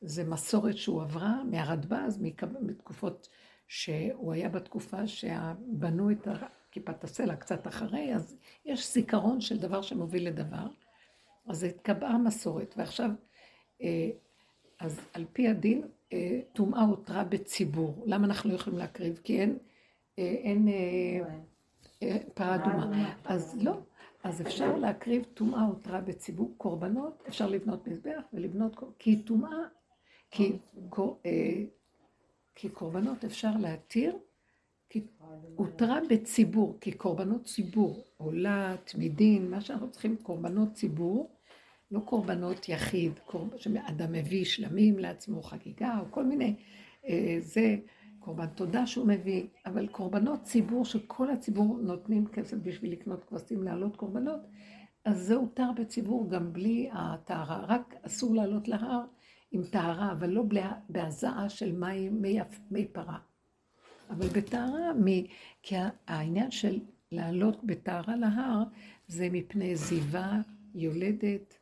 זה מסורת שהוא עברה מהרדב"ז, מתקופות שהוא היה בתקופה שבנו את כיפת הסלע קצת אחרי, אז יש זיכרון של דבר שמוביל לדבר. אז התקבעה מסורת, ועכשיו, אה, אז על פי הדין, אה, טומאה הותרה בציבור. למה אנחנו לא יכולים להקריב? כי אין, אה, אין אה, פרה אדומה. אז לא, אז אפשר להקריב טומאה הותרה בציבור. קורבנות, אפשר לבנות מזבח ולבנות, כי טומאה, כי, כי קורבנות אפשר להתיר, כי הותרה בציבור, כי קורבנות ציבור, עולה, תמידין, מה שאנחנו צריכים, קורבנות ציבור. לא קורבנות יחיד, שאדם מביא שלמים לעצמו חגיגה, או כל מיני, אה, זה קורבן תודה שהוא מביא, אבל קורבנות ציבור, שכל הציבור נותנים כסף בשביל לקנות כבשים להעלות קורבנות, אז זה הותר בציבור גם בלי הטהרה, רק אסור לעלות להר עם טהרה, אבל לא בהזעה של מים, מי, מי פרה. אבל בטהרה. כי העניין של לעלות בטהרה להר, זה מפני זיווה יולדת,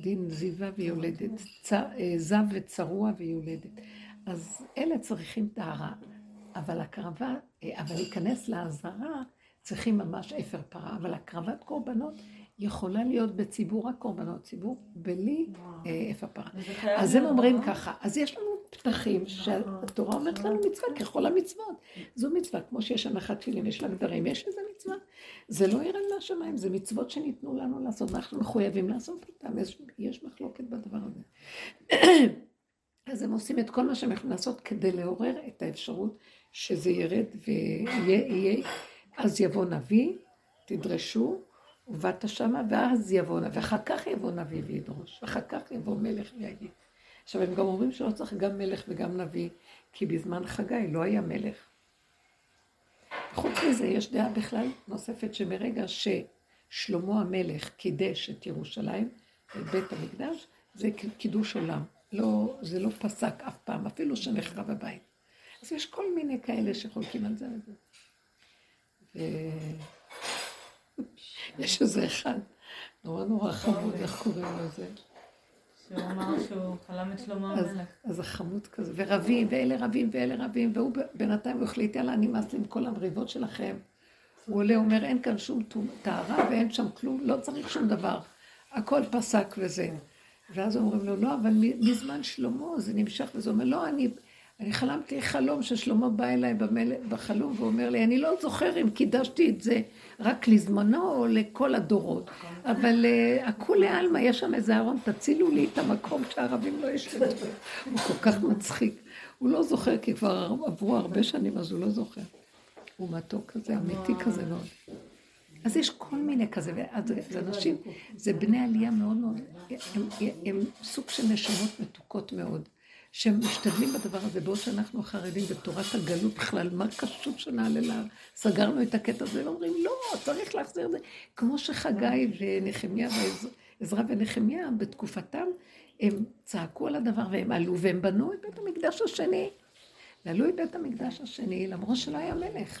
דין זיווה ויולדת, אה, זב וצרוע ויולדת. אז אלה צריכים טהרה, אבל הקרבה, אה, אבל להיכנס לעזרה, צריכים ממש אפר פרה, אבל הקרבת קורבנות יכולה להיות בציבור הקורבנות, ציבור בלי אה, אפר פרה. אז הם אומרים ככה, אז יש לנו פתחים שהתורה אומרת לנו מצווה ככל המצוות. זו מצווה, כמו שיש הנחת תפילין, יש לה גדרים, יש איזה מצווה. זה לא ירד מהשמיים, זה מצוות שניתנו לנו לעשות, ואנחנו מחויבים לעשות אותם, יש, יש מחלוקת בדבר הזה. אז הם עושים את כל מה שהם יכולים לעשות כדי לעורר את האפשרות שזה ירד ויהיה, אז יבוא נביא, תדרשו, ובאת שמה, ואז יבוא נביא, ואחר כך יבוא נביא וידרוש, ואחר כך יבוא מלך ויגיד. עכשיו, הם גם אומרים שלא צריך גם מלך וגם נביא, כי בזמן חגי לא היה מלך. חוץ מזה, יש דעה בכלל נוספת שמרגע ששלמה המלך קידש את ירושלים, את בית המקדש, זה קידוש עולם. לא, זה לא פסק אף פעם, אפילו שנחרב הבית. אז יש כל מיני כאלה שחולקים על זה וזה. יש איזה אחד, נורא נורא חמוד, איך קוראים לזה? שהוא אמר שהוא חלם את שלמה המלך. אז החמוד כזה, ורבים, ואלה רבים, ואלה רבים, והוא בינתיים הוא החליט, יאללה, נמאס לי עם כל המריבות שלכם. הוא עולה, אומר, אין כאן שום טהרה ואין שם כלום, לא צריך שום דבר. הכל פסק וזה. ואז אומרים לו, לא, אבל מזמן שלמה זה נמשך, וזה אומר, לא, אני... אני חלמתי חלום ששלמה בא אליי במל... בחלום ואומר לי, אני לא זוכר אם קידשתי את זה רק לזמנו או לכל הדורות, אבל uh, הכולי עלמא, יש שם איזה ארון, תצילו לי את המקום שהערבים לא ישבו. הוא כל כך מצחיק. הוא לא זוכר, כי כבר עברו הרבה שנים, אז הוא לא זוכר. הוא מתוק כזה, אמיתי כזה מאוד. אז יש כל מיני כזה, זה אנשים, זה בני עלייה מאוד מאוד, הם סוג של נשמות מתוקות מאוד. שמשתדלים בדבר הזה, בעוד שאנחנו החרדים בתורת הגלות בכלל, מה קשור שנעלה לה? סגרנו את הקטע הזה, ואומרים, לא, צריך להחזיר את זה. כמו שחגי ונחמיה ועזרא ונחמיה, בתקופתם, הם צעקו על הדבר והם עלו והם בנו את בית המקדש השני. ועלו את בית המקדש השני, למרות שלא היה מלך.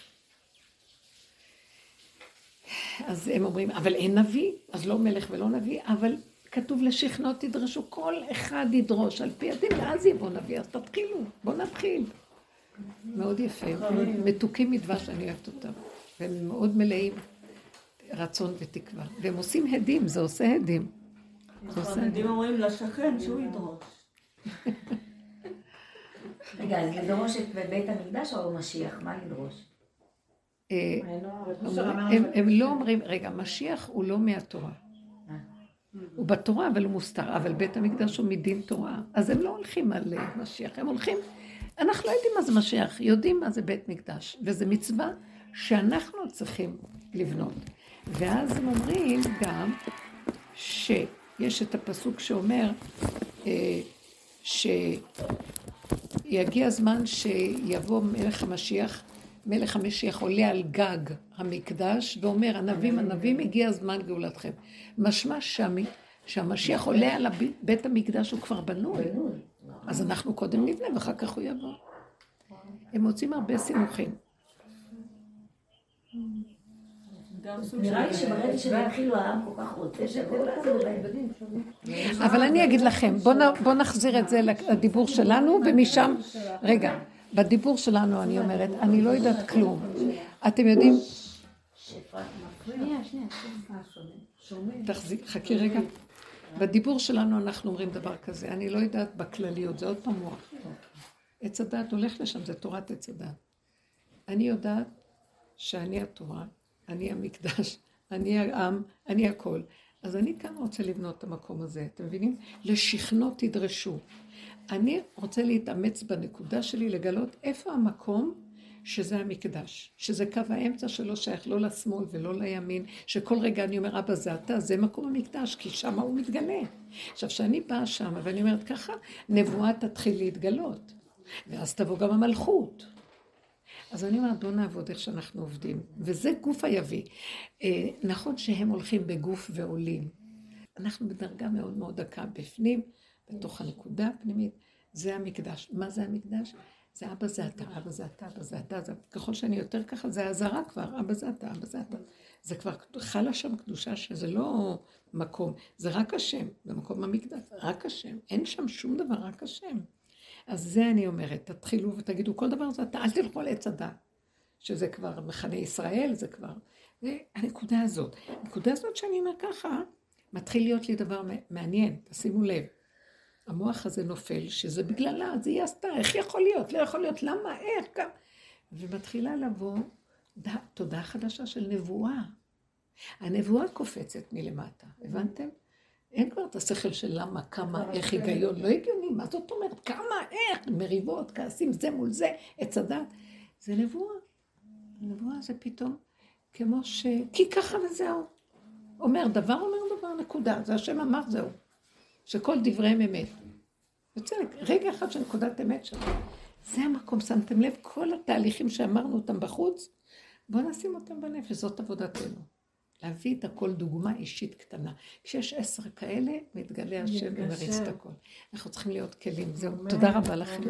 אז הם אומרים, אבל אין נביא, אז לא מלך ולא נביא, אבל כתוב לשכנות תדרשו, כל אחד ידרוש על פי הדין, ואז יבוא נביא, אז תתחילו, בואו נתחיל. מאוד יפה, מתוקים מדבש, אני אוהבת אותם, והם מאוד מלאים רצון ותקווה. והם עושים הדים, זה עושה הדים. חרדים אומרים לשכן שהוא ידרוש. רגע, אז לדרוש את בית המקדש או משיח? מה לדרוש? אה, הם, הם לא אומרים, רגע, משיח הוא לא מהתורה. הוא בתורה, אבל הוא מוסתר, אבל בית המקדש הוא מדין תורה. אז הם לא הולכים על אה, משיח, הם הולכים... אנחנו לא יודעים מה זה משיח, יודעים מה זה בית מקדש, וזו מצווה שאנחנו צריכים לבנות. ואז הם אומרים גם שיש את הפסוק שאומר אה, שיגיע הזמן שיבוא מלך המשיח, מלך המשיח עולה על גג המקדש ואומר, ענבים, ענבים, הגיע הזמן גאולתכם. משמע שמי, שהמשיח עולה על בית המקדש, הוא כבר בנוי. אז אנחנו קודם נבנה ואחר כך הוא יבוא. הם מוצאים הרבה סימוכים. נראה לי שברגע שזה יתחילו העם כל כך רוצה שיבואו לעזור להם. אבל אני אגיד לכם, בואו נחזיר את זה לדיבור שלנו, ומשם, רגע, בדיבור שלנו אני אומרת, אני לא יודעת כלום. אתם יודעים... תחזיק, חכי רגע. בדיבור שלנו אנחנו אומרים דבר כזה, אני לא יודעת בכלליות, זה עוד פעם מוח. עץ הדת הולך לשם, זה תורת עץ הדת. אני יודעת שאני התורה, אני המקדש, אני העם, אני הכל. אז אני כאן רוצה לבנות את המקום הזה, אתם מבינים? לשכנות תדרשו. אני רוצה להתאמץ בנקודה שלי, לגלות איפה המקום שזה המקדש, שזה קו האמצע שלא שייך לא לשמאל ולא לימין, שכל רגע אני אומר, אבא זה אתה, זה מקום המקדש, כי שם הוא מתגלה. עכשיו, כשאני באה שם ואני אומרת ככה, נבואה תתחיל להתגלות, ואז תבוא גם המלכות. אז אני אומרת, בואו נעבוד איך שאנחנו עובדים, וזה גוף היביא. אה, נכון שהם הולכים בגוף ועולים. אנחנו בדרגה מאוד מאוד דקה בפנים, בתוך הנקודה הפנימית, זה המקדש. מה זה המקדש? זה אבא זה אתה, אבא זה אתה, אבא זה אתה, זה... ככל שאני יותר ככה, זה אזהרה כבר, אבא זה אתה, אבא זה אתה. זה כבר חלה שם קדושה שזה לא מקום, זה רק השם, זה מקום המקדש, רק השם, אין שם שום דבר, רק השם. אז זה אני אומרת, תתחילו ותגידו, כל דבר זה אתה, אל תלכו על עץ הדת, שזה כבר מחנה ישראל, זה כבר, זה הנקודה הזאת. הנקודה הזאת שאני אומר ככה, מתחיל להיות לי דבר מעניין, תשימו לב. המוח הזה נופל, שזה בגללה, זה היא עשתה, איך יכול להיות? לא יכול להיות, למה, איך, כמה? ומתחילה לבוא תודעה חדשה של נבואה. הנבואה קופצת מלמטה, הבנתם? אין כבר את השכל של למה, כמה, איך היגיון, לא הגיוני, מה זאת אומרת? כמה, איך, מריבות, כעסים, זה מול זה, עץ הדת. זה נבואה. נבואה זה פתאום כמו ש... כי ככה וזהו. אומר דבר, אומר דבר, נקודה. זה השם אמר, זהו. שכל דבריהם אמת. בצדק, רגע אחד של נקודת אמת שלנו. זה המקום, שמתם לב, כל התהליכים שאמרנו אותם בחוץ, בואו נשים אותם בנפש, זאת עבודתנו. להביא את הכל דוגמה אישית קטנה. כשיש עשר כאלה, מתגלה השם ומריץ את הכל. אנחנו צריכים להיות כלים. זהו, תודה רבה לכם.